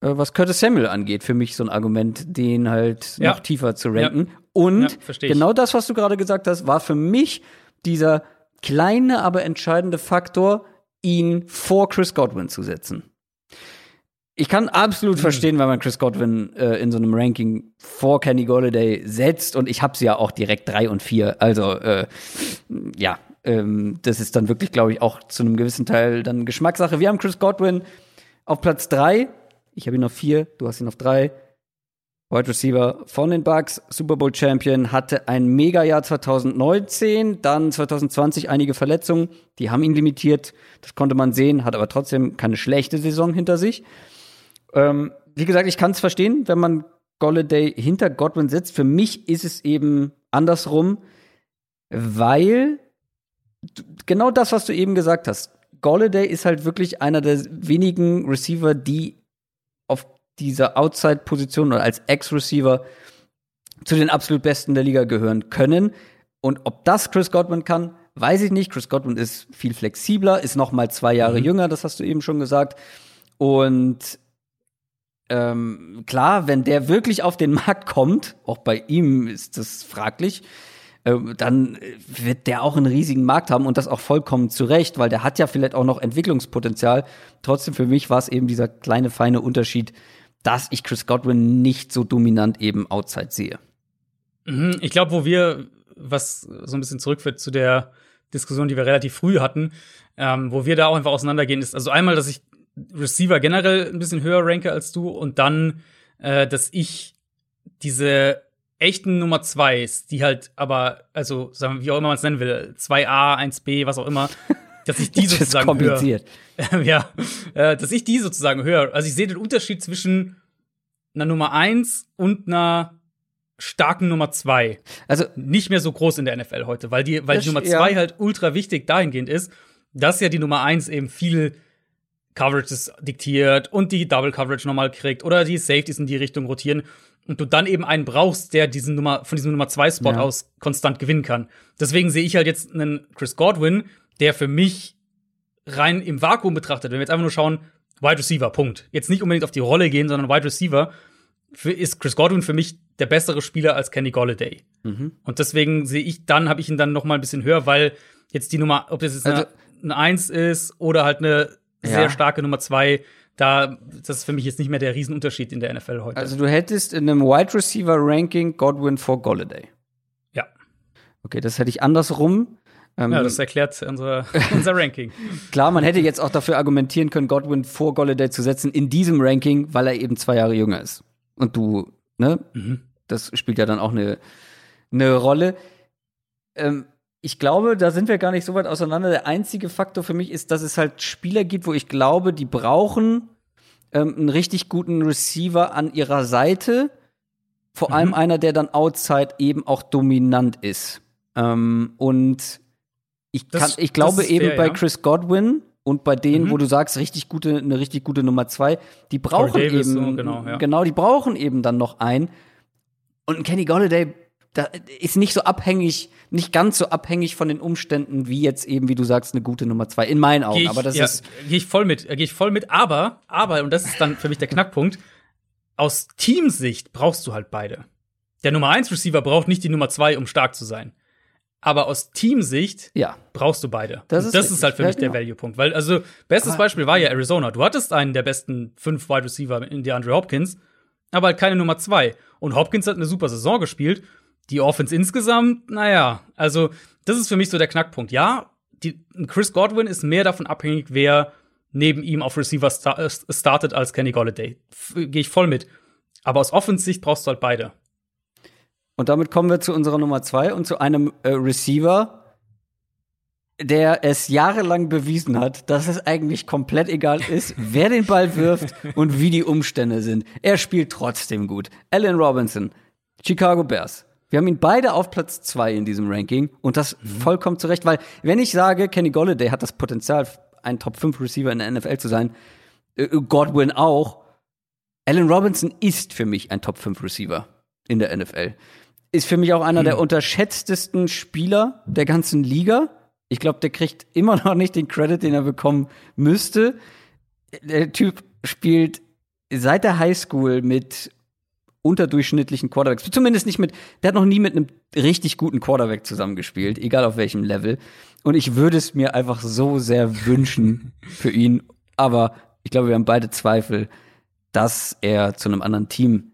Speaker 1: äh, was Curtis Samuel angeht, für mich so ein Argument, den halt ja. noch tiefer zu ranken. Ja. Und ja, genau das, was du gerade gesagt hast, war für mich dieser kleine, aber entscheidende Faktor, ihn vor Chris Godwin zu setzen ich kann absolut mhm. verstehen, wenn man Chris Godwin äh, in so einem Ranking vor Kenny Golladay setzt und ich habe sie ja auch direkt drei und vier. Also äh, ja, ähm, das ist dann wirklich, glaube ich, auch zu einem gewissen Teil dann Geschmackssache. Wir haben Chris Godwin auf Platz drei. Ich habe ihn auf vier, du hast ihn auf drei. Wide Receiver von den Bucks, Super Bowl Champion, hatte ein Mega-Jahr 2019, dann 2020 einige Verletzungen, die haben ihn limitiert, das konnte man sehen, hat aber trotzdem keine schlechte Saison hinter sich. Ähm, wie gesagt, ich kann es verstehen, wenn man Golladay hinter Godwin setzt. Für mich ist es eben andersrum, weil genau das, was du eben gesagt hast. Golladay ist halt wirklich einer der wenigen Receiver, die auf dieser Outside-Position oder als Ex-Receiver zu den absolut Besten der Liga gehören können. Und ob das Chris Godwin kann, weiß ich nicht. Chris Godwin ist viel flexibler, ist noch mal zwei Jahre mhm. jünger, das hast du eben schon gesagt. Und ähm, klar, wenn der wirklich auf den Markt kommt, auch bei ihm ist das fraglich, äh, dann wird der auch einen riesigen Markt haben und das auch vollkommen zu Recht, weil der hat ja vielleicht auch noch Entwicklungspotenzial. Trotzdem für mich war es eben dieser kleine feine Unterschied, dass ich Chris Godwin nicht so dominant eben outside sehe.
Speaker 2: Mhm, ich glaube, wo wir, was so ein bisschen zurückführt zu der Diskussion, die wir relativ früh hatten, ähm, wo wir da auch einfach auseinandergehen, ist also einmal, dass ich Receiver generell ein bisschen höher ranke als du und dann, äh, dass ich diese echten Nummer Zweis, die halt aber, also sagen wir, wie auch immer man es nennen will, 2a, 1b, was auch immer, dass ich die sozusagen kompliziert. höher. ja, äh, dass ich die sozusagen höher. Also ich sehe den Unterschied zwischen einer Nummer 1 und einer starken Nummer 2. Also nicht mehr so groß in der NFL heute, weil die, weil die Nummer 2 ja. halt ultra wichtig dahingehend ist, dass ja die Nummer 1 eben viel Coverages diktiert und die Double Coverage nochmal kriegt oder die Safeties in die Richtung rotieren und du dann eben einen brauchst, der diesen Nummer, von diesem Nummer 2 Spot ja. aus konstant gewinnen kann. Deswegen sehe ich halt jetzt einen Chris Godwin, der für mich rein im Vakuum betrachtet, wenn wir jetzt einfach nur schauen, Wide Receiver, Punkt. Jetzt nicht unbedingt auf die Rolle gehen, sondern Wide Receiver, für, ist Chris Godwin für mich der bessere Spieler als Kenny Golladay. Mhm. Und deswegen sehe ich dann, habe ich ihn dann noch mal ein bisschen höher, weil jetzt die Nummer, ob das jetzt also, eine, eine Eins ist oder halt eine sehr starke Nummer zwei. Da, das ist für mich jetzt nicht mehr der Riesenunterschied in der NFL heute.
Speaker 1: Also du hättest in einem Wide Receiver Ranking Godwin vor Golladay.
Speaker 2: Ja.
Speaker 1: Okay, das hätte ich andersrum.
Speaker 2: Ähm, ja, das erklärt unser, unser Ranking.
Speaker 1: Klar, man hätte jetzt auch dafür argumentieren können, Godwin vor Golladay zu setzen in diesem Ranking, weil er eben zwei Jahre jünger ist. Und du, ne? Mhm. Das spielt ja dann auch eine, eine Rolle. Ähm, ich glaube, da sind wir gar nicht so weit auseinander. Der einzige Faktor für mich ist, dass es halt Spieler gibt, wo ich glaube, die brauchen ähm, einen richtig guten Receiver an ihrer Seite. Vor mhm. allem einer, der dann outside eben auch dominant ist. Ähm, und Ich, kann, das, ich glaube eben fair, bei ja. Chris Godwin und bei denen, mhm. wo du sagst, richtig gute, eine richtig gute Nummer zwei, die brauchen eben, so, genau, ja. genau, die brauchen eben dann noch einen. Und Kenny Golladay da ist nicht so abhängig, nicht ganz so abhängig von den Umständen wie jetzt eben, wie du sagst, eine gute Nummer zwei in meinen Augen.
Speaker 2: Ich,
Speaker 1: aber das
Speaker 2: ja,
Speaker 1: ist
Speaker 2: gehe ich voll mit, gehe ich voll mit. Aber, aber und das ist dann für mich der Knackpunkt. Aus Teamsicht brauchst du halt beide. Der Nummer eins Receiver braucht nicht die Nummer zwei, um stark zu sein. Aber aus Teamsicht
Speaker 1: ja.
Speaker 2: brauchst du beide. Das, ist, das ist, halt für ja, mich genau. der Value-Punkt. Weil, also, bestes aber, Beispiel war ja Arizona. Du hattest einen der besten fünf Wide Receiver in DeAndre Hopkins, aber halt keine Nummer zwei. Und Hopkins hat eine super Saison gespielt die Offense insgesamt, naja, also das ist für mich so der Knackpunkt. Ja, die, Chris Godwin ist mehr davon abhängig, wer neben ihm auf Receiver star äh, startet als Kenny Golladay. Gehe ich voll mit. Aber aus Offensicht brauchst du halt beide.
Speaker 1: Und damit kommen wir zu unserer Nummer zwei und zu einem äh, Receiver, der es jahrelang bewiesen hat, dass es eigentlich komplett egal ist, wer den Ball wirft und wie die Umstände sind. Er spielt trotzdem gut. Allen Robinson, Chicago Bears. Wir haben ihn beide auf Platz zwei in diesem Ranking und das mhm. vollkommen zurecht, weil wenn ich sage, Kenny Golladay hat das Potenzial, ein Top 5 Receiver in der NFL zu sein, äh, Godwin auch, Allen Robinson ist für mich ein Top 5 Receiver in der NFL. Ist für mich auch einer mhm. der unterschätztesten Spieler der ganzen Liga. Ich glaube, der kriegt immer noch nicht den Credit, den er bekommen müsste. Der Typ spielt seit der Highschool mit unterdurchschnittlichen Quarterbacks. Zumindest nicht mit, der hat noch nie mit einem richtig guten Quarterback zusammengespielt, egal auf welchem Level. Und ich würde es mir einfach so sehr wünschen für ihn. Aber ich glaube, wir haben beide Zweifel, dass er zu einem anderen Team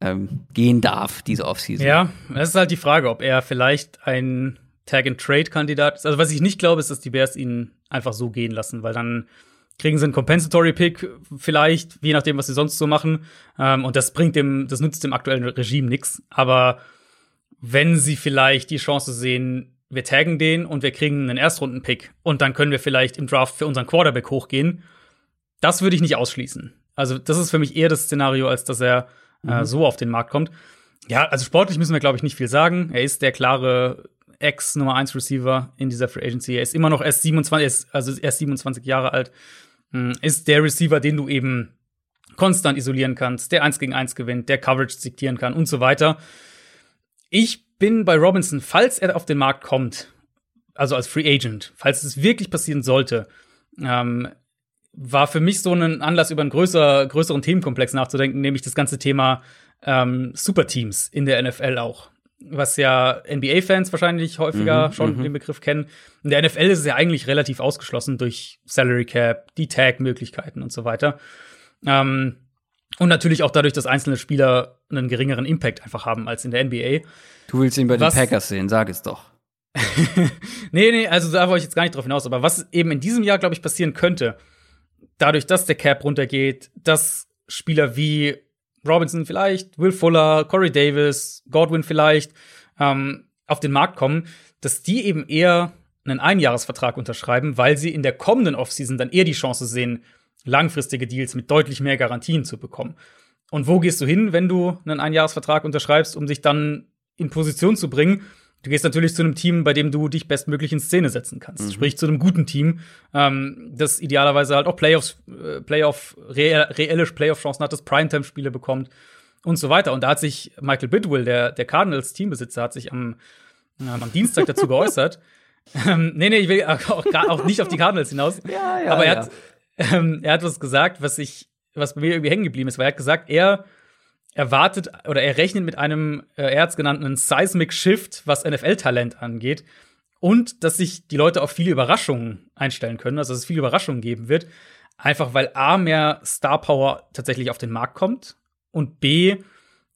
Speaker 1: ähm, gehen darf, diese Offseason.
Speaker 2: Ja, das ist halt die Frage, ob er vielleicht ein Tag-and-Trade-Kandidat ist. Also, was ich nicht glaube, ist, dass die Bears ihn einfach so gehen lassen, weil dann kriegen sie einen Compensatory Pick vielleicht, je nachdem, was sie sonst so machen. Ähm, und das bringt dem, das nützt dem aktuellen Regime nichts. Aber wenn sie vielleicht die Chance sehen, wir taggen den und wir kriegen einen Erstrunden-Pick und dann können wir vielleicht im Draft für unseren Quarterback hochgehen, das würde ich nicht ausschließen. Also, das ist für mich eher das Szenario, als dass er äh, mhm. so auf den Markt kommt. Ja, also sportlich müssen wir, glaube ich, nicht viel sagen. Er ist der klare Ex-Nummer 1 Receiver in dieser Free Agency. Er ist immer noch erst 27, ist, also erst 27 Jahre alt. Hm, ist der Receiver, den du eben konstant isolieren kannst, der eins gegen eins gewinnt, der Coverage diktieren kann und so weiter. Ich bin bei Robinson, falls er auf den Markt kommt, also als Free Agent, falls es wirklich passieren sollte, ähm, war für mich so ein Anlass, über einen größer, größeren Themenkomplex nachzudenken, nämlich das ganze Thema ähm, Superteams in der NFL auch was ja NBA-Fans wahrscheinlich häufiger mhm, schon mhm. den Begriff kennen. In der NFL ist es ja eigentlich relativ ausgeschlossen durch Salary Cap, die Tag-Möglichkeiten und so weiter. Ähm, und natürlich auch dadurch, dass einzelne Spieler einen geringeren Impact einfach haben als in der NBA.
Speaker 1: Du willst ihn bei was, den Packers sehen, sag es doch.
Speaker 2: nee, nee, also da wollte ich jetzt gar nicht drauf hinaus. Aber was eben in diesem Jahr, glaube ich, passieren könnte, dadurch, dass der Cap runtergeht, dass Spieler wie Robinson vielleicht, Will Fuller, Corey Davis, Godwin vielleicht ähm, auf den Markt kommen, dass die eben eher einen Einjahresvertrag unterschreiben, weil sie in der kommenden Offseason dann eher die Chance sehen, langfristige Deals mit deutlich mehr Garantien zu bekommen. Und wo gehst du hin, wenn du einen Einjahresvertrag unterschreibst, um dich dann in Position zu bringen, Du gehst natürlich zu einem Team, bei dem du dich bestmöglich in Szene setzen kannst. Mhm. Sprich zu einem guten Team, ähm, das idealerweise halt auch Playoffs, äh, Playoff, reelle, reelle Playoff-Chancen hat, das Primetime-Spiele bekommt und so weiter. Und da hat sich Michael Bidwill, der, der Cardinals-Teambesitzer, hat sich am, äh, am Dienstag dazu geäußert. Ähm, nee, nee, ich will auch, auch, nicht auf die Cardinals hinaus. Ja, ja, aber er, ja. Hat, ähm, er hat was gesagt, was ich, was bei mir irgendwie hängen geblieben ist, weil er hat gesagt, er erwartet oder er rechnet mit einem, äh, er hat genannten Seismic Shift, was NFL-Talent angeht. Und dass sich die Leute auf viele Überraschungen einstellen können, also dass es viele Überraschungen geben wird. Einfach weil A, mehr Star Power tatsächlich auf den Markt kommt und B,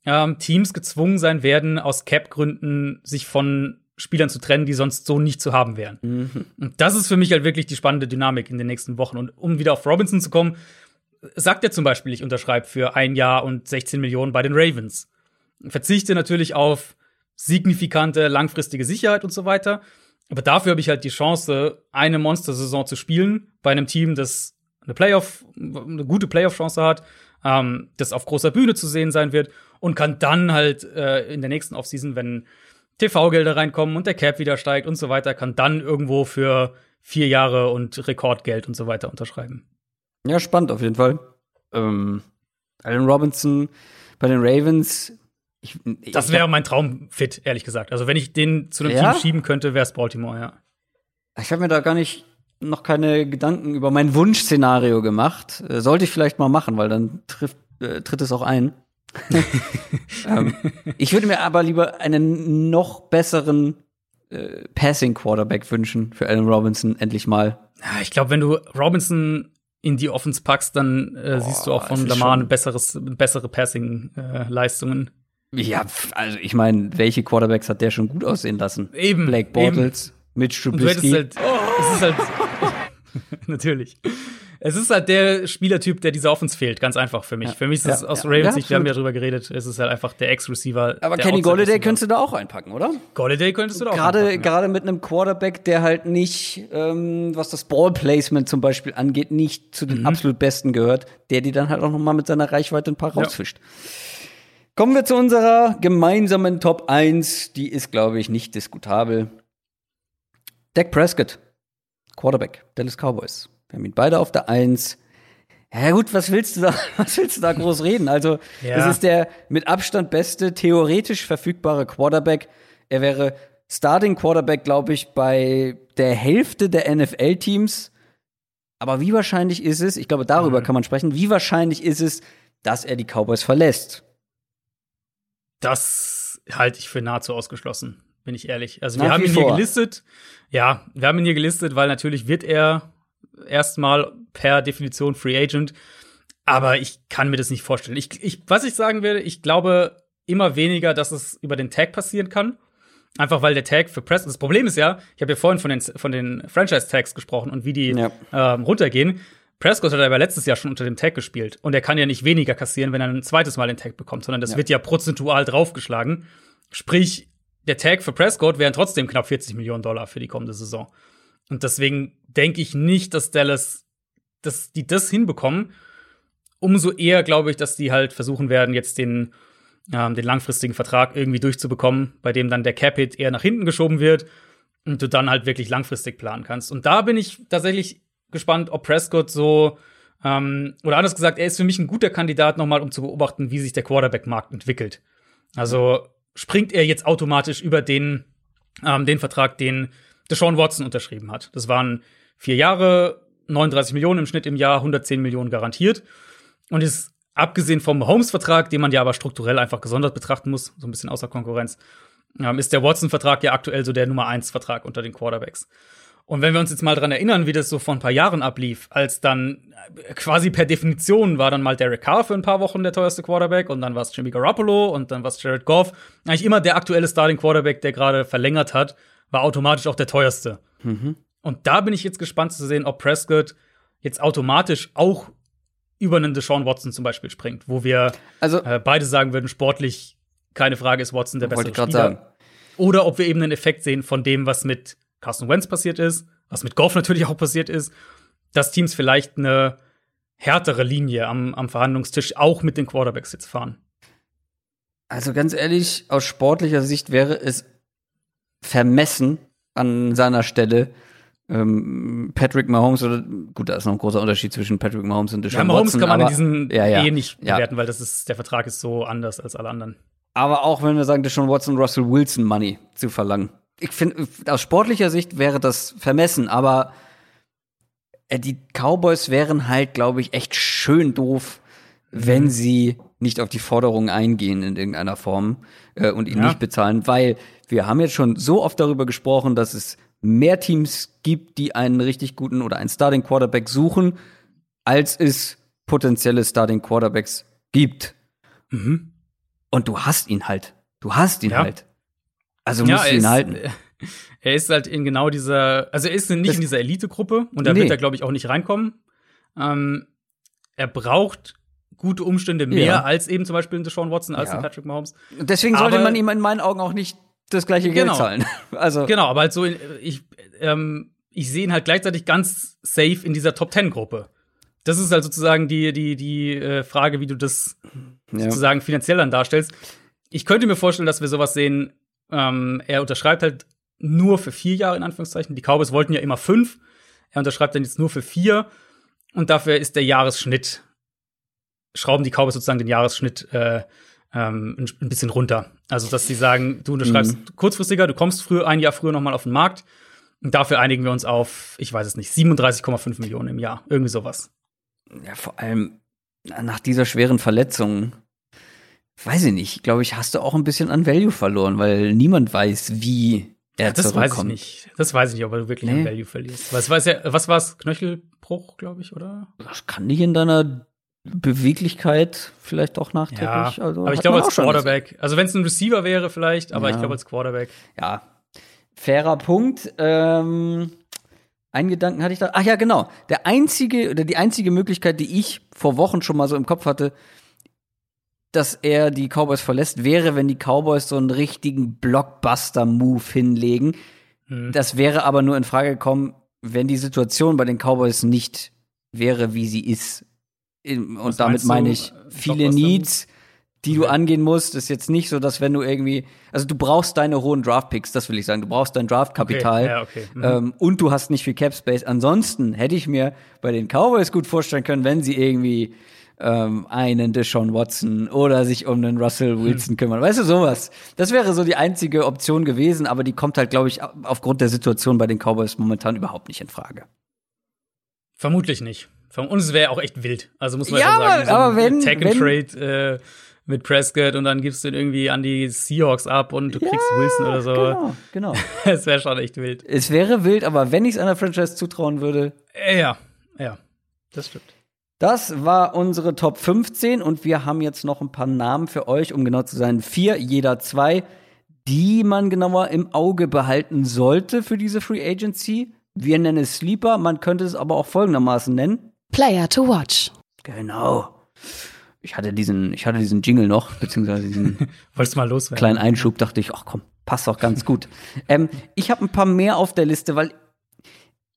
Speaker 2: ähm, Teams gezwungen sein werden, aus Cap-Gründen sich von Spielern zu trennen, die sonst so nicht zu haben wären. Mhm. Und das ist für mich halt wirklich die spannende Dynamik in den nächsten Wochen. Und um wieder auf Robinson zu kommen, sagt er zum Beispiel, ich unterschreibe für ein Jahr und 16 Millionen bei den Ravens. Verzichte natürlich auf signifikante langfristige Sicherheit und so weiter. Aber dafür habe ich halt die Chance, eine Monster-Saison zu spielen bei einem Team, das eine Playoff, eine gute Playoff-Chance hat, ähm, das auf großer Bühne zu sehen sein wird und kann dann halt äh, in der nächsten Offseason, wenn TV-Gelder reinkommen und der Cap wieder steigt und so weiter, kann dann irgendwo für vier Jahre und Rekordgeld und so weiter unterschreiben.
Speaker 1: Ja, spannend auf jeden Fall. Ähm, Allen Robinson bei den Ravens.
Speaker 2: Ich, ich das wäre mein Traumfit, ehrlich gesagt. Also, wenn ich den zu einem ja? Team schieben könnte, wäre es Baltimore, ja.
Speaker 1: Ich habe mir da gar nicht noch keine Gedanken über mein Wunschszenario gemacht. Äh, sollte ich vielleicht mal machen, weil dann trifft, äh, tritt es auch ein. ähm, ich würde mir aber lieber einen noch besseren äh, Passing Quarterback wünschen für Allen Robinson endlich mal.
Speaker 2: Ja, ich glaube, wenn du Robinson in die Offense packst, dann äh, Boah, siehst du auch von Lamar ein besseres, bessere Passing-Leistungen.
Speaker 1: Äh, ja, also ich meine, welche Quarterbacks hat der schon gut aussehen lassen?
Speaker 2: Eben.
Speaker 1: Blake Bortles, eben. Mitch Trubisky.
Speaker 2: Halt, oh, es ist halt natürlich. Es ist halt der Spielertyp, der dieser Offense fehlt, ganz einfach für mich. Ja. Für mich ist es ja, aus ja, Ravens Sicht, wir haben ja drüber geredet, es ist halt einfach der Ex-Receiver.
Speaker 1: Aber Kenny Golladay könntest du da auch einpacken, oder?
Speaker 2: Golladay könntest du da auch
Speaker 1: gerade, Gerade mit einem Quarterback, der halt nicht, ähm, was das Ballplacement zum Beispiel angeht, nicht zu den mhm. absolut Besten gehört, der die dann halt auch noch mal mit seiner Reichweite ein paar rausfischt. Kommen wir zu unserer gemeinsamen Top 1. Die ist, glaube ich, nicht diskutabel. Dak Prescott, Quarterback, Dallas Cowboys. Wir haben ihn beide auf der Eins. Ja gut, was willst du da, was willst du da groß reden? Also, ja. das ist der mit Abstand beste theoretisch verfügbare Quarterback. Er wäre Starting Quarterback, glaube ich, bei der Hälfte der NFL-Teams. Aber wie wahrscheinlich ist es, ich glaube, darüber mhm. kann man sprechen, wie wahrscheinlich ist es, dass er die Cowboys verlässt?
Speaker 2: Das halte ich für nahezu ausgeschlossen, bin ich ehrlich. Also, wir Nach haben ihn vor. hier gelistet. Ja, wir haben ihn hier gelistet, weil natürlich wird er erstmal per Definition Free Agent. Aber ich kann mir das nicht vorstellen. Ich, ich, was ich sagen werde, ich glaube immer weniger, dass es über den Tag passieren kann. Einfach weil der Tag für Prescott. Das Problem ist ja, ich habe ja vorhin von den, von den Franchise-Tags gesprochen und wie die ja. ähm, runtergehen. Prescott hat aber letztes Jahr schon unter dem Tag gespielt. Und er kann ja nicht weniger kassieren, wenn er ein zweites Mal den Tag bekommt, sondern das ja. wird ja prozentual draufgeschlagen. Sprich, der Tag für Prescott wären trotzdem knapp 40 Millionen Dollar für die kommende Saison. Und deswegen denke ich nicht, dass Dallas, dass die das hinbekommen. Umso eher glaube ich, dass die halt versuchen werden, jetzt den, ähm, den langfristigen Vertrag irgendwie durchzubekommen, bei dem dann der Capit eher nach hinten geschoben wird und du dann halt wirklich langfristig planen kannst. Und da bin ich tatsächlich gespannt, ob Prescott so ähm, oder anders gesagt, er ist für mich ein guter Kandidat nochmal, um zu beobachten, wie sich der Quarterback-Markt entwickelt. Also springt er jetzt automatisch über den, ähm, den Vertrag, den Deshaun Watson unterschrieben hat. Das waren vier Jahre, 39 Millionen im Schnitt im Jahr, 110 Millionen garantiert. Und ist abgesehen vom Holmes-Vertrag, den man ja aber strukturell einfach gesondert betrachten muss, so ein bisschen außer Konkurrenz, ähm, ist der Watson-Vertrag ja aktuell so der Nummer 1-Vertrag unter den Quarterbacks. Und wenn wir uns jetzt mal dran erinnern, wie das so vor ein paar Jahren ablief, als dann äh, quasi per Definition war dann mal Derek Carr für ein paar Wochen der teuerste Quarterback und dann war es Jimmy Garoppolo und dann war es Jared Goff. Eigentlich immer der aktuelle Starting Quarterback, der gerade verlängert hat war automatisch auch der teuerste. Mhm. Und da bin ich jetzt gespannt zu sehen, ob Prescott jetzt automatisch auch über einen Deshaun Watson zum Beispiel springt, wo wir also, äh, beide sagen würden, sportlich keine Frage ist Watson der bessere Spieler. Sagen. Oder ob wir eben einen Effekt sehen von dem, was mit Carson Wentz passiert ist, was mit Goff natürlich auch passiert ist, dass Teams vielleicht eine härtere Linie am, am Verhandlungstisch auch mit den Quarterbacks jetzt fahren.
Speaker 1: Also ganz ehrlich, aus sportlicher Sicht wäre es vermessen an seiner Stelle. Ähm, Patrick Mahomes oder gut, da ist noch ein großer Unterschied zwischen Patrick Mahomes und Deshaun ja,
Speaker 2: Mahomes
Speaker 1: Watson,
Speaker 2: kann man aber, in diesen ja, ja, eh nicht bewerten, weil das ist der Vertrag ist so anders als alle anderen.
Speaker 1: Aber auch wenn wir sagen, Deshaun Watson, Russell Wilson Money zu verlangen. Ich finde, aus sportlicher Sicht wäre das vermessen, aber äh, die Cowboys wären halt, glaube ich, echt schön doof, wenn mhm. sie nicht auf die Forderungen eingehen in irgendeiner Form äh, und ihn ja. nicht bezahlen, weil wir haben jetzt schon so oft darüber gesprochen, dass es mehr Teams gibt, die einen richtig guten oder einen Starting Quarterback suchen, als es potenzielle Starting Quarterbacks gibt. Mhm. Und du hast ihn halt. Du hast ihn ja. halt. Also musst ja, du ihn ist, halten.
Speaker 2: Er ist halt in genau dieser, also er ist nicht das, in dieser Elite-Gruppe und da nee. wird er, glaube ich, auch nicht reinkommen. Ähm, er braucht gute Umstände mehr ja. als eben zum Beispiel ein Deshaun Watson, als ja. ein Patrick Mahomes.
Speaker 1: Deswegen sollte aber, man ihm in meinen Augen auch nicht das gleiche Geld genau. zahlen.
Speaker 2: also genau, aber halt so, ich, ähm, ich sehe ihn halt gleichzeitig ganz safe in dieser Top Ten Gruppe. Das ist halt sozusagen die, die, die äh, Frage, wie du das ja. sozusagen finanziell dann darstellst. Ich könnte mir vorstellen, dass wir sowas sehen, Ähm, er unterschreibt halt nur für vier Jahre in Anführungszeichen. Die Cowboys wollten ja immer fünf. Er unterschreibt dann jetzt nur für vier. Und dafür ist der Jahresschnitt, schrauben die Cowboys sozusagen den Jahresschnitt äh, ähm, ein, bisschen runter. Also, dass sie sagen, du unterschreibst mhm. kurzfristiger, du kommst früher, ein Jahr früher nochmal auf den Markt. Und dafür einigen wir uns auf, ich weiß es nicht, 37,5 Millionen im Jahr. Irgendwie sowas.
Speaker 1: Ja, vor allem nach dieser schweren Verletzung, weiß ich nicht, glaube ich, hast du auch ein bisschen an Value verloren, weil niemand weiß, wie er ja,
Speaker 2: das weiß ich nicht. Das weiß ich nicht, ob du wirklich nee. an Value verlierst. Was, was, was war es? Knöchelbruch, glaube ich, oder?
Speaker 1: Das kann nicht in deiner Beweglichkeit vielleicht auch nachträglich.
Speaker 2: Ja, also, aber ich glaube als Quarterback. Also wenn es ein Receiver wäre vielleicht, aber ja. ich glaube als Quarterback.
Speaker 1: Ja, fairer Punkt. Ähm, einen Gedanken hatte ich da. Ach ja, genau. Der einzige oder die einzige Möglichkeit, die ich vor Wochen schon mal so im Kopf hatte, dass er die Cowboys verlässt, wäre, wenn die Cowboys so einen richtigen Blockbuster-Move hinlegen. Mhm. Das wäre aber nur in Frage gekommen, wenn die Situation bei den Cowboys nicht wäre, wie sie ist. Und Was damit meine ich viele Needs, die du angehen musst. Ist jetzt nicht so, dass wenn du irgendwie, also du brauchst deine hohen Draftpicks, das will ich sagen. Du brauchst dein Draftkapital okay, ja, okay. Mhm. Ähm, und du hast nicht viel Cap Space. Ansonsten hätte ich mir bei den Cowboys gut vorstellen können, wenn sie irgendwie ähm, einen Deshaun Watson oder sich um einen Russell hm. Wilson kümmern. Weißt du, sowas. Das wäre so die einzige Option gewesen, aber die kommt halt, glaube ich, aufgrund der Situation bei den Cowboys momentan überhaupt nicht in Frage.
Speaker 2: Vermutlich nicht. Und es wäre auch echt wild. Also muss man
Speaker 1: ja,
Speaker 2: sagen,
Speaker 1: so aber wenn,
Speaker 2: Tag and Trade äh, mit Prescott und dann gibst du ihn irgendwie an die Seahawks ab und du ja, kriegst Wilson oder so.
Speaker 1: Genau, genau.
Speaker 2: Es wäre schon echt wild.
Speaker 1: Es wäre wild, aber wenn ich es einer Franchise zutrauen würde.
Speaker 2: Äh, ja, ja, das stimmt.
Speaker 1: Das war unsere Top 15 und wir haben jetzt noch ein paar Namen für euch, um genau zu sein, vier, jeder zwei, die man genauer im Auge behalten sollte für diese Free Agency. Wir nennen es Sleeper, man könnte es aber auch folgendermaßen nennen.
Speaker 3: Player to watch.
Speaker 1: Genau. Ich hatte diesen, ich hatte diesen Jingle noch, beziehungsweise diesen
Speaker 2: Wolltest mal loswerden?
Speaker 1: kleinen Einschub, dachte ich, ach komm, passt doch ganz gut. ähm, ich habe ein paar mehr auf der Liste, weil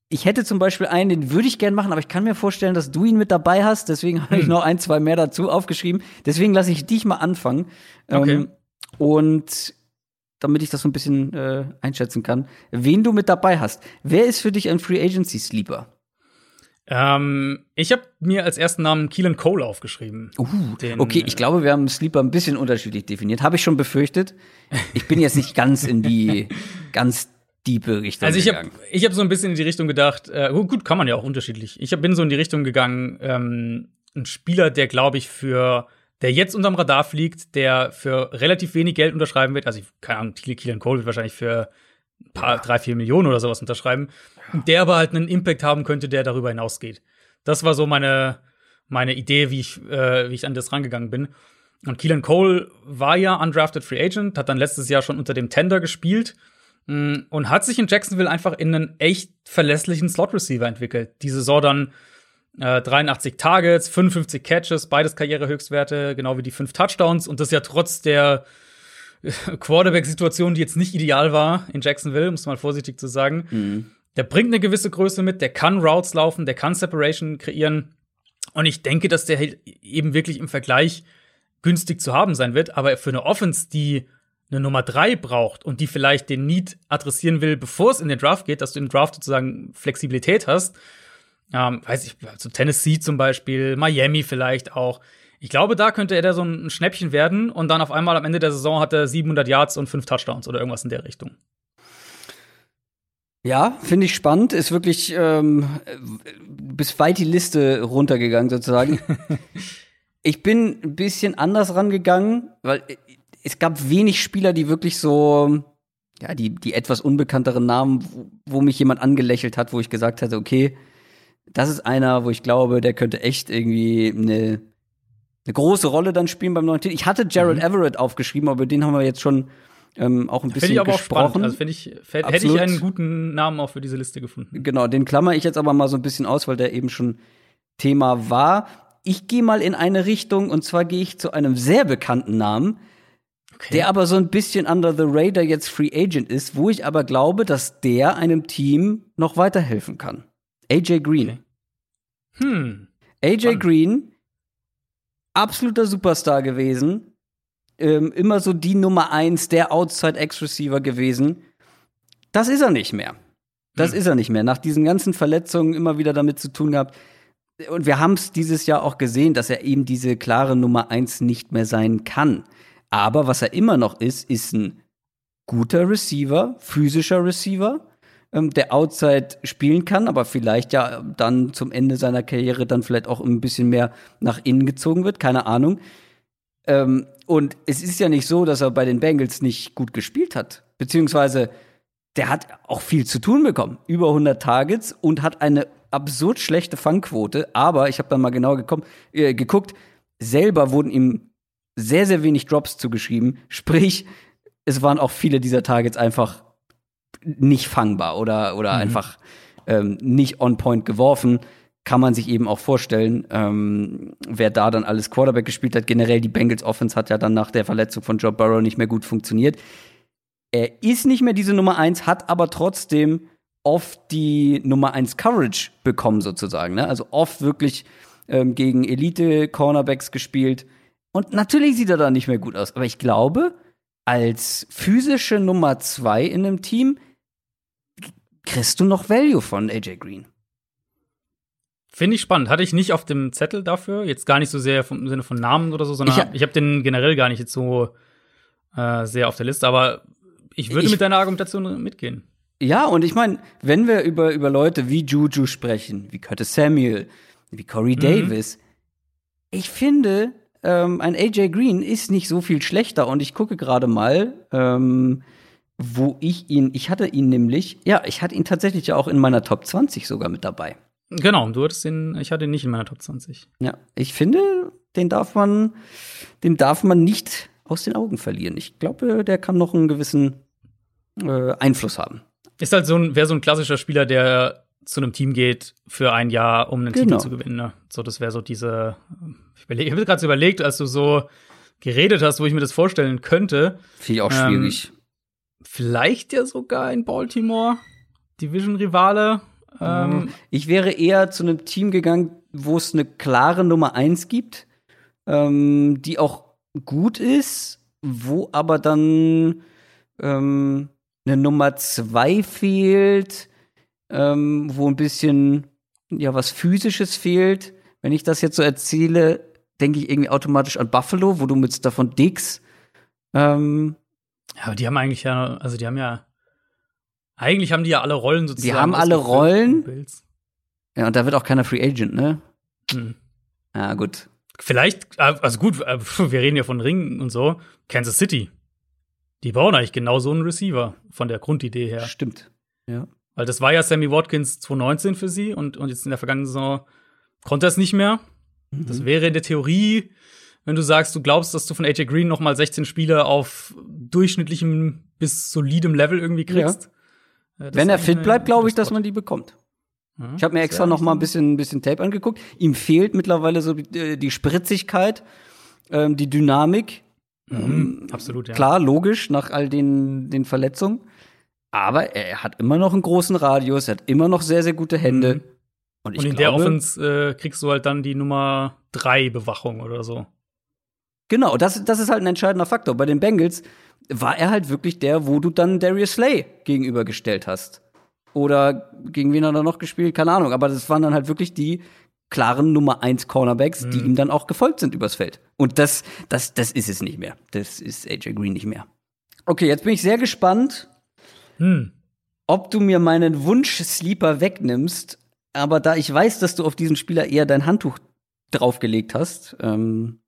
Speaker 1: ich hätte zum Beispiel einen, den würde ich gern machen, aber ich kann mir vorstellen, dass du ihn mit dabei hast. Deswegen habe ich hm. noch ein, zwei mehr dazu aufgeschrieben. Deswegen lasse ich dich mal anfangen. Okay. Ähm, und damit ich das so ein bisschen äh, einschätzen kann, wen du mit dabei hast. Wer ist für dich ein Free Agency Sleeper?
Speaker 2: Ähm, ich habe mir als ersten Namen Keelan Cole aufgeschrieben.
Speaker 1: Uh, okay, ich glaube, wir haben Sleeper ein bisschen unterschiedlich definiert. Habe ich schon befürchtet. Ich bin jetzt nicht ganz in die ganz diepe Richtung
Speaker 2: also ich habe ich hab so ein bisschen in die Richtung gedacht, äh, gut, kann man ja auch unterschiedlich. Ich hab, bin so in die Richtung gegangen, ähm, ein Spieler, der glaube ich für der jetzt unterm Radar fliegt, der für relativ wenig Geld unterschreiben wird. Also, keine Ahnung, Keelan Cole wird wahrscheinlich für ein paar, ja. drei, vier Millionen oder sowas unterschreiben. Ja. Der aber halt einen Impact haben könnte, der darüber hinausgeht. Das war so meine, meine Idee, wie ich, äh, wie ich an das rangegangen bin. Und Keelan Cole war ja undrafted Free Agent, hat dann letztes Jahr schon unter dem Tender gespielt und hat sich in Jacksonville einfach in einen echt verlässlichen Slot-Receiver entwickelt. Die Saison dann äh, 83 Targets, 55 Catches, beides Karrierehöchstwerte, genau wie die fünf Touchdowns. Und das ja trotz der äh, Quarterback-Situation, die jetzt nicht ideal war in Jacksonville, muss man vorsichtig zu sagen. Mhm. Der bringt eine gewisse Größe mit, der kann Routes laufen, der kann Separation kreieren. Und ich denke, dass der halt eben wirklich im Vergleich günstig zu haben sein wird. Aber für eine Offense, die eine Nummer drei braucht und die vielleicht den Need adressieren will, bevor es in den Draft geht, dass du im Draft sozusagen Flexibilität hast. Ähm, weiß ich, also Tennessee zum Beispiel, Miami vielleicht auch. Ich glaube, da könnte er da so ein Schnäppchen werden und dann auf einmal am Ende der Saison hat er 700 Yards und fünf Touchdowns oder irgendwas in der Richtung.
Speaker 1: Ja, finde ich spannend. Ist wirklich ähm, bis weit die Liste runtergegangen sozusagen. ich bin ein bisschen anders rangegangen, weil es gab wenig Spieler, die wirklich so, ja, die, die etwas unbekannteren Namen, wo, wo mich jemand angelächelt hat, wo ich gesagt hatte, okay, das ist einer, wo ich glaube, der könnte echt irgendwie eine, eine große Rolle dann spielen beim neuen Team. Ich hatte Jared mhm. Everett aufgeschrieben, aber den haben wir jetzt schon ähm, auch ein bisschen ich aber gesprochen.
Speaker 2: Auch also ich, hätte ich einen guten Namen auch für diese Liste gefunden.
Speaker 1: Genau, den klammer ich jetzt aber mal so ein bisschen aus, weil der eben schon Thema war. Ich gehe mal in eine Richtung und zwar gehe ich zu einem sehr bekannten Namen, Okay. Der aber so ein bisschen under the radar jetzt Free Agent ist, wo ich aber glaube, dass der einem Team noch weiterhelfen kann. AJ Green. Okay.
Speaker 2: Hm.
Speaker 1: AJ Spannend. Green, absoluter Superstar gewesen, ähm, immer so die Nummer eins, der Outside-X-Receiver gewesen. Das ist er nicht mehr. Das mhm. ist er nicht mehr. Nach diesen ganzen Verletzungen immer wieder damit zu tun gehabt. Und wir haben es dieses Jahr auch gesehen, dass er eben diese klare Nummer eins nicht mehr sein kann. Aber was er immer noch ist, ist ein guter Receiver, physischer Receiver, ähm, der Outside spielen kann, aber vielleicht ja dann zum Ende seiner Karriere dann vielleicht auch ein bisschen mehr nach innen gezogen wird, keine Ahnung. Ähm, und es ist ja nicht so, dass er bei den Bengals nicht gut gespielt hat, beziehungsweise der hat auch viel zu tun bekommen, über 100 Targets und hat eine absurd schlechte Fangquote, aber ich habe dann mal genau gekommen, äh, geguckt, selber wurden ihm sehr, sehr wenig Drops zugeschrieben, sprich, es waren auch viele dieser Targets einfach nicht fangbar oder, oder mhm. einfach ähm, nicht on point geworfen. Kann man sich eben auch vorstellen, ähm, wer da dann alles Quarterback gespielt hat. Generell die Bengals Offense hat ja dann nach der Verletzung von Joe Burrow nicht mehr gut funktioniert. Er ist nicht mehr diese Nummer eins, hat aber trotzdem oft die Nummer eins Coverage bekommen sozusagen. Ne? Also oft wirklich ähm, gegen Elite-Cornerbacks gespielt. Und natürlich sieht er da nicht mehr gut aus. Aber ich glaube, als physische Nummer zwei in einem Team kriegst du noch Value von AJ Green.
Speaker 2: Finde ich spannend. Hatte ich nicht auf dem Zettel dafür. Jetzt gar nicht so sehr im Sinne von Namen oder so, sondern ich, ha ich habe den generell gar nicht jetzt so äh, sehr auf der Liste. Aber ich würde ich, mit deiner Argumentation mitgehen.
Speaker 1: Ja, und ich meine, wenn wir über, über Leute wie Juju sprechen, wie Curtis Samuel, wie Corey mhm. Davis, ich finde, ähm, ein AJ Green ist nicht so viel schlechter und ich gucke gerade mal, ähm, wo ich ihn, ich hatte ihn nämlich, ja, ich hatte ihn tatsächlich ja auch in meiner Top 20 sogar mit dabei.
Speaker 2: Genau, du hattest ihn, ich hatte ihn nicht in meiner Top 20.
Speaker 1: Ja, ich finde, den darf man, den darf man nicht aus den Augen verlieren. Ich glaube, der kann noch einen gewissen äh, Einfluss haben.
Speaker 2: Ist halt so ein, wäre so ein klassischer Spieler, der zu einem Team geht für ein Jahr, um einen genau. Titel zu gewinnen. Ne? So, das wäre so diese. Ich, ich habe gerade so überlegt, als du so geredet hast, wo ich mir das vorstellen könnte.
Speaker 1: Finde ich auch schwierig. Ähm,
Speaker 2: vielleicht ja sogar in Baltimore, Division-Rivale.
Speaker 1: Ähm, ich wäre eher zu einem Team gegangen, wo es eine klare Nummer eins gibt, ähm, die auch gut ist, wo aber dann ähm, eine Nummer zwei fehlt, ähm, wo ein bisschen ja was physisches fehlt. Wenn ich das jetzt so erzähle, denke ich irgendwie automatisch an Buffalo, wo du mit davon Dix. Ähm,
Speaker 2: ja, aber die haben eigentlich ja, also die haben ja, eigentlich haben die ja alle Rollen sozusagen.
Speaker 1: Die haben alle Rollen. Ja, und da wird auch keiner Free Agent, ne? Hm. Ja, gut.
Speaker 2: Vielleicht, also gut, äh, wir reden ja von Ringen und so. Kansas City. Die brauchen eigentlich genau so einen Receiver von der Grundidee her.
Speaker 1: Stimmt. Ja.
Speaker 2: Weil das war ja Sammy Watkins 2019 für sie und, und jetzt in der vergangenen Saison konnte er es nicht mehr. Mhm. Das wäre in der Theorie, wenn du sagst, du glaubst, dass du von AJ Green noch mal 16 Spiele auf durchschnittlichem bis solidem Level irgendwie kriegst.
Speaker 1: Ja. Äh, wenn er fit bleibt, glaube ich, dass man die bekommt. Ich habe mir extra noch mal ein bisschen, ein bisschen Tape angeguckt. Ihm fehlt mittlerweile so die, äh, die Spritzigkeit, ähm, die Dynamik.
Speaker 2: Mhm, ähm, absolut, ja.
Speaker 1: Klar, logisch, nach all den, den Verletzungen. Aber er hat immer noch einen großen Radius, er hat immer noch sehr, sehr gute Hände. Mhm.
Speaker 2: Und, und, in glaube, der Offense äh, kriegst du halt dann die Nummer drei Bewachung oder so.
Speaker 1: Genau, das, das ist halt ein entscheidender Faktor. Bei den Bengals war er halt wirklich der, wo du dann Darius Slay gegenübergestellt hast. Oder gegen wen hat er noch gespielt? Keine Ahnung. Aber das waren dann halt wirklich die klaren Nummer 1 Cornerbacks, mhm. die ihm dann auch gefolgt sind übers Feld. Und das, das, das ist es nicht mehr. Das ist AJ Green nicht mehr. Okay, jetzt bin ich sehr gespannt, hm. ob du mir meinen Wunsch-Sleeper wegnimmst. Aber da ich weiß, dass du auf diesen Spieler eher dein Handtuch draufgelegt hast, ähm,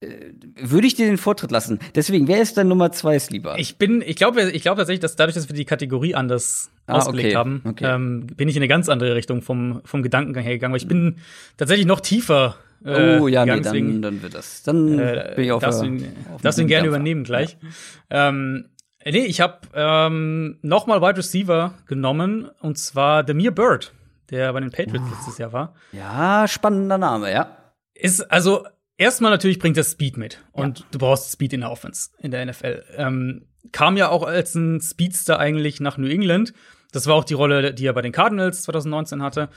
Speaker 1: äh, würde ich dir den Vortritt lassen. Deswegen, wer ist dein Nummer zwei Sleeper?
Speaker 2: Ich bin, ich glaube, ich glaube tatsächlich, dass dadurch, dass wir die Kategorie anders ah, ausgelegt okay. haben, okay. Ähm, bin ich in eine ganz andere Richtung vom, vom Gedankengang hergegangen. Weil ich bin tatsächlich noch tiefer.
Speaker 1: Äh, oh ja, nee, dann, dann wird das. Dann äh, bin ich auf
Speaker 2: darfst, der, du, auf darfst du ihn gerne übernehmen gleich. Ja. Ähm, nee, ich habe ähm, noch mal Wide Receiver genommen und zwar Demir Bird, der bei den Patriots uh. letztes Jahr war.
Speaker 1: Ja, spannender Name, ja.
Speaker 2: Ist also Erstmal natürlich bringt das Speed mit. Und ja. du brauchst Speed in der Offense, in der NFL. Ähm, kam ja auch als ein Speedster eigentlich nach New England. Das war auch die Rolle, die er bei den Cardinals 2019 hatte.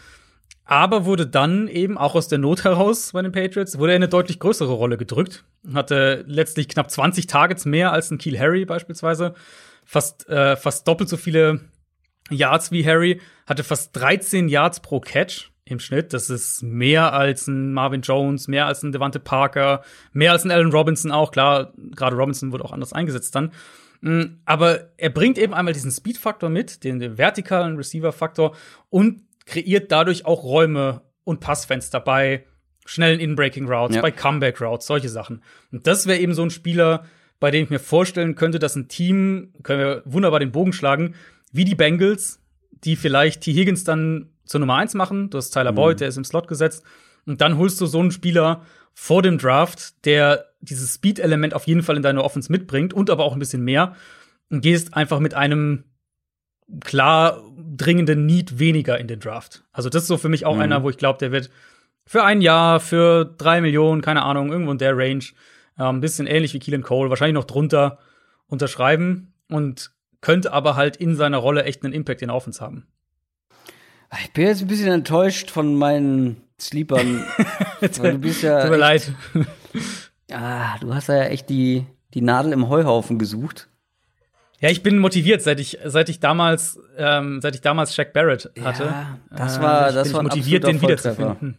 Speaker 2: Aber wurde dann eben auch aus der Not heraus bei den Patriots, wurde er in eine deutlich größere Rolle gedrückt. Hatte letztlich knapp 20 Targets mehr als ein Keel Harry beispielsweise. Fast, äh, fast doppelt so viele Yards wie Harry. Hatte fast 13 Yards pro Catch im Schnitt. Das ist mehr als ein Marvin Jones, mehr als ein Devante Parker, mehr als ein Allen Robinson auch. Klar, gerade Robinson wurde auch anders eingesetzt dann. Mm, aber er bringt eben einmal diesen Speed-Faktor mit, den, den vertikalen Receiver-Faktor und kreiert dadurch auch Räume und Passfenster bei schnellen In-Breaking Routes, ja. bei Comeback Routes, solche Sachen. Und das wäre eben so ein Spieler, bei dem ich mir vorstellen könnte, dass ein Team, können wir wunderbar den Bogen schlagen, wie die Bengals, die vielleicht T. Higgins dann zur Nummer eins machen. Du hast Tyler mhm. Boyd, der ist im Slot gesetzt. Und dann holst du so einen Spieler vor dem Draft, der dieses Speed-Element auf jeden Fall in deine Offense mitbringt und aber auch ein bisschen mehr. Und gehst einfach mit einem klar dringenden Need weniger in den Draft. Also das ist so für mich auch mhm. einer, wo ich glaube, der wird für ein Jahr, für drei Millionen, keine Ahnung, irgendwo in der Range, äh, ein bisschen ähnlich wie Keelan Cole, wahrscheinlich noch drunter unterschreiben und könnte aber halt in seiner Rolle echt einen Impact in Offense haben.
Speaker 1: Ich bin jetzt ein bisschen enttäuscht von meinen Sleepern. du bist ja.
Speaker 2: Tut mir leid.
Speaker 1: Ah, du hast ja echt die, die Nadel im Heuhaufen gesucht.
Speaker 2: Ja, ich bin motiviert, seit ich, seit ich damals, ähm, seit ich damals Shaq Barrett hatte. Ja,
Speaker 1: das war, äh, das war
Speaker 2: motiviert, den wiederzufinden.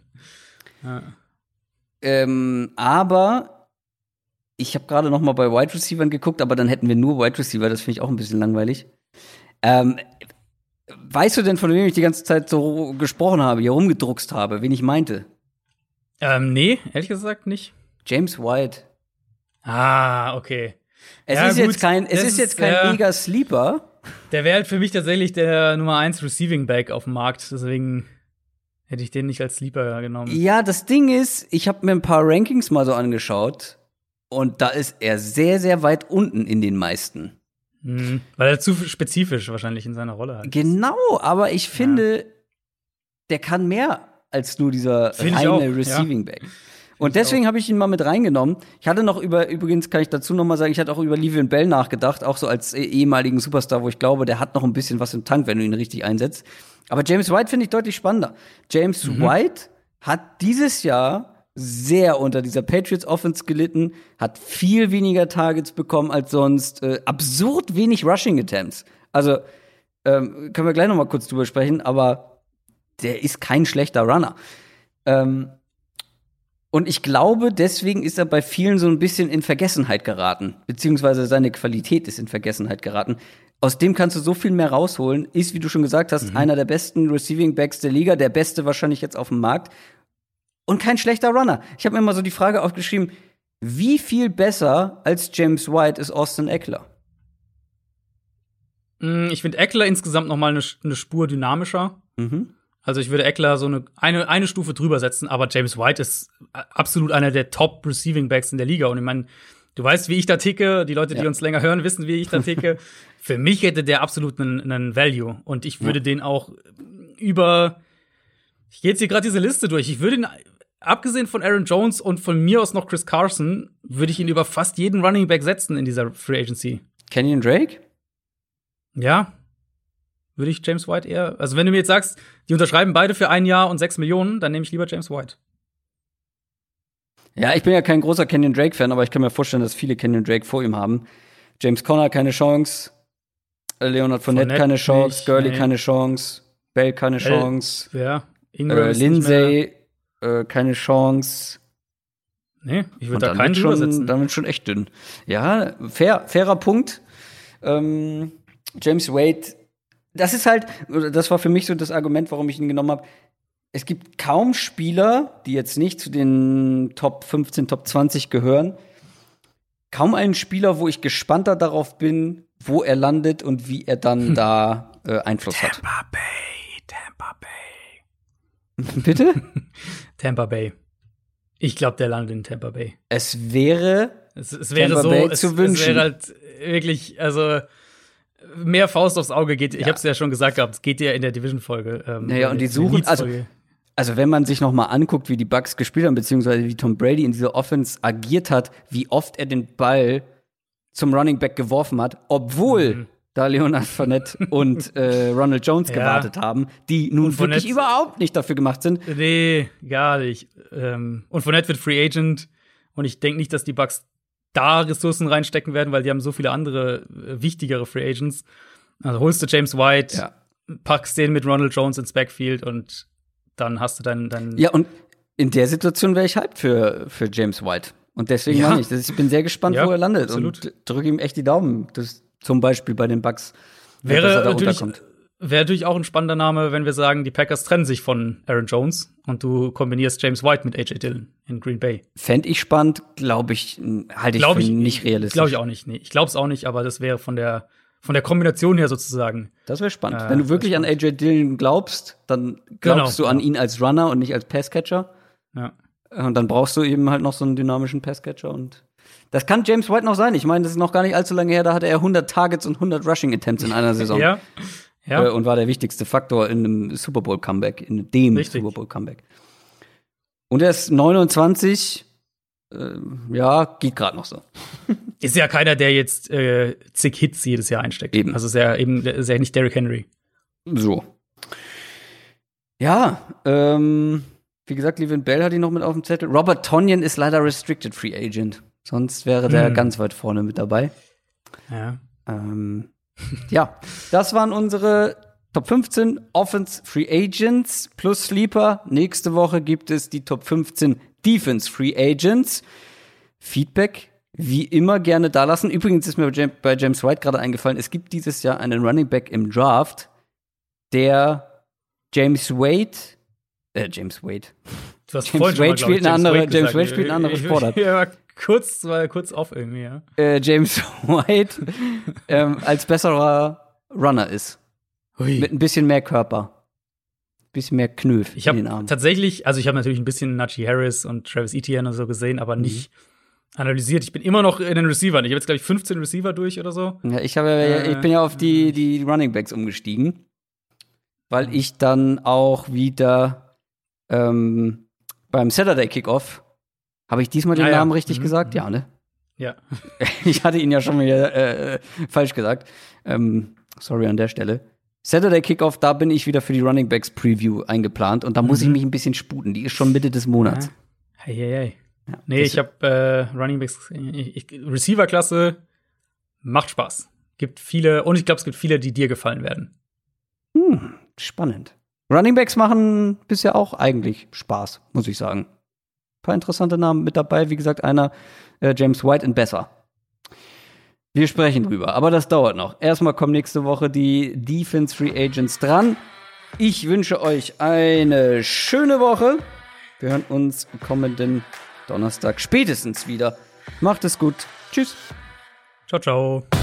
Speaker 1: Ja. Ähm, aber ich habe gerade noch mal bei Wide Receivers geguckt, aber dann hätten wir nur Wide Receiver. Das finde ich auch ein bisschen langweilig. Ähm, weißt du denn, von wem ich die ganze Zeit so gesprochen habe, hier rumgedruckst habe, wen ich meinte?
Speaker 2: Ähm, nee, ehrlich gesagt nicht.
Speaker 1: James White.
Speaker 2: Ah, okay.
Speaker 1: Es ja, ist gut, jetzt kein, es ist jetzt kein mega Sleeper.
Speaker 2: Der wäre halt für mich tatsächlich der Nummer 1 Receiving Back auf dem Markt. Deswegen hätte ich den nicht als Sleeper genommen.
Speaker 1: Ja, das Ding ist, ich habe mir ein paar Rankings mal so angeschaut und da ist er sehr, sehr weit unten in den meisten.
Speaker 2: Mhm, weil er zu spezifisch wahrscheinlich in seiner Rolle hat.
Speaker 1: Genau, aber ich finde, ja. der kann mehr als nur dieser
Speaker 2: Find
Speaker 1: reine Receiving Back. Und deswegen habe ich ihn mal mit reingenommen. Ich hatte noch über, übrigens kann ich dazu noch mal sagen, ich hatte auch über Livian Bell nachgedacht, auch so als eh, ehemaligen Superstar, wo ich glaube, der hat noch ein bisschen was im Tank, wenn du ihn richtig einsetzt. Aber James White finde ich deutlich spannender. James mhm. White hat dieses Jahr sehr unter dieser Patriots Offense gelitten, hat viel weniger Targets bekommen als sonst, äh, absurd wenig Rushing Attempts. Also ähm, können wir gleich noch mal kurz drüber sprechen, aber der ist kein schlechter Runner. Ähm, und ich glaube, deswegen ist er bei vielen so ein bisschen in Vergessenheit geraten, beziehungsweise seine Qualität ist in Vergessenheit geraten. Aus dem kannst du so viel mehr rausholen. Ist, wie du schon gesagt hast, mhm. einer der besten Receiving Backs der Liga, der beste wahrscheinlich jetzt auf dem Markt. Und kein schlechter Runner. Ich habe mir mal so die Frage aufgeschrieben, wie viel besser als James White ist Austin Eckler?
Speaker 2: Mm, ich finde Eckler insgesamt noch mal eine, eine Spur dynamischer. Mhm. Also ich würde Eckler so eine, eine, eine Stufe drüber setzen, aber James White ist absolut einer der Top Receiving Backs in der Liga. Und ich meine, du weißt, wie ich da ticke. Die Leute, die ja. uns länger hören, wissen, wie ich da ticke. Für mich hätte der absolut einen, einen Value. Und ich würde ja. den auch über. Ich gehe jetzt hier gerade diese Liste durch. Ich würde ihn, abgesehen von Aaron Jones und von mir aus noch Chris Carson, würde ich ihn über fast jeden Running Back setzen in dieser Free Agency.
Speaker 1: Kenyon Drake?
Speaker 2: Ja, würde ich James White eher. Also, wenn du mir jetzt sagst, die unterschreiben beide für ein Jahr und sechs Millionen, dann nehme ich lieber James White.
Speaker 1: Ja, ich bin ja kein großer Kenyon Drake-Fan, aber ich kann mir vorstellen, dass viele Kenyon Drake vor ihm haben. James Conner keine Chance, Leonard Fournette, Fournette keine Chance, Gurley nee. keine Chance, Bell keine Bell, Chance,
Speaker 2: ja,
Speaker 1: äh, Lindsay äh, keine Chance.
Speaker 2: Nee, ich würde da keinen
Speaker 1: schon, setzen. Damit schon echt dünn. Ja, fair, fairer Punkt. Ähm, James Wade das ist halt, das war für mich so das Argument, warum ich ihn genommen habe. Es gibt kaum Spieler, die jetzt nicht zu den Top 15, Top 20 gehören. Kaum einen Spieler, wo ich gespannter darauf bin, wo er landet und wie er dann hm. da äh, Einfluss
Speaker 2: Tampa
Speaker 1: hat.
Speaker 2: Tampa Bay, Tampa
Speaker 1: Bay. Bitte?
Speaker 2: Tampa Bay. Ich glaube, der landet in Tampa Bay.
Speaker 1: Es wäre,
Speaker 2: es, es wäre Tampa so, Bay es, zu wünschen. es wäre halt wirklich, also mehr Faust aufs Auge geht. Ja. Ich habe es ja schon gesagt gehabt, es geht ja in der Division-Folge.
Speaker 1: Ähm, naja, und die suchen, also, also wenn man sich noch mal anguckt, wie die Bucks gespielt haben, beziehungsweise wie Tom Brady in dieser Offense agiert hat, wie oft er den Ball zum Running Back geworfen hat, obwohl mhm. da Leonard Fournette und äh, Ronald Jones
Speaker 2: Ja.
Speaker 1: gewartet haben, die nun wirklich überhaupt nicht dafür gemacht sind.
Speaker 2: Nee, gar nicht. Ähm, und Fournette wird Free Agent. Und ich denke nicht, dass die Bucks da Ressourcen reinstecken werden, weil die haben so viele andere äh, wichtigere Free Agents. Also holst du James White,
Speaker 1: Ja.
Speaker 2: packst den mit Ronald Jones ins Backfield und dann hast du deinen. deinen
Speaker 1: Ja, und in der Situation wäre ich hyped für, für James White. Und deswegen
Speaker 2: Ja.
Speaker 1: meine ich, das- ich bin sehr gespannt,
Speaker 2: Ja,
Speaker 1: wo er landet.
Speaker 2: absolut.
Speaker 1: Und drücke ihm echt die Daumen, dass zum Beispiel bei den er
Speaker 2: wäre
Speaker 1: da
Speaker 2: natürlich. Wäre natürlich auch ein spannender Name, wenn wir sagen, die Packers trennen sich von Aaron Jones und du kombinierst James White mit AJ Dillon in Green Bay.
Speaker 1: Fände ich spannend, glaube ich, halte ich
Speaker 2: Glaube
Speaker 1: für
Speaker 2: ich
Speaker 1: nicht realistisch.
Speaker 2: Glaube ich auch nicht. Nee, ich glaube es auch nicht, aber das wäre von der von der Kombination her sozusagen.
Speaker 1: Das wäre spannend.
Speaker 2: Äh,
Speaker 1: Wenn du wirklich an AJ Dillon glaubst, dann glaubst
Speaker 2: Genau,
Speaker 1: du an ihn als Runner und nicht als Passcatcher.
Speaker 2: Ja.
Speaker 1: Und dann brauchst du eben halt noch so einen dynamischen Passcatcher und das kann James White noch sein. Ich meine, das ist noch gar nicht allzu lange her, da hatte er 100 Targets und 100 Rushing Attempts in einer Saison.
Speaker 2: Ja. Ja.
Speaker 1: Äh, und war der wichtigste Faktor in einem Super Bowl Comeback, in dem
Speaker 2: Richtig.
Speaker 1: Super Bowl Comeback. Und er ist 29, äh, ja, geht gerade noch so.
Speaker 2: Ist ja keiner, der jetzt äh, zig Hits jedes Jahr einsteckt.
Speaker 1: Eben.
Speaker 2: Also ist ja eben ist ja nicht Derrick Henry.
Speaker 1: So. Ja, ähm, wie gesagt, Levin Bell hat ihn noch mit auf dem Zettel. Robert Tonyan ist leider Restricted Free Agent. Sonst wäre der
Speaker 2: Hm.
Speaker 1: ganz weit vorne mit dabei.
Speaker 2: Ja.
Speaker 1: Ähm, ja, das waren unsere Top 15 Offense Free Agents plus Sleeper. Nächste Woche gibt es die Top 15 Defense Free Agents. Feedback wie immer gerne da lassen. Übrigens ist mir bei Jam- bei James White gerade eingefallen, es gibt dieses Jahr einen Running Back im Draft, der James Wade, äh, James Wade, James Wade spielt eine andere- James. Wade spielt eine andere Sportart.
Speaker 2: Kurz, war kurz off irgendwie, ja.
Speaker 1: äh, James White ähm, als besserer Runner ist. Mit ein bisschen mehr Körper. Bisschen mehr Knöf
Speaker 2: Ich
Speaker 1: in den Armen.
Speaker 2: tatsächlich, also ich habe natürlich ein bisschen Najee Harris und Travis Etienne und so gesehen, aber
Speaker 1: Mhm.
Speaker 2: nicht analysiert. Ich bin immer noch in den Receivern. Ich habe jetzt, glaube ich, 15 Receiver durch oder so.
Speaker 1: Ja, ich, habe, ja-
Speaker 2: Äh,
Speaker 1: ich bin ja auf die, die Running Backs umgestiegen, weil ich dann auch wieder ähm, beim Saturday Kickoff habe ich diesmal den
Speaker 2: ja.
Speaker 1: Namen richtig
Speaker 2: Mhm,
Speaker 1: gesagt?
Speaker 2: mhm.
Speaker 1: Ja, ne?
Speaker 2: Ja.
Speaker 1: Ich hatte ihn ja schon wieder äh, falsch gesagt. Ähm, sorry an der Stelle. Saturday Kickoff, da bin ich wieder für die Running Backs Preview eingeplant und da muss ich
Speaker 2: Mhm.
Speaker 1: mich ein bisschen sputen. Die ist schon Mitte des Monats.
Speaker 2: Hey, hey, hey.
Speaker 1: Ja,
Speaker 2: Nee, ich habe äh, Running Backs, Receiver-Klasse macht Spaß. Gibt viele, und ich glaube, es gibt viele, die dir gefallen werden.
Speaker 1: Hm, spannend. Running Backs machen bisher auch eigentlich Spaß, muss ich sagen. Paar interessante Namen mit dabei. Wie gesagt, einer äh, James White und besser. Wir sprechen drüber, aber das dauert noch. Erstmal kommen nächste Woche die Defense Free Agents dran. Ich wünsche euch eine schöne Woche. Wir hören uns kommenden Donnerstag spätestens wieder. Macht es gut. Tschüss.
Speaker 2: Ciao, ciao.